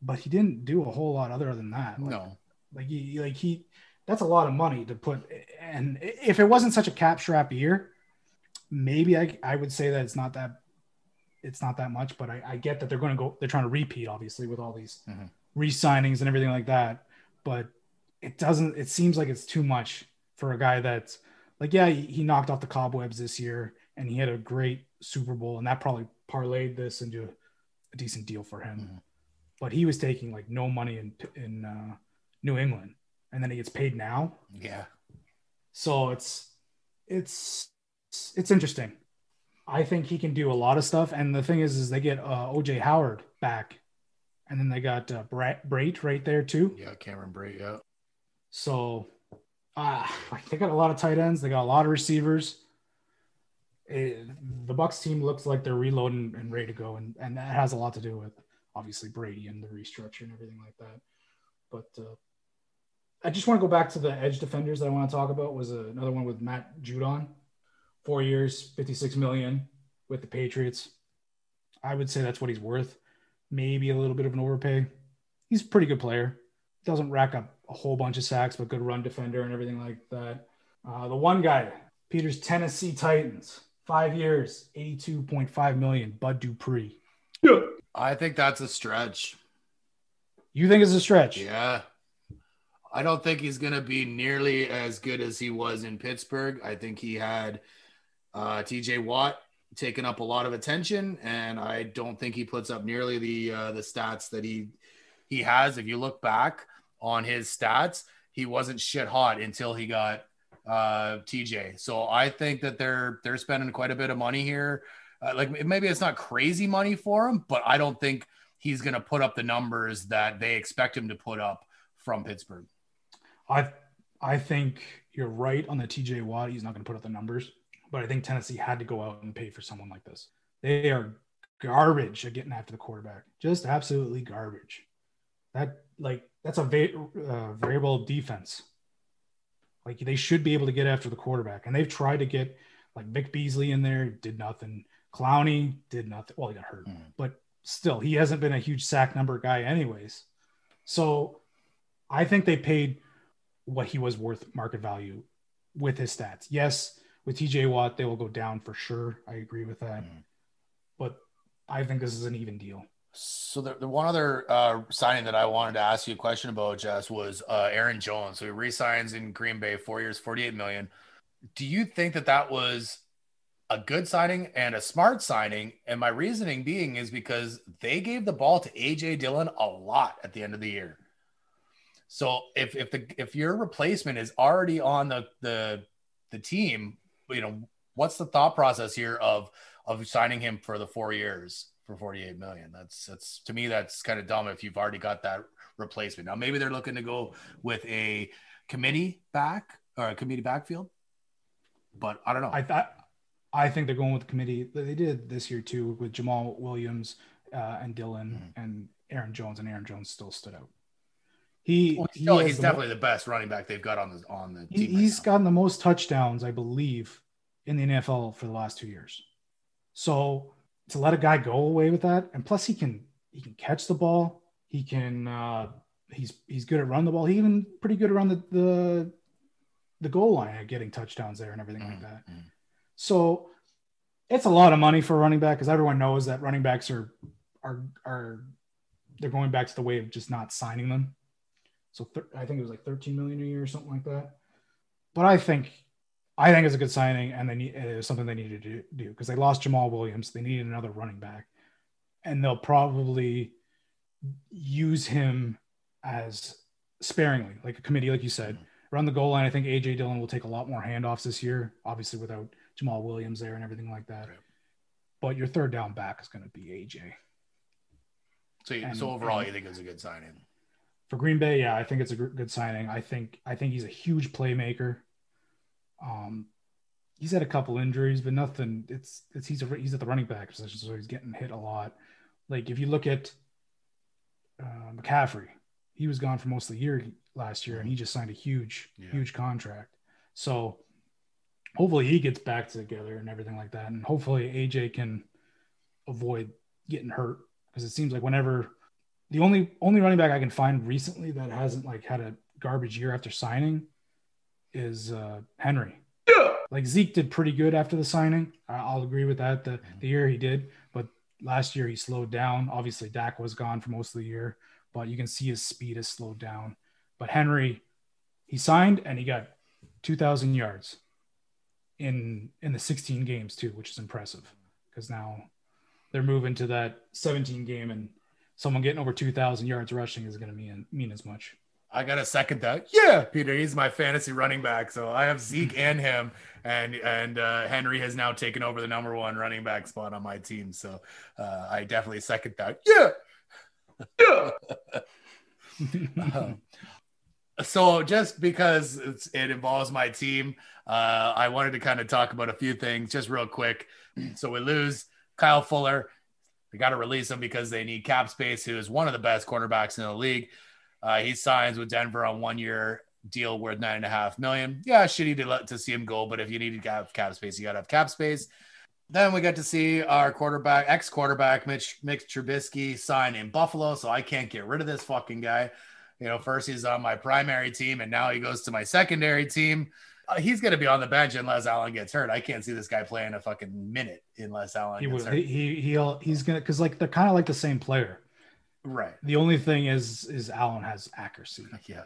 but he didn't do a whole lot other than that. Like, no, like he like he that's a lot of money to put. And if it wasn't such a cap strap year, maybe I I would say that it's not that it's not that much. But I, I get that they're going to go. They're trying to repeat, obviously, with all these mm-hmm. re-signings and everything like that. But it doesn't. It seems like it's too much for a guy that's like, yeah, he, knocked off the cobwebs this year, and he had a great Super Bowl, and that probably parlayed this into a decent deal for him. Mm-hmm. But he was taking like no money in in uh, New England, and then he gets paid now. Yeah. So it's it's it's interesting. I think he can do a lot of stuff, and the thing is, is they get uh, OJ Howard back, and then they got uh, Brate right there too. Yeah, Cameron Brate. Yeah. So, uh, they got a lot of tight ends. They got a lot of receivers. it, the Bucs team looks like they're reloading and ready to go, and and that has a lot to do with obviously Brady and the restructure and everything like that. But uh, I just want to go back to the edge defenders that I want to talk about. Was another one with Matt Judon, four years, fifty six million with the Patriots. I would say that's what he's worth. Maybe a little bit of an overpay. He's a pretty good player. Doesn't rack up a whole bunch of sacks, but good run defender and everything like that. Uh, the one guy, Peter's Tennessee Titans, five years, 82.5 million, Bud Dupree. I think that's a stretch. You think it's a stretch? Yeah. I don't think he's going to be nearly as good as he was in Pittsburgh. I think he had uh, TJ Watt taken up a lot of attention, and I don't think he puts up nearly the uh, the stats that he he has. If you look back on his stats, he wasn't shit hot until he got uh, TJ. So I think that they're they're spending quite a bit of money here. Uh, like maybe it's not crazy money for him, but I don't think he's going to put up the numbers that they expect him to put up from Pittsburgh. I I think you're right on the TJ Watt. He's not going to put up the numbers, but I think Tennessee had to go out and pay for someone like this. They are garbage at getting after the quarterback. Just absolutely garbage. That like that's a va- uh, variable defense. Like they should be able to get after the quarterback, and they've tried to get like Vic Beasley in there, did nothing. Clowney did nothing. Well, he got hurt, mm. but still, he hasn't been a huge sack number guy, anyways. So I think they paid what he was worth market value with his stats. Yes, with TJ Watt, they will go down for sure. I agree with that. Mm. But I think this is an even deal. So the, the one other uh, signing that I wanted to ask you a question about, Jess, was uh, Aaron Jones. So he resigns in Green Bay, four years, forty-eight million. Do you think that that was a good signing and a smart signing? And my reasoning being is because they gave the ball to AJ Dillon a lot at the end of the year. So if if the if your replacement is already on the the the team, you know what's the thought process here of of signing him for the four years? For 48 million. That's that's to me that's kind of dumb if you've already got that replacement. Now maybe they're looking to go with a committee back or a committee backfield, but I don't know. I thought I think they're going with the committee. They did this year too with Jamaal Williams uh, and Dillon mm-hmm. and Aaron Jones, and Aaron Jones still stood out. He, well, he he's the definitely mo- the best running back they've got on the on the he, team. He's right gotten the most touchdowns, I believe, in the NFL for the last two years. So to let a guy go away with that, and plus he can he can catch the ball. He can uh, he's he's good at run the ball. He even pretty good around the the the goal line at getting touchdowns there and everything mm-hmm. like that. Mm-hmm. So it's a lot of money for a running back because everyone knows that running backs are are are they're going back to the way of just not signing them. So th- I think it was like 13 million a year or something like that. But I think I think it's a good signing, and they need it was something they needed to do because they lost Jamaal Williams. They needed another running back, and they'll probably use him as sparingly, like a committee, like you said, around the goal line. I think AJ Dillon will take a lot more handoffs this year, obviously without Jamaal Williams there and everything like that. Right. But your third down back is going to be AJ. So, you, and, so overall, you think it's a good signing for Green Bay? Yeah, I think it's a good signing. I think I think he's a huge playmaker. Um, he's had a couple injuries, but nothing. It's it's he's a, he's at the running back position, so he's getting hit a lot. Like if you look at uh, McCaffrey, he was gone for most of the year last year, and he just signed a huge yeah. huge contract. So hopefully he gets back together and everything like that, and hopefully AJ can avoid getting hurt because it seems like whenever the only only running back I can find recently that hasn't like had a garbage year after signing is uh, Henry. Yeah. Like Zeke did pretty good after the signing. I'll agree with that. The the year he did, but last year he slowed down. Obviously, Dak was gone for most of the year, but you can see his speed has slowed down. But Henry, he signed and he got 2,000 yards in in the 16 games too, which is impressive because now they're moving to that 17 game and someone getting over 2,000 yards rushing is going to mean mean as much. I got to second that. Yeah, Peter, he's my fantasy running back. So I have Zeke and him, and and uh, Henry has now taken over the number one running back spot on my team. So uh, I definitely second that. Yeah, yeah. um, so just because it involves my team, Uh, I wanted to kind of talk about a few things just real quick. So we lose Kyle Fuller. They got to release him because they need cap space, who is one of the best cornerbacks in the league. Uh, he signs with Denver on one year deal worth nine and a half million. Yeah, shitty to let to see him go, but if you need to have cap space, you got to have cap space. Then we got to see our quarterback, ex quarterback, Mitch Mitch Trubisky, sign in Buffalo. So I can't get rid of this fucking guy. You know, first he's on my primary team, and now he goes to my secondary team. Uh, he's going to be on the bench unless Allen gets hurt. I can't see this guy playing a fucking minute unless Allen He gets will. hurt. He, he he'll he's gonna because like they're kind of like the same player. Right. The only thing is is Allen has accuracy uh, Yeah.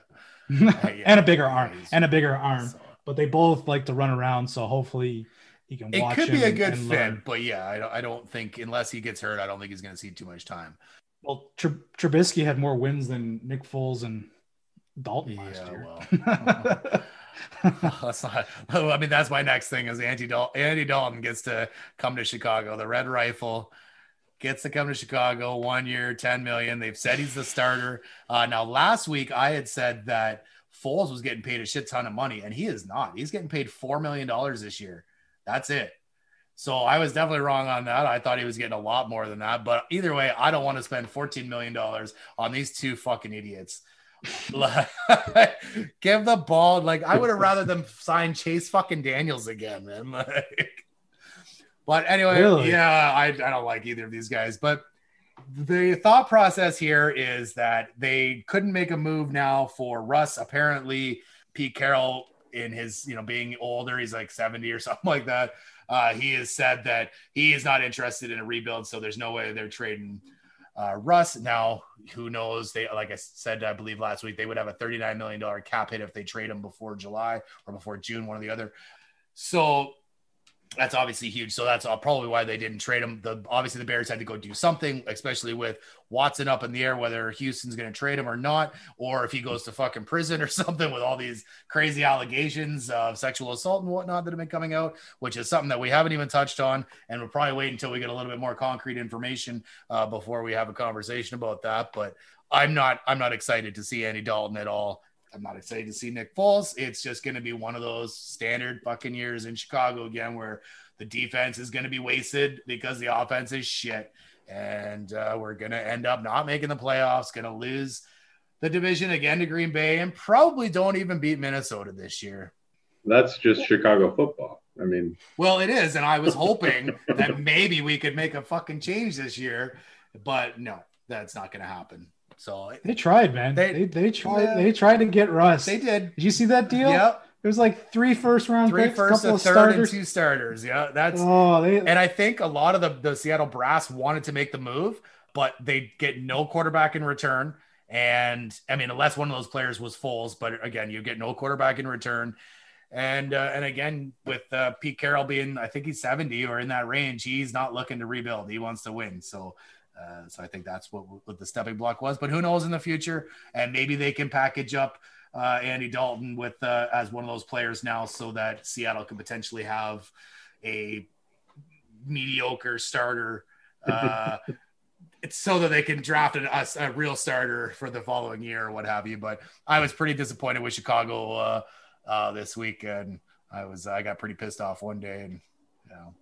and a bigger arm he's- and a bigger arm, So- but they both like to run around. So hopefully he can. It watch could be a good fit, learn. but yeah, I don't, I don't think unless he gets hurt, I don't think he's going to see too much time. Well, Tr- Trubisky had more wins than Nick Foles and Dalton last year. well. that's not. I mean, that's my next thing is Andy Dalton. Andy Dalton gets to come to Chicago. The Red Rifle gets to come to Chicago. One year, ten million. They've said he's the starter. Uh, now, last week I had said that Foles was getting paid a shit ton of money, and he is not. He's getting paid four million dollars this year. That's it. So I was definitely wrong on that. I thought he was getting a lot more than that. But either way, I don't want to spend $14 million on these two fucking idiots. Give the ball. Like I would have rather them sign Chase fucking Daniels again, man. Like, but anyway, Really? yeah, I, I don't like either of these guys. But the thought process here is that they couldn't make a move now for Russ. Apparently, Pete Carroll, in his you know being older, he's like 70 or something like that. Uh, he has said that he is not interested in a rebuild, so there's no way they're trading uh, Russ. Now, who knows? They, like I said, I believe last week, they would have a $39 million cap hit if they trade him before July or before June, one or the other. So that's obviously huge. So that's uh, probably why they didn't trade him. The obviously the Bears had to go do something, especially with Watson up in the air, whether Houston's going to trade him or not, or if he goes to fucking prison or something with all these crazy allegations of sexual assault and whatnot that have been coming out, which is something that we haven't even touched on, and we'll probably wait until we get a little bit more concrete information uh, before we have a conversation about that. But I'm not I'm not excited to see Andy Dalton at all. I'm not excited to see Nick Foles. It's just going to be one of those standard fucking years in Chicago again, where the defense is going to be wasted because the offense is shit, and uh, we're going to end up not making the playoffs, going to lose the division again to Green Bay, and probably don't even beat Minnesota this year. That's just Chicago football. I mean, Well, it is, and I was hoping that maybe we could make a fucking change this year, but no, that's not going to happen. So They tried, man. They- They they, tried. Yeah. They tried to get Russ. they did. Did you see that deal? Yep, It was like three first round three picks, first, couple a of third, starters. and two starters. Yeah, that's Oh, they, And I think a lot of the, the Seattle Brass wanted to make the move, but they get no quarterback in return. And I mean, unless one of those players was Foles, but again, you get no quarterback in return. And uh, and again, with uh, Pete Carroll being, I think he's 70 or in that range, he's not looking to rebuild. He wants to win. So uh, so I think that's what, what the stepping block was. But who knows in the future? And maybe they can package up uh, Andy Dalton with uh, as one of those players now, so that Seattle could potentially have a mediocre starter. Uh, it's so that they can draft an, a, a real starter for the following year or what have you. But I was pretty disappointed with Chicago uh, uh, this week, and I was I got pretty pissed off one day, and you know.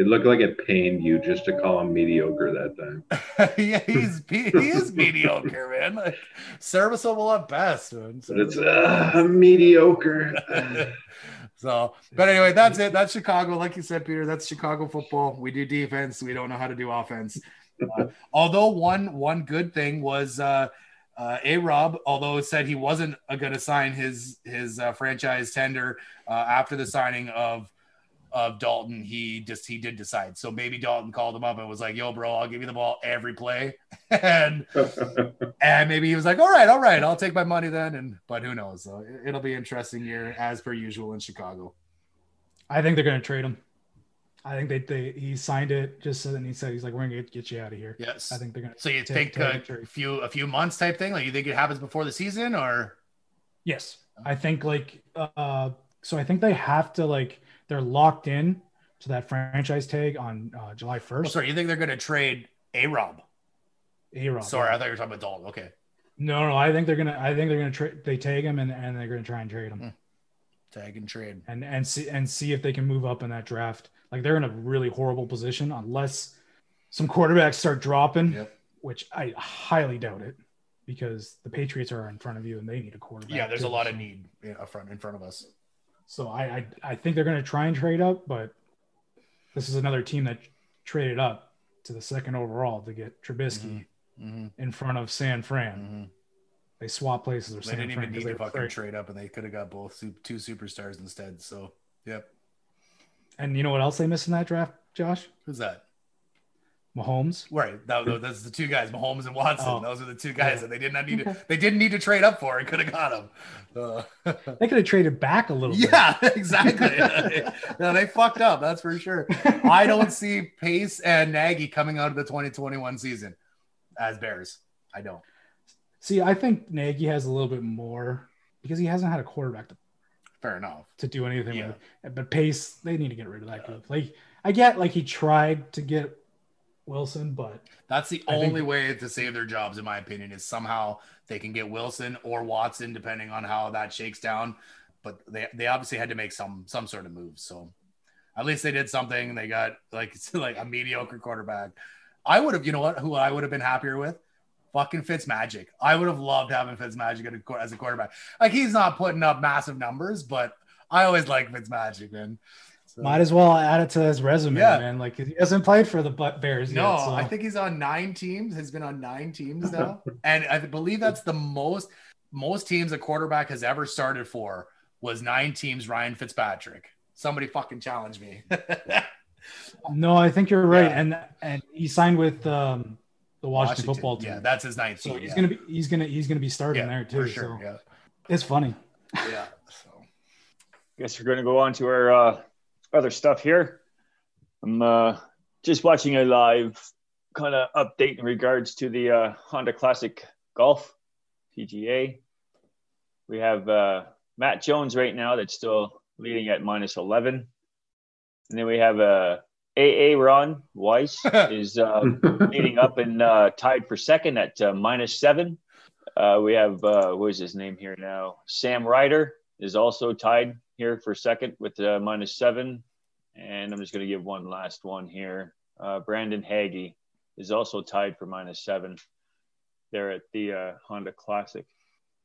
It looked like it pained you just to call him mediocre that time. yeah, he's he is mediocre, man. Like serviceable at best. Man. But it's uh, mediocre. so, but anyway, that's it. That's Chicago. Like you said, Peter, that's Chicago football. We do defense. We don't know how to do offense. Uh, although one one good thing was uh, uh, a Rob, although it said he wasn't uh, going to sign his his uh, franchise tender uh, after the signing of of Dalton, he just he did decide. So maybe Dalton called him up and was like, "Yo, bro, I'll give you the ball every play," and and maybe he was like, "All right, all right, I'll take my money then." And but who knows? So it- it'll be interesting year as per usual in Chicago. I think they're going to trade him. I think they, they he signed it just so then he said he's like we're going to get, get you out of here. Yes. I think they're going to. So you Take- think take a a few a few months type thing? Like you think it happens before the season or? Yes, I think like uh, so. I think they have to like they're locked in to that franchise tag on uh, July Oh, first. sorry, you think they're going to trade a Rob? A Rob. Sorry, I thought you were talking about Dalton. Okay. No, no, I think they're gonna. I think they're gonna trade. They tag him and, and they're gonna try and trade him. tag and trade. and and see and see if they can move up in that draft. Like they're in a really horrible position unless some quarterbacks start dropping, Yep. which I highly doubt it because the Patriots are in front of you and they need a quarterback. Yeah, there's a lot of need in front in front of us. So I I, I think they're going to try and trade up, but this is another team that traded up to the second overall to get Trubisky Mm-hmm. in front of San Fran. Mm-hmm. They swap places with They San didn't Fran even need to fucking afraid. trade up, and they could have got both two superstars instead. So, yep. And you know what else they missed in that draft, Josh? Who's that? Mahomes. Right. That, that- that's the two guys, Mahomes and Watson. Oh. Those are the two guys Yeah. that they did not need to. They didn't need to trade up for and could have got them. Uh, They could have traded back a little bit. yeah, exactly. no, they fucked up. That's for sure. I don't see Pace and Nagy coming out of the 2021 season as Bears. I don't. See, I think Nagy has a little bit more because he hasn't had a quarterback to, Fair enough. to do anything Yeah. with. But Pace, they need to get rid of that group. Like I get like he tried to get Wilson, but That's the I think- only way to save their jobs, in my opinion, is somehow they can get Wilson or Watson, depending on how that shakes down. But they, they obviously had to make some some sort of move. So at least they did something. They got like like a mediocre quarterback. I would have, you know what, who I would have been happier with? Fucking Fitzmagic. I would have loved having a qu- as a quarterback. Like he's not putting up massive numbers, but I always like Fitzmagic, man. So- might as well add it to his resume, Yeah. man. Like he hasn't played for the Bu- Bears No, yet. So. I think he's on nine teams. Has been on nine teams now, and I believe that's the most most teams a quarterback has ever started for was nine teams. Ryan Fitzpatrick. Somebody fucking challenge me. no, I think you're right. Yeah. And and he signed with um, the Washington, football team. Yeah, that's his ninth so team. he's yeah. gonna be he's gonna he's gonna be starting yeah, there too. for sure. So Yeah, it's funny. yeah. So guess we're going to go on to our uh, other stuff here. I'm uh, just watching a live kind of update in regards to the uh, Honda Classic Golf PGA. We have uh, Matt Jones right now that's still leading at minus 11. And then we have uh, AA Ron Wise is uh, leading up and uh, tied for second at uh, minus seven. Uh, we have uh, what is his name here now? Sam Ryder is also tied here for second with uh, minus seven. And I'm just going to give one last one here. Uh, Brandon Hagy is also tied for minus seven there at the uh, Honda Classic.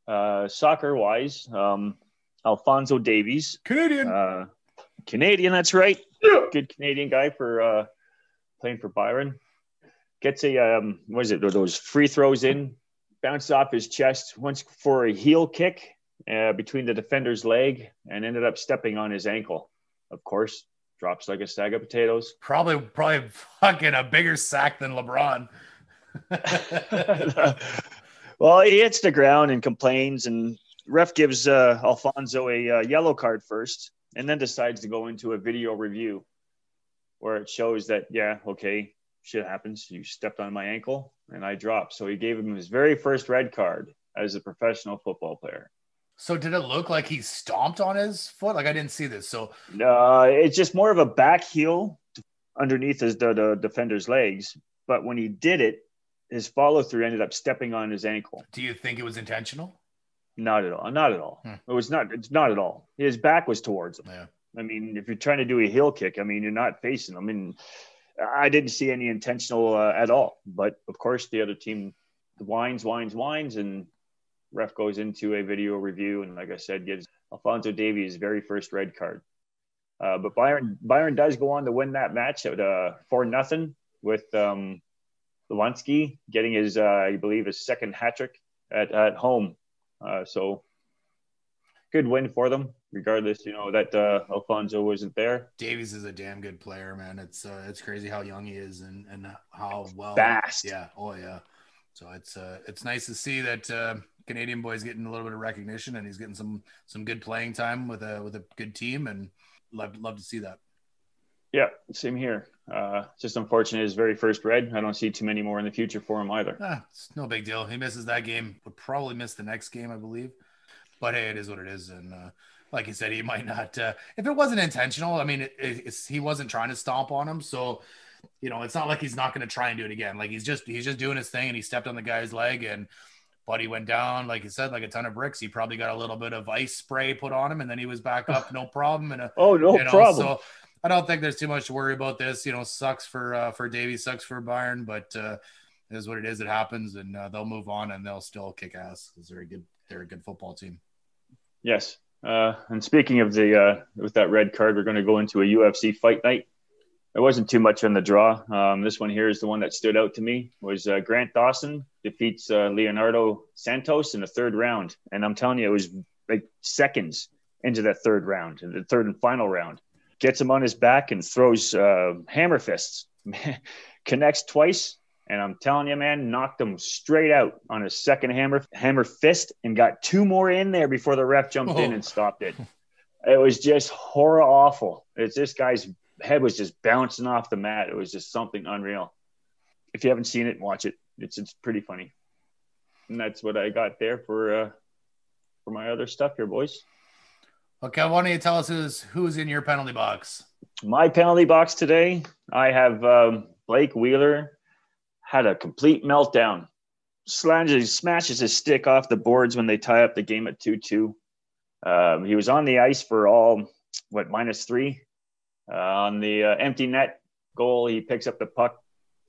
Uh, soccer wise, um, Alfonso Davies, Canadian. uh, Canadian, that's right. Yeah. Good Canadian guy for uh, playing for Bayern. Gets a um, what is it? Those free throws in, bounced off his chest once for a heel kick uh, between the defender's leg, and ended up stepping on his ankle. Of course, drops like a sack of potatoes. probably probably fucking a bigger sack than LeBron. well, he hits the ground and complains, and ref gives uh, Alfonso a uh, yellow card first, and then decides to go into a video review where it shows that yeah, okay, shit happens. You stepped on my ankle, and I dropped. So he gave him his very first red card as a professional football player. So did it look like he stomped on his foot? Like I didn't see this. So Uh, it's just more of a back heel underneath his the, the defender's legs, but when he did it, his follow through ended up stepping on his ankle. do you think it was intentional? Not at all. Not at all. Hmm. It was not. It's not at all. His back was towards him. Yeah. I mean, if you're trying to do a heel kick, I mean, you're not facing him. I mean, I didn't see any intentional uh, at all. But of course, the other team whines, whines, whines, and ref goes into a video review, and like I said, gives Alfonso Davies very first red card. Uh, but Bayern Bayern does go on to win that match at uh, four nothing with um, Lewandowski getting his, uh, I believe, his second hat trick at at home. Uh, so good win for them, regardless. You know that uh, Alfonso wasn't there. Davies is a damn good player, man. It's uh, it's crazy how young he is and and how well Fast. Yeah. Oh yeah. So it's uh it's nice to see that uh, Canadian boy's getting a little bit of recognition and he's getting some some good playing time with a with a good team and love love to see that. Yeah, same here. Uh, just unfortunate his very first red. I don't see too many more in the future for him either. Ah, it's no big deal. He misses that game. Would probably miss the next game, I believe. But hey, it is what it is. And uh, like you said, he might not. Uh, if it wasn't intentional, I mean, it, it's, he wasn't trying to stomp on him. So, you know, it's not like he's not going to try and do it again. Like he's just he's just doing his thing, and he stepped on the guy's leg. And Buddy went down, like you said, like a ton of bricks. He probably got a little bit of ice spray put on him, and then he was back up, no problem. And a, Oh no you know, problem. So I don't think there's too much to worry about this. You know, sucks for uh, for Davey, sucks for Bayern, but uh, it is what it is. It happens, and uh, they'll move on, and they'll still kick ass because they're a good they're a good football team. Yes. Uh, and speaking of the uh, with that red card, we're going to go into a UFC fight night. There wasn't too much on the draw. Um, this one here is the one that stood out to me. Was uh, Grant Dawson defeats uh, Leonardo Santos in the third round, and I'm telling you, it was like seconds into that third round, the third and final round. Gets him on his back and throws uh, hammer fists, connects twice, and I'm telling you, man, knocked him straight out on his second hammer hammer fist and got two more in there before the ref jumped in Oh. and stopped it. It was just horror awful. It's this guy's head was just bouncing off the mat. It was just something unreal. If you haven't seen it, watch it. It's it's pretty funny. And that's what I got there for uh for my other stuff here, boys. Okay, why don't you tell us who's who's in your penalty box? My penalty box today, I have um, Blake Wheeler had a complete meltdown. Slanges smashes his stick off the boards when they tie up the game at 2 2. Um, he was on the ice for all, what, minus three? Uh, on the uh, empty net goal, he picks up the puck,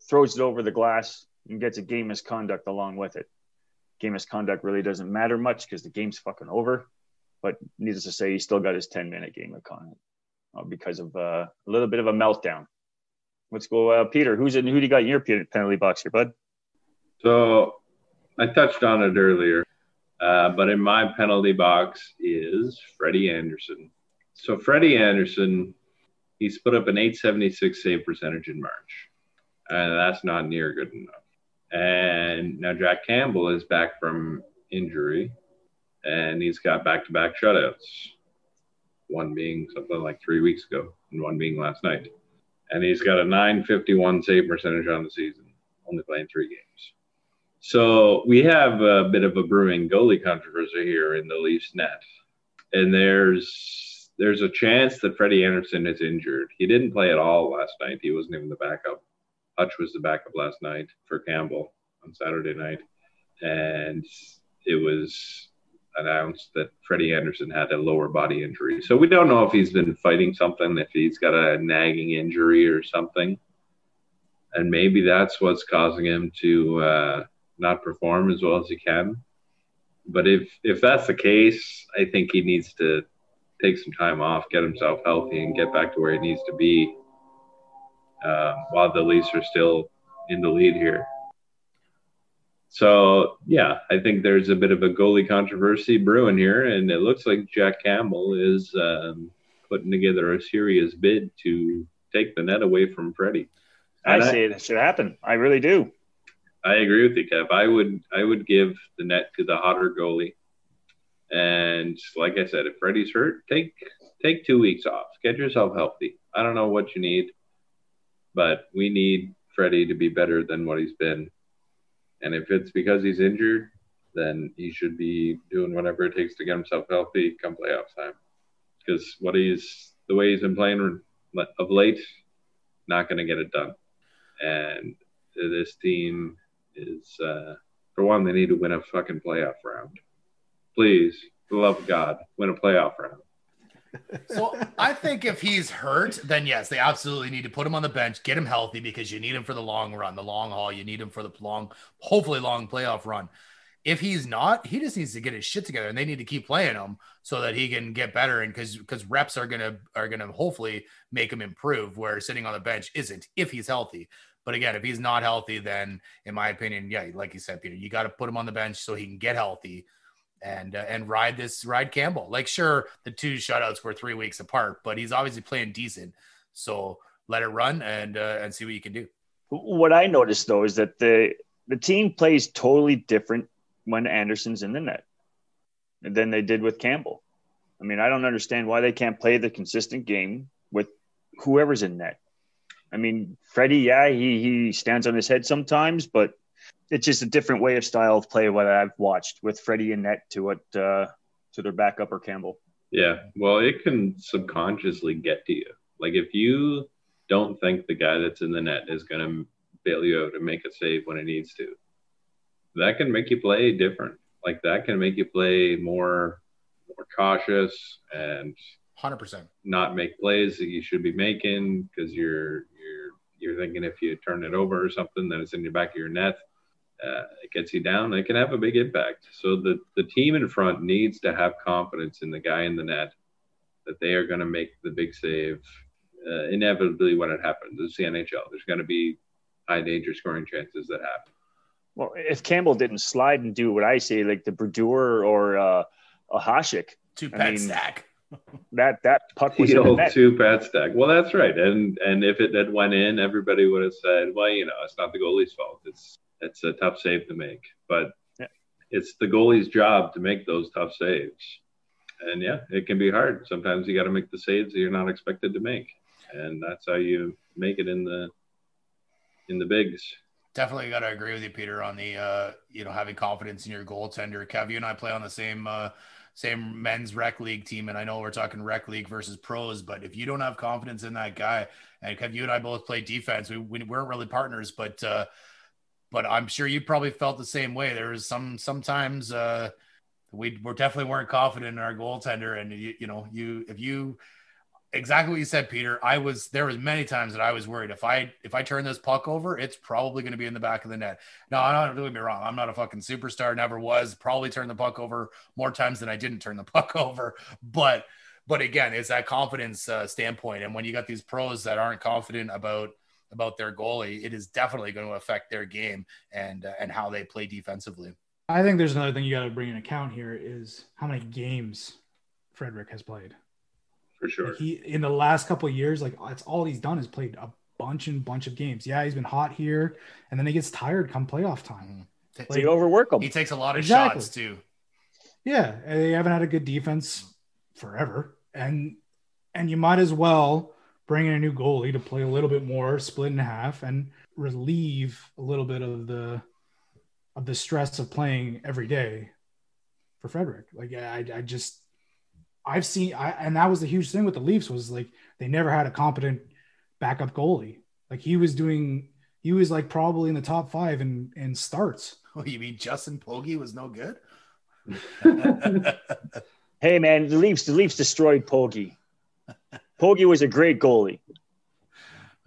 throws it over the glass, and gets a game misconduct along with it. Game misconduct really doesn't matter much because the game's fucking over. But needless to say, he still got his 10 minute game misconduct uh, because of uh, a little bit of a meltdown. Let's go, uh, Peter. Who's in? Who do you got in your penalty box here, bud? So I touched on it earlier, uh, but in my penalty box is Freddie Andersen. So Freddie Andersen, he's put up an 876 save percentage in March, and that's not near good enough. And now Jack Campbell is back from injury, and he's got back-to-back shutouts. One being something like three weeks ago, and one being last night. And he's got a 951 save percentage on the season, only playing three games. So we have a bit of a brewing goalie controversy here in the Leafs net, and there's there's a chance that Freddie Andersen is injured. He didn't play at all last night. He wasn't even the backup. Hutch was the backup last night for Campbell on Saturday night, and it was announced that Freddie Andersen had a lower body injury. So we don't know if he's been fighting something, if he's got a nagging injury or something, and maybe that's what's causing him to. Uh, not perform as well as he can. But if if that's the case, I think he needs to take some time off, get himself healthy, and get back to where he needs to be. Uh, while the Leafs are still in the lead here. So yeah, I think there's a bit of a goalie controversy brewing here, and it looks like Jack Campbell is um, putting together a serious bid to take the net away from Freddie. I say it should happen. I really do. I agree with you, Kev. I would I would give the net to the hotter goalie. And like I said, if Freddie's hurt, take take two weeks off. Get yourself healthy. I don't know what you need, but we need Freddie to be better than what he's been. And if it's because he's injured, then he should be doing whatever it takes to get himself healthy come playoff time. Because what he's the way he's been playing of late, not going to get it done. And this team is uh, for one, they need to win a fucking playoff round. Please, for the love of God, win a playoff round. So I think if he's hurt, then yes, they absolutely need to put him on the bench, get him healthy because you need him for the long run, the long haul. You need him for the long, hopefully long playoff run. If he's not, he just needs to get his shit together, and they need to keep playing him so that he can get better. And because because reps are gonna are gonna hopefully make him improve. Where sitting on the bench isn't if he's healthy. But again, if he's not healthy, then in my opinion, yeah, like you said, Peter, you got to put him on the bench so he can get healthy and uh, and ride this ride Campbell. Like sure, the two shutouts were three weeks apart, but he's obviously playing decent. So let it run and uh, and see what you can do. What I noticed though is that the the team plays totally different when Andersen's in the net than they did with Campbell. I mean, I don't understand why they can't play the consistent game with whoever's in net. I mean, Freddie, yeah, he he stands on his head sometimes, but it's just a different way of style of play what I've watched with Freddie and net to what uh, to their backup or Campbell. Yeah, well, it can subconsciously get to you. Like if you don't think the guy that's in the net is going to bail you out and make a save when it needs to, that can make you play different. Like that can make you play more more cautious and Hundred percent. not make plays that you should be making because you're you're you're thinking if you turn it over or something, then it's in the back of your net. Uh, it gets you down. It can have a big impact. So the the team in front needs to have confidence in the guy in the net that they are going to make the big save. Uh, inevitably, when it happens, it's the NHL. There's going to be high danger scoring chances that happen. Well, if Campbell didn't slide and do what I say, like the Brodeur or uh, a Hasek, Two I pet mean, stack. that that puck was The in the net. two pat stack. Well, that's right. And and if it had went in, everybody would have said, well, you know, it's not the goalie's fault. It's it's a tough save to make. But Yeah. it's the goalie's job to make those tough saves. And yeah, it can be hard. Sometimes you got to make the saves that you're not expected to make, and that's how you make it in the in the bigs. Definitely got to agree with you, Peter, on the uh, you know having confidence in your goaltender. Kev, you and I play on the same uh, same men's rec league team, and I know we're talking rec league versus pros, but if you don't have confidence in that guy, and Kev, you and I both play defense, we, we weren't really partners, but uh, but I'm sure you probably felt the same way. There was some sometimes uh, we were definitely weren't confident in our goaltender, and you, you know you if you exactly what you said, Peter. I was there was many times that I was worried if I if I turn this puck over, it's probably going to be in the back of the net. No, I'm not. Get me wrong. I'm not a fucking superstar. Never was. Probably turned the puck over more times than I didn't turn the puck over. But but again, it's that confidence uh, standpoint. And when you got these pros that aren't confident about about their goalie, it is definitely going to affect their game and uh, and how they play defensively. I think there's another thing you got to bring in account here is how many games Frederick has played. for sure. Like he in the last couple of years, like that's all he's done is played a bunch and bunch of games. Yeah, he's been hot here, and then he gets tired come playoff time. They overwork him. He takes a lot of Exactly. shots too. Yeah, they haven't had a good defense forever, and and you might as well bring in a new goalie to play a little bit more, split in half, and relieve a little bit of the of the stress of playing every day for Frederick. Like I, I just I've seen, I, and that was the huge thing with the Leafs was like they never had a competent backup goalie. Like he was doing, he was like probably in the top five in in starts. Oh, you mean Justin Pogge was no good? Hey man, the Leafs the Leafs destroyed Pogge. Pogge was a great goalie.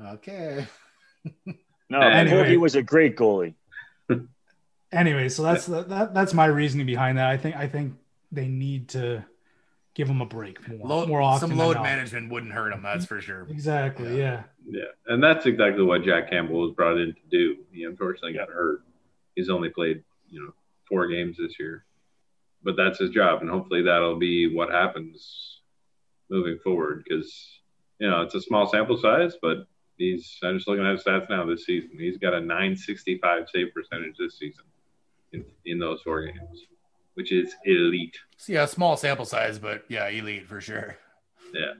okay. No, Anyway. Pogge was a great goalie. anyway, so that's that, that's my reasoning behind that. I think I think they need to give him a break more, Load, more often. some load management wouldn't hurt him. That's for sure. Exactly. Yeah. Yeah, and that's exactly what Jack Campbell was brought in to do. He unfortunately got hurt. He's only played, you know, four games this year, but that's his job, and hopefully that'll be what happens moving forward. Because you know it's a small sample size, but he's. I'm just looking at his stats now this season. He's got a 965 save percentage this season in, in those four games, which is elite. So yeah, small sample size, but yeah, elite for sure. Yeah,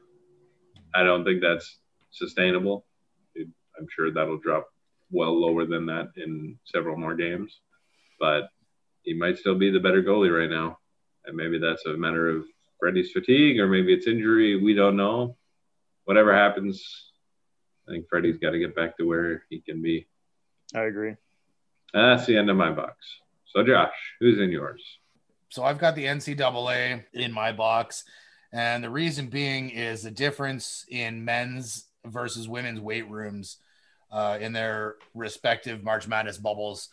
I don't think that's sustainable. It, I'm sure that'll drop well lower than that in several more games, but he might still be the better goalie right now. And maybe that's a matter of Freddie's fatigue or maybe it's injury. We don't know. Whatever happens, I think Freddie's got to get back to where he can be. I agree. And that's the end of my box. So, Josh, who's in yours? So I've got the NCAA in my box, and the reason being is the difference in men's versus women's weight rooms uh, in their respective March Madness bubbles.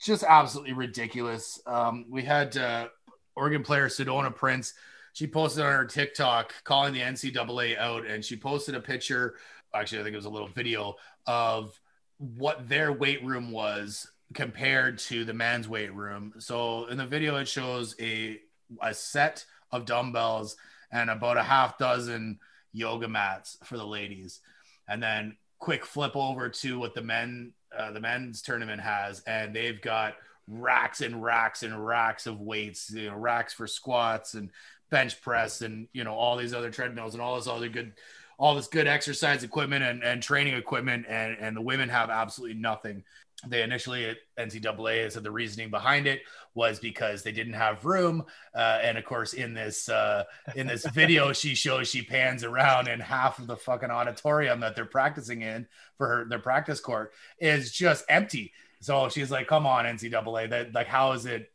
Just absolutely ridiculous. Um, we had uh, Oregon player Sedona Prince. She posted on her TikTok calling the NCAA out, and she posted a picture. Actually, I think it was a little video of what their weight room was compared to the men's weight room. So in the video, it shows a a set of dumbbells and about a half dozen yoga mats for the ladies, and then quick flip over to what the men uh, the men's tournament has, and they've got racks and racks and racks of weights, you know, racks for squats and bench press, and you know all these other treadmills and all this other good all this good exercise equipment and, and training equipment and, and the women have absolutely nothing they initially at NCAA said the reasoning behind it was because they didn't have room. Uh, and of course, in this uh, in this video, she shows she pans around and half of the fucking auditorium that they're practicing in for her their practice court is just empty. So she's like, "Come on, NCAA. That like, how is it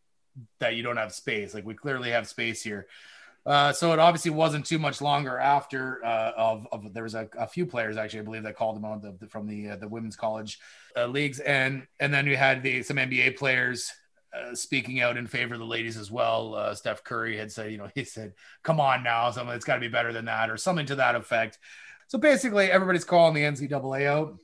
that you don't have space? Like, we clearly have space here." Uh, so it obviously wasn't too much longer after uh, of, of there was a, a, few players actually I believe that called them on the, the from the uh, the women's college uh, leagues and and then we had the some NBA players uh, speaking out in favor of the ladies as well. Steph Curry had said you know he said come on now something it's got to be better than that or something to that effect. So basically everybody's calling the NCAA out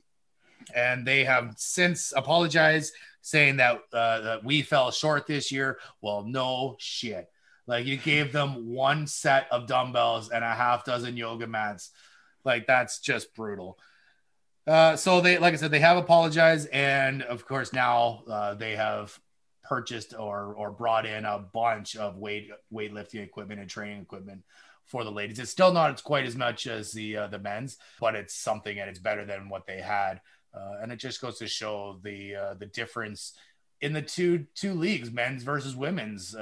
and they have since apologized saying that that we fell short this year. Well no shit like you gave them one set of dumbbells and a half dozen yoga mats. Like that's just brutal. Uh, so they, like I said, they have apologized, and of course now uh, they have purchased or or brought in a bunch of weight weightlifting equipment and training equipment for the ladies. It's still not quite as much as the uh, the men's, but it's something and it's better than what they had. Uh, and it just goes to show the uh, the difference in the two two leagues, men's versus women's.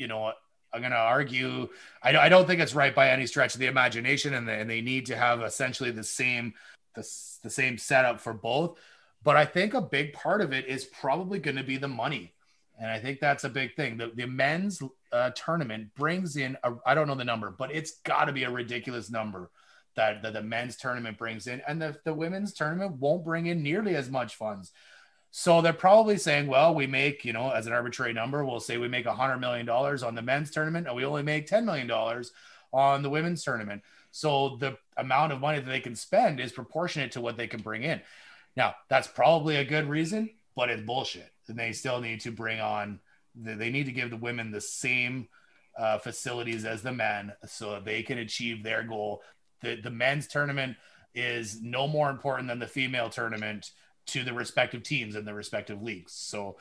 You know, I'm going to argue. I, I, don't think it's right by any stretch of the imagination, and, the, and they need to have essentially the same the, the same setup for both. But I think a big part of it is probably going to be the money, and I think that's a big thing. The, the men's uh, tournament brings in I don't know the number, but it's got to be a ridiculous number that, that the men's tournament brings in, and the, the women's tournament won't bring in nearly as much funds. So they're probably saying, well, we make, you know, as an arbitrary number, we'll say we make a $100 million on the men's tournament and we only make $10 million on the women's tournament. So the amount of money that they can spend is proportionate to what they can bring in. Now, that's probably a good reason, but it's bullshit. And they still need to bring on, they need to give the women the same uh, facilities as the men so they can achieve their goal. The, the men's tournament is no more important than the female tournament to the respective teams and the respective leagues. So,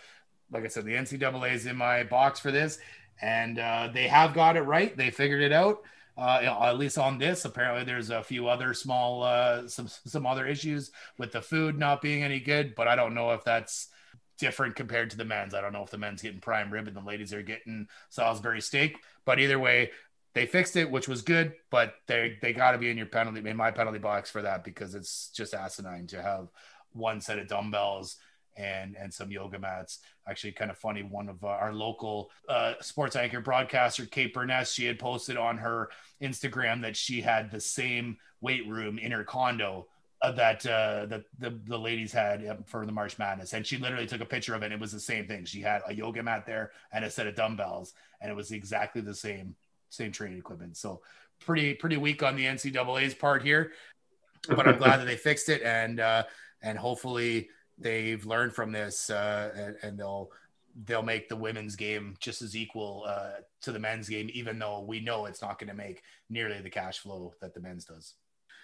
like I said, the NCAA is in my box for this, and uh, they have got it right. They figured it out. Uh, at least on this, apparently there's a few other small, uh, some some other issues with the food not being any good, but I don't know if that's different compared to the men's. I don't know if the men's getting prime rib and the ladies are getting Salisbury steak, but either way, they fixed it, which was good. But they they got to be in your penalty, in my penalty box for that because it's just asinine to have one set of dumbbells and and some yoga mats. Actually, kind of funny. One of uh, our local uh, sports anchor broadcaster, Kate Burness, she had posted on her Instagram that she had the same weight room in her condo uh, that uh, that the, the ladies had um, for the March Madness, and she literally took a picture of it. It was the same thing. She had a yoga mat there and a set of dumbbells, and it was exactly the same same training equipment. So pretty pretty weak on the NCAA's part here, but I'm glad that they fixed it and. Uh, and hopefully they've learned from this uh, and, and, they'll they'll make the women's game just as equal uh, to the men's game, even though we know it's not going to make nearly the cash flow that the men's does.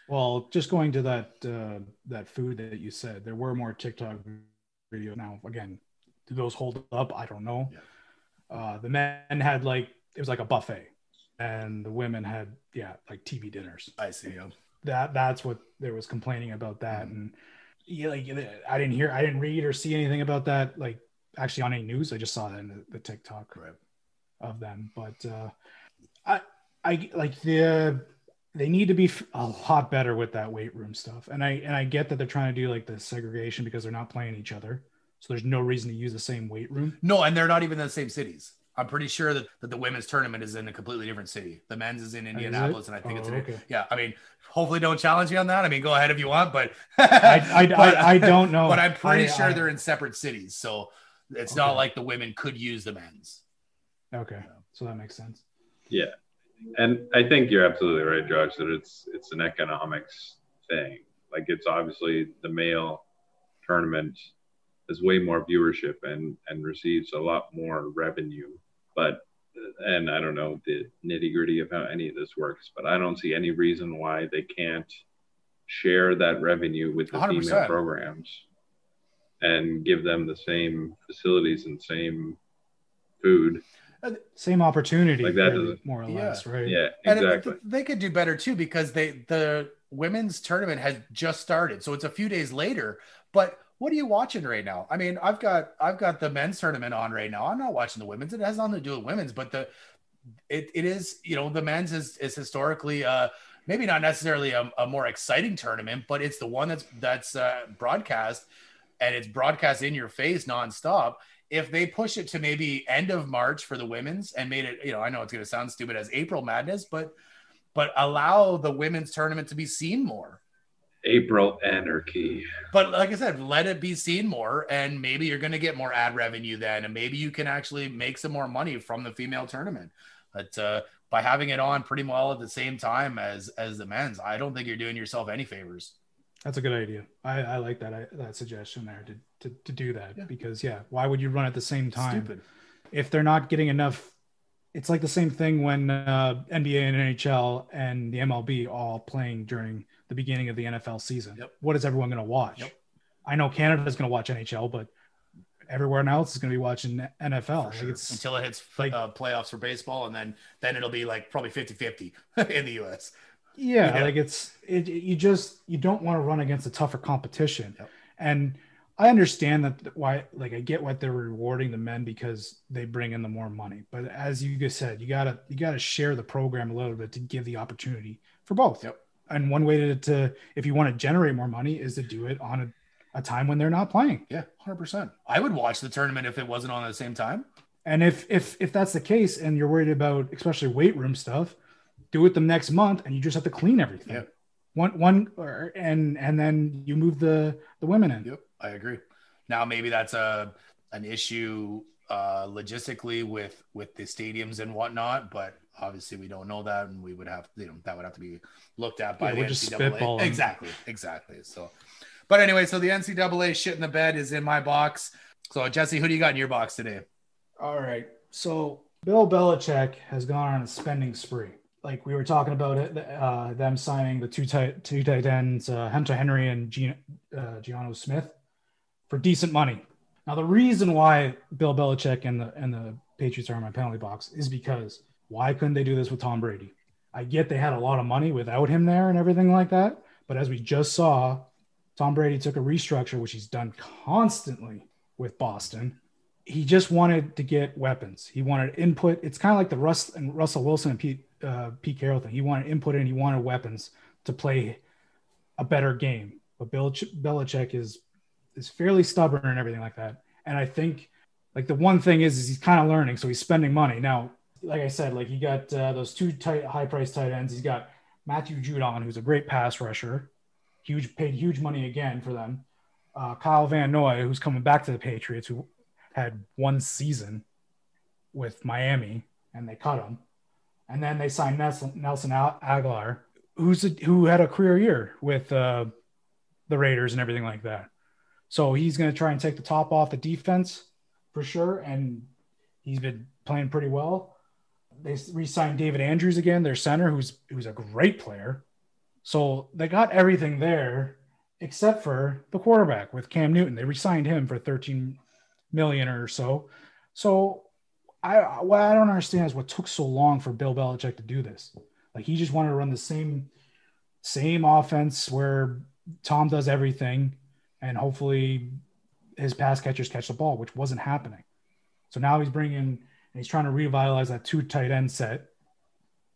Well, just going to that uh, that food that you said, there were more TikTok videos. Now, again, do those hold up? I don't know. Yeah. Uh, the men had like it was like a buffet, and the women had yeah like TV dinners. I see. Yeah. That that's what there was complaining about that, mm-hmm. and yeah, like I didn't hear, I didn't read or see anything about that. Like actually on any news, I just saw that in the, the TikTok right. of them. But uh, I, I like the they need to be a lot better with that weight room stuff. And I and I get that they're trying to do like the segregation because they're not playing each other, so there's no reason to use the same weight room. No, and they're not even in the same cities. I'm pretty sure that, that the women's tournament is in a completely different city. The men's is in Indianapolis, and I think oh, it's in, oh, okay. yeah. I mean, hopefully, don't challenge me on that. I mean, go ahead if you want, but I, I, but, I, I, don't know. But I'm pretty sure they're in separate cities, so it's okay. not like the women could use the men's. Okay, so that makes sense. Yeah, and I think you're absolutely right, Josh. That it's it's an economics thing. Like it's obviously the male tournament has way more viewership and and receives a lot more revenue but and I don't know the nitty gritty of how any of this works, but I don't see any reason why they can't share that revenue with the 100%. female programs and give them the same facilities and same food uh, same opportunity like that more or less yeah. right yeah exactly and they could do better too because they the women's tournament has just started so it's a few days later but what are you watching right now? I mean, I've got I've got the men's tournament on right now. I'm not watching the women's. It has nothing to do with women's, but the it, it is you know the men's is is historically uh maybe not necessarily a, a more exciting tournament, but it's the one that's that's uh, broadcast and it's broadcast in your face nonstop. If they push it to maybe end of March for the women's and made it, you know, I know it's going to sound stupid as April Madness, but but allow the women's tournament to be seen more. April anarchy. But like I said, let it be seen more, and maybe you're going to get more ad revenue then, and maybe you can actually make some more money from the female tournament. But uh, by having it on pretty well at the same time as as the men's, I don't think you're doing yourself any favors. That's a good idea. I, I like that I, that suggestion there to, to to do that yeah. because yeah, why would you run at the same time Stupid. if they're not getting enough? It's like the same thing when uh, NBA and NHL and the MLB all playing during the beginning of the NFL season. Yep. What is everyone going to watch? Yep. I know Canada's going to watch NHL, but everywhere else is going to be watching NFL sure. like until it hits like, uh, playoffs for baseball, and then then it'll be like probably 50-50 in the U.S. Yeah, yeah. like it's it, you just you don't want to run against a tougher competition, yep. and I understand that why like I get what they're rewarding the men because they bring in the more money, but as you just said, you gotta you gotta share the program a little bit to give the opportunity for both. Yep and one way to, to if you want to generate more money is to do it on a, a time when they're not playing. Yeah, hundred percent. I would watch the tournament if it wasn't on at the same time. And if if if that's the case, and you're worried about especially weight room stuff, do it the next month, and you just have to clean everything. Yeah. One one or, and and then you move the the women in. Yep, I agree. Now maybe that's a an issue uh logistically with with the stadiums and whatnot, but obviously we don't know that and we would have you know that would have to be looked at by yeah, the NCAA. Exactly, exactly. So, but anyway, so the NCAA shit in the bed is in my box. So Jesse, who do you got in your box today? All right, so Bill Belichick has gone on a spending spree. Like we were talking about it, uh, them signing the two tight two tight ends, uh, Hunter Henry and Gino, uh, Geno Smith, for decent money. Now the reason why Bill Belichick and the and the Patriots are in my penalty box is because why couldn't they do this with Tom Brady? I get they had a lot of money without him there and everything like that. But as we just saw, Tom Brady took a restructure, which he's done constantly with Boston. He just wanted to get weapons. He wanted input. It's kind of like the Russ and Russell Wilson and Pete uh, Pete Carroll thing. He wanted input and he wanted weapons to play a better game. But Bill Belichick is is fairly stubborn and everything like that. And I think like the one thing is, is he's kind of learning, so he's spending money now like I said, like he got uh, those two tight, high price tight ends. He's got Matthew Judon, who's a great pass rusher, huge, paid huge money again for them. Uh, Kyle Van Noy, who's coming back to the Patriots, who had one season with Miami, and they cut him. And then they signed Nelson, Nelson Agholor, who's a, who had a career year with uh, the Raiders and everything like that. So he's going to try and take the top off the defense for sure, and he's been playing pretty well they re-signed David Andrews again, their center, who's who's a great player. So they got everything there except for the quarterback with Cam Newton. They re-signed him for 13 million or so. So I what I don't understand is what took so long for Bill Belichick to do this. Like he just wanted to run the same same offense where Tom does everything and hopefully his pass catchers catch the ball, which wasn't happening. So now he's bringing and he's trying to revitalize that two tight end set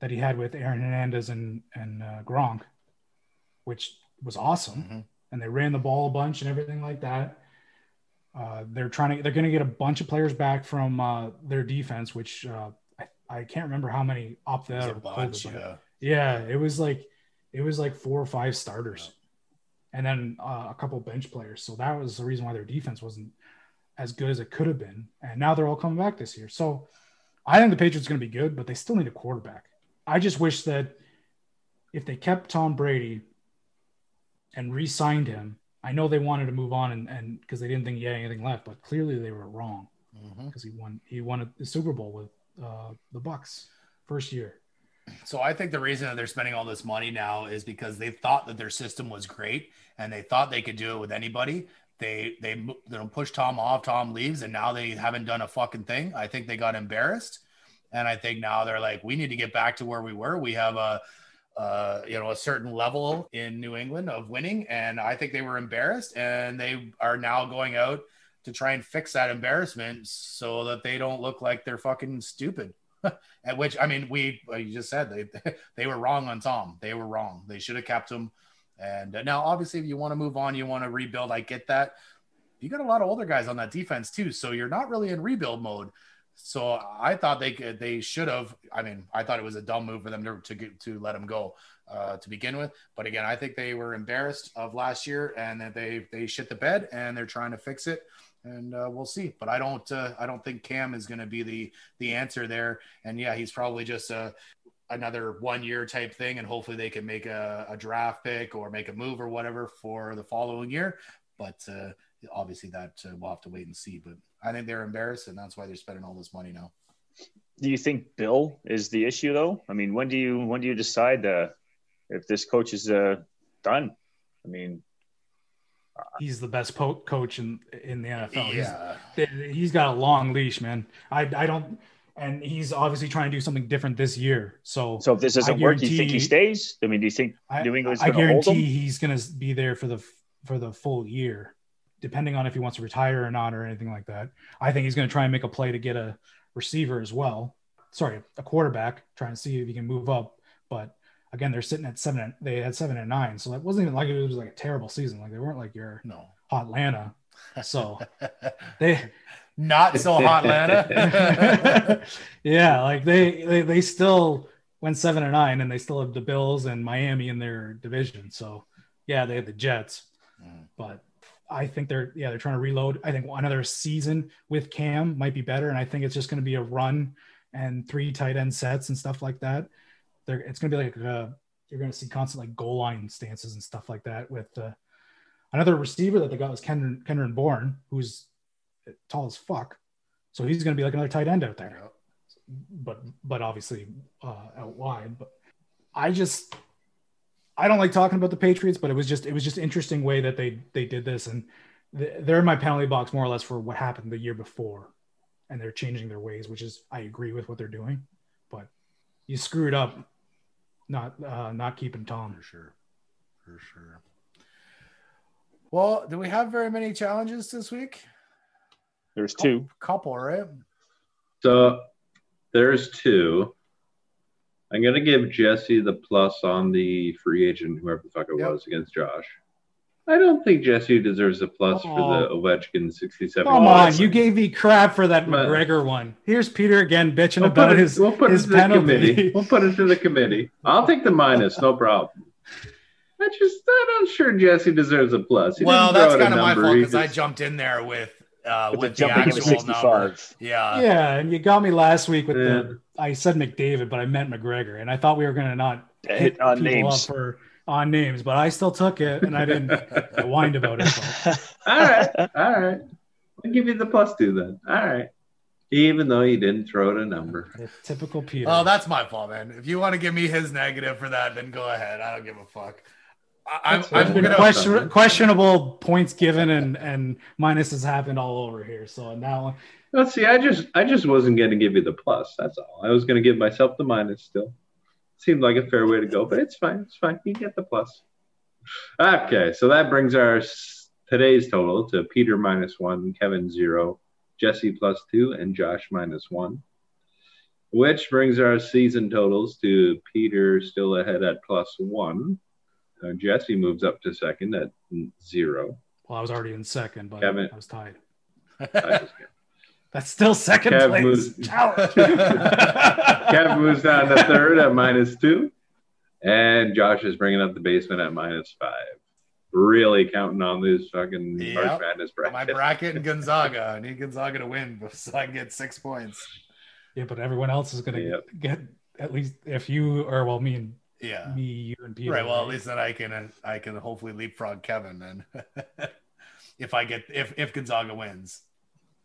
that he had with Aaron Hernandez and and uh, Gronk, which was awesome. Mm-hmm. And they ran the ball a bunch and everything like that. Uh, they're trying to they're going to get a bunch of players back from uh, their defense, which uh, I, I can't remember how many opted out of bunch, yeah. yeah, it was like it was like four or five starters, yeah. and then uh, a couple bench players. So that was the reason why their defense wasn't as good as it could have been. And now they're all coming back this year. So I think the Patriots are going to be good, but they still need a quarterback. I just wish that if they kept Tom Brady and re-signed him, I know they wanted to move on and and because they didn't think he had anything left, but clearly they were wrong because mm-hmm. he won he won the Super Bowl with uh, the Bucs first year. So I think the reason that they're spending all this money now is because they thought that their system was great and they thought they could do it with anybody. They they don't push Tom off. Tom leaves, and now they haven't done a fucking thing. I think they got embarrassed, and I think now they're like, we need to get back to where we were. We have a you know a certain level in New England of winning, and I think they were embarrassed, and they are now going out to try and fix that embarrassment so that they don't look like they're fucking stupid. At which I mean, we you just said they they were wrong on Tom. They were wrong. They should have kept him. And uh, now, obviously, if you want to move on, you want to rebuild. I get that, you got a lot of older guys on that defense too. So you're not really in rebuild mode. So I thought they could, they should have. I mean, I thought it was a dumb move for them to to, get, to let him go uh, to begin with. But again, I think they were embarrassed of last year and that they they shit the bed and they're trying to fix it. And uh, we'll see. But I don't uh, I don't think Cam is going to be the the answer there. And yeah, he's probably just a another one year type thing and hopefully they can make a, a, draft pick or make a move or whatever for the following year but uh, obviously that uh, we'll have to wait and see but i think they're embarrassed and that's why they're spending all this money now do you think bill is the issue though i mean when do you when do you decide uh, if this coach is uh, done i mean he's the best po- coach in in the NFL. Yeah. He's, he's got a long leash, man. I I don't and he's obviously trying to do something different this year. So, so if this doesn't work, do you think he stays? I mean, do you think New England's going to hold him? I guarantee he's going to be there for the for the full year, depending on if he wants to retire or not or anything like that. I think he's going to try and make a play to get a receiver as well. Sorry, a quarterback, trying to see if he can move up. But again, they're sitting at seven. They had seven and nine, so it wasn't even like it was like a terrible season. Like they weren't like your no hot Atlanta. So they not so hot Atlanta. yeah, like they, they they still went seven and nine, and they still have the Bills and Miami in their division. So yeah, they have the Jets, mm. but I think they're yeah they're trying to reload. I think another season with Cam might be better, and I think it's just going to be a run and three tight end sets and stuff like that. They're, it's going to be like uh, you're going to see constant like goal line stances and stuff like that with uh, another receiver that they got was Kendrick, Kendrick Bourne, who's tall as fuck. So he's going to be like another tight end out there. But but obviously uh, out wide. But I just I don't like talking about the Patriots, but it was just it was just interesting way that they they did this, and they're in my penalty box more or less for what happened the year before, and they're changing their ways, which is I agree with what they're doing, but you screwed up, not uh, not keeping Tom for sure, for sure. Well, do we have very many challenges this week? There's two. Couple, right? So there's two. I'm gonna give Jesse the plus on the free agent, whoever the fuck it yep. was, against Josh. I don't think Jesse deserves a plus oh. for the Ovechkin 67. Come on, you gave me crap for that McGregor one. Here's Peter again bitching we'll about it, his, we'll put his it to penalty. The committee. We'll put it to the committee. I'll take the minus, no problem. I just, I'm not sure Jesse deserves a plus. He well, that's kind of my fault because. I jumped in there with uh, with, with the, the actual number. Yeah. Yeah. And you got me last week with yeah. the, I said McDavid, but I meant McGregor. And I thought we were going to not hit on names. for on names, but I still took it and I didn't whine about it. all right. All right. I'll give you the plus two then. All right. Even though you didn't throw it a number. typical Peter. Oh, that's my fault, man. If you want to give me his negative for that, then go ahead. I don't give a fuck. I'm, I'm been question, questionable points given and and minuses happened all over here. So now, let's see. I just I just wasn't going to give you the plus. That's all. I was going to give myself the minus. Still, seemed like a fair way to go, but it's fine. It's fine. You get the plus. Okay, so that brings our today's total to Peter minus one, Kevin zero, Jesse plus two, and Josh minus one. Which brings our season totals to Peter still ahead at plus one, uh, Jesse moves up to second at zero. Well, I was already in second, but Kevin, I was tied. That's still second Kev place. Moves, Kev moves down to third at minus two. And Josh is bringing up the basement at minus five. Really counting on this fucking yep. March Madness bracket. My bracket and Gonzaga. I need Gonzaga to win so I can get six points. Yeah, but everyone else is going to yep. get at least if you or well, me and yeah. Me you and peter right well at least then i can i can hopefully leapfrog kevin then. If i get if if gonzaga wins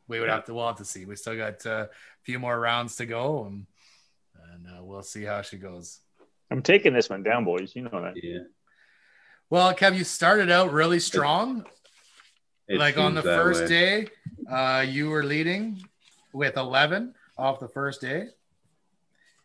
we would have to we'll have to see. We still got uh, a few more rounds to go and and uh, we'll see how she goes. I'm taking this one down boys. You know that. Yeah. Well kev you started out really strong. It, it like on the first way. day uh you were leading with 11 off the first day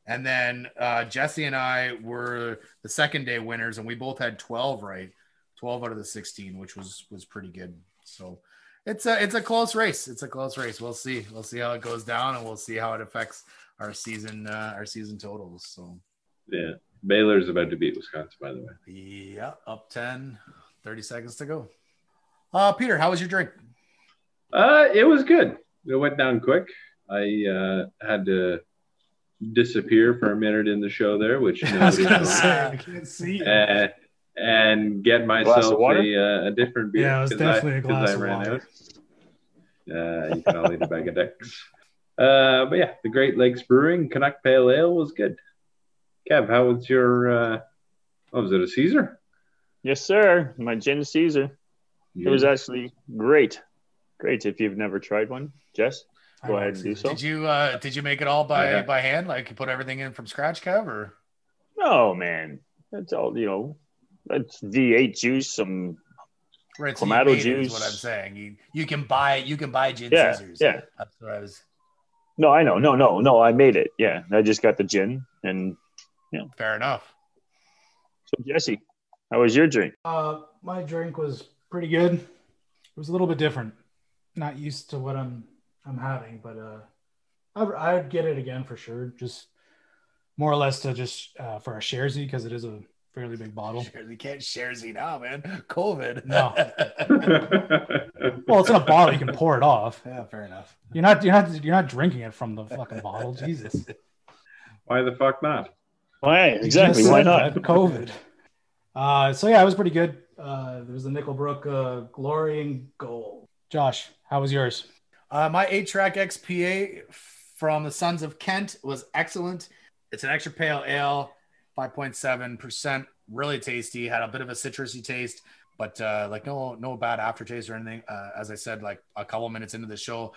and then uh, Jesse and I were the second day winners, and we both had 12 right, 12 out of the 16, which was was pretty good. So it's a it's a close race. It's a close race. We'll see. We'll see how it goes down, and we'll see how it affects our season uh, our season totals. So yeah, Baylor's about to beat Wisconsin, by the way. Yeah, up 10, 30 seconds to go. Uh, Peter, how was your drink? Uh, it was good. It went down quick. I uh, had to disappear for a minute in the show there, which I was gonna knows. say I can't see. uh, and get myself of water? a, uh, a different beer. Yeah, it was 'cause definitely I, glass I of ran water. out. Uh, you can all eat a bag of dicks. Uh, but yeah, the Great Lakes Brewing Canuck Pale Ale was good. Kev, how was your? Uh, oh, was it a Caesar? Yes, sir. My gin Caesar. It was actually great. Great. If you've never tried one, Jess, I go ahead and do see so. Did you uh did you make it all by yeah. by hand? Like you put everything in from scratch, Kev, or No, man. That's all, you know, that's V8 juice, some, right? so you Clamato made juice. what I'm saying. You you can buy you can buy gin yeah, Caesars. yeah. That's what I was. No, I know. No, no, no. I made it. Yeah. I just got the gin. And Fair enough. so, Jesse, how was your drink? Uh, my drink was pretty good. It was a little bit different. Not used to what I'm I'm having, but uh, I, I'd get it again for sure. Just more or less to just uh, for a Sharesy because it is a fairly big bottle. Sure, you can't sharesy now, man. COVID. No. Well, it's in a bottle. You can pour it off. yeah, fair enough. You're not you're not you're not drinking it from the fucking bottle. Jesus. Why the fuck not? Why? Exactly. just Why not? COVID. Uh, so yeah, it was pretty good. Uh, there was the Nickelbrook uh, Glory and Gold. Josh, how was yours? Uh, my eight track XPA from the Sons of Kent was excellent. It's an extra pale ale, 5.7%, really tasty, had a bit of a citrusy taste, but uh, like no no bad aftertaste or anything. Uh, as I said, like a couple minutes into the show,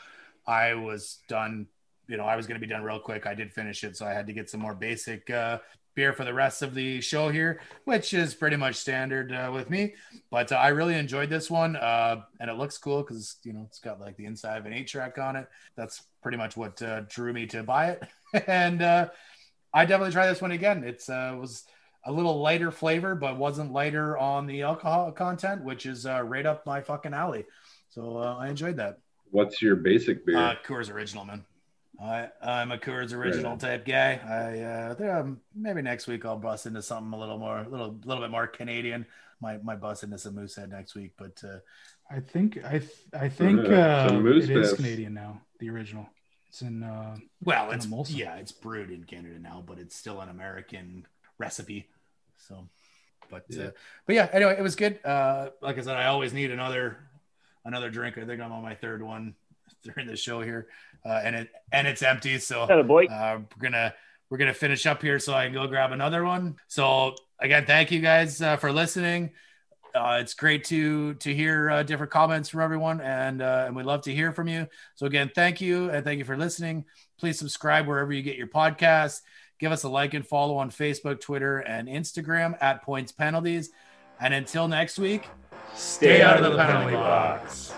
I was done. You know, I was going to be done real quick. I did finish it, so I had to get some more basic uh, beer for the rest of the show here, which is pretty much standard uh, with me. But uh, I really enjoyed this one, uh, and it looks cool because you know it's got like the inside of an eight track on it. That's pretty much what uh, drew me to buy it, and uh, I definitely try this one again. It's uh, was a little lighter flavor, but wasn't lighter on the alcohol content, which is uh, right up my fucking alley. So uh, I enjoyed that. What's your basic beer? Uh, Coors Original, man. I, I'm a Coors Original type guy. I uh, think, um, maybe next week I'll bust into something a little more, a little, little bit more Canadian. My, my bust into some Moosehead next week, but uh, I think I th- I think Uh, uh, some moose it is. Canadian now. The original. It's in. Uh, well, Kinda it's Molson. yeah, it's brewed in Canada now, but it's still an American recipe. So, but Yeah. uh, but yeah, anyway, it was good. Uh, like I said, I always need another another drink. I think I'm on my third one during the show here, uh, and it and it's empty. So uh, we're gonna we're gonna finish up here so I can go grab another one. So again, thank you guys uh, for listening. Uh, it's great to to hear uh, different comments from everyone, and uh, and we love to hear from you. So again, thank you and thank you for listening. Please subscribe wherever you get your podcasts. Give us a like and follow on Facebook, Twitter, and Instagram at Points Penalties. And until next week, stay out of the penalty box.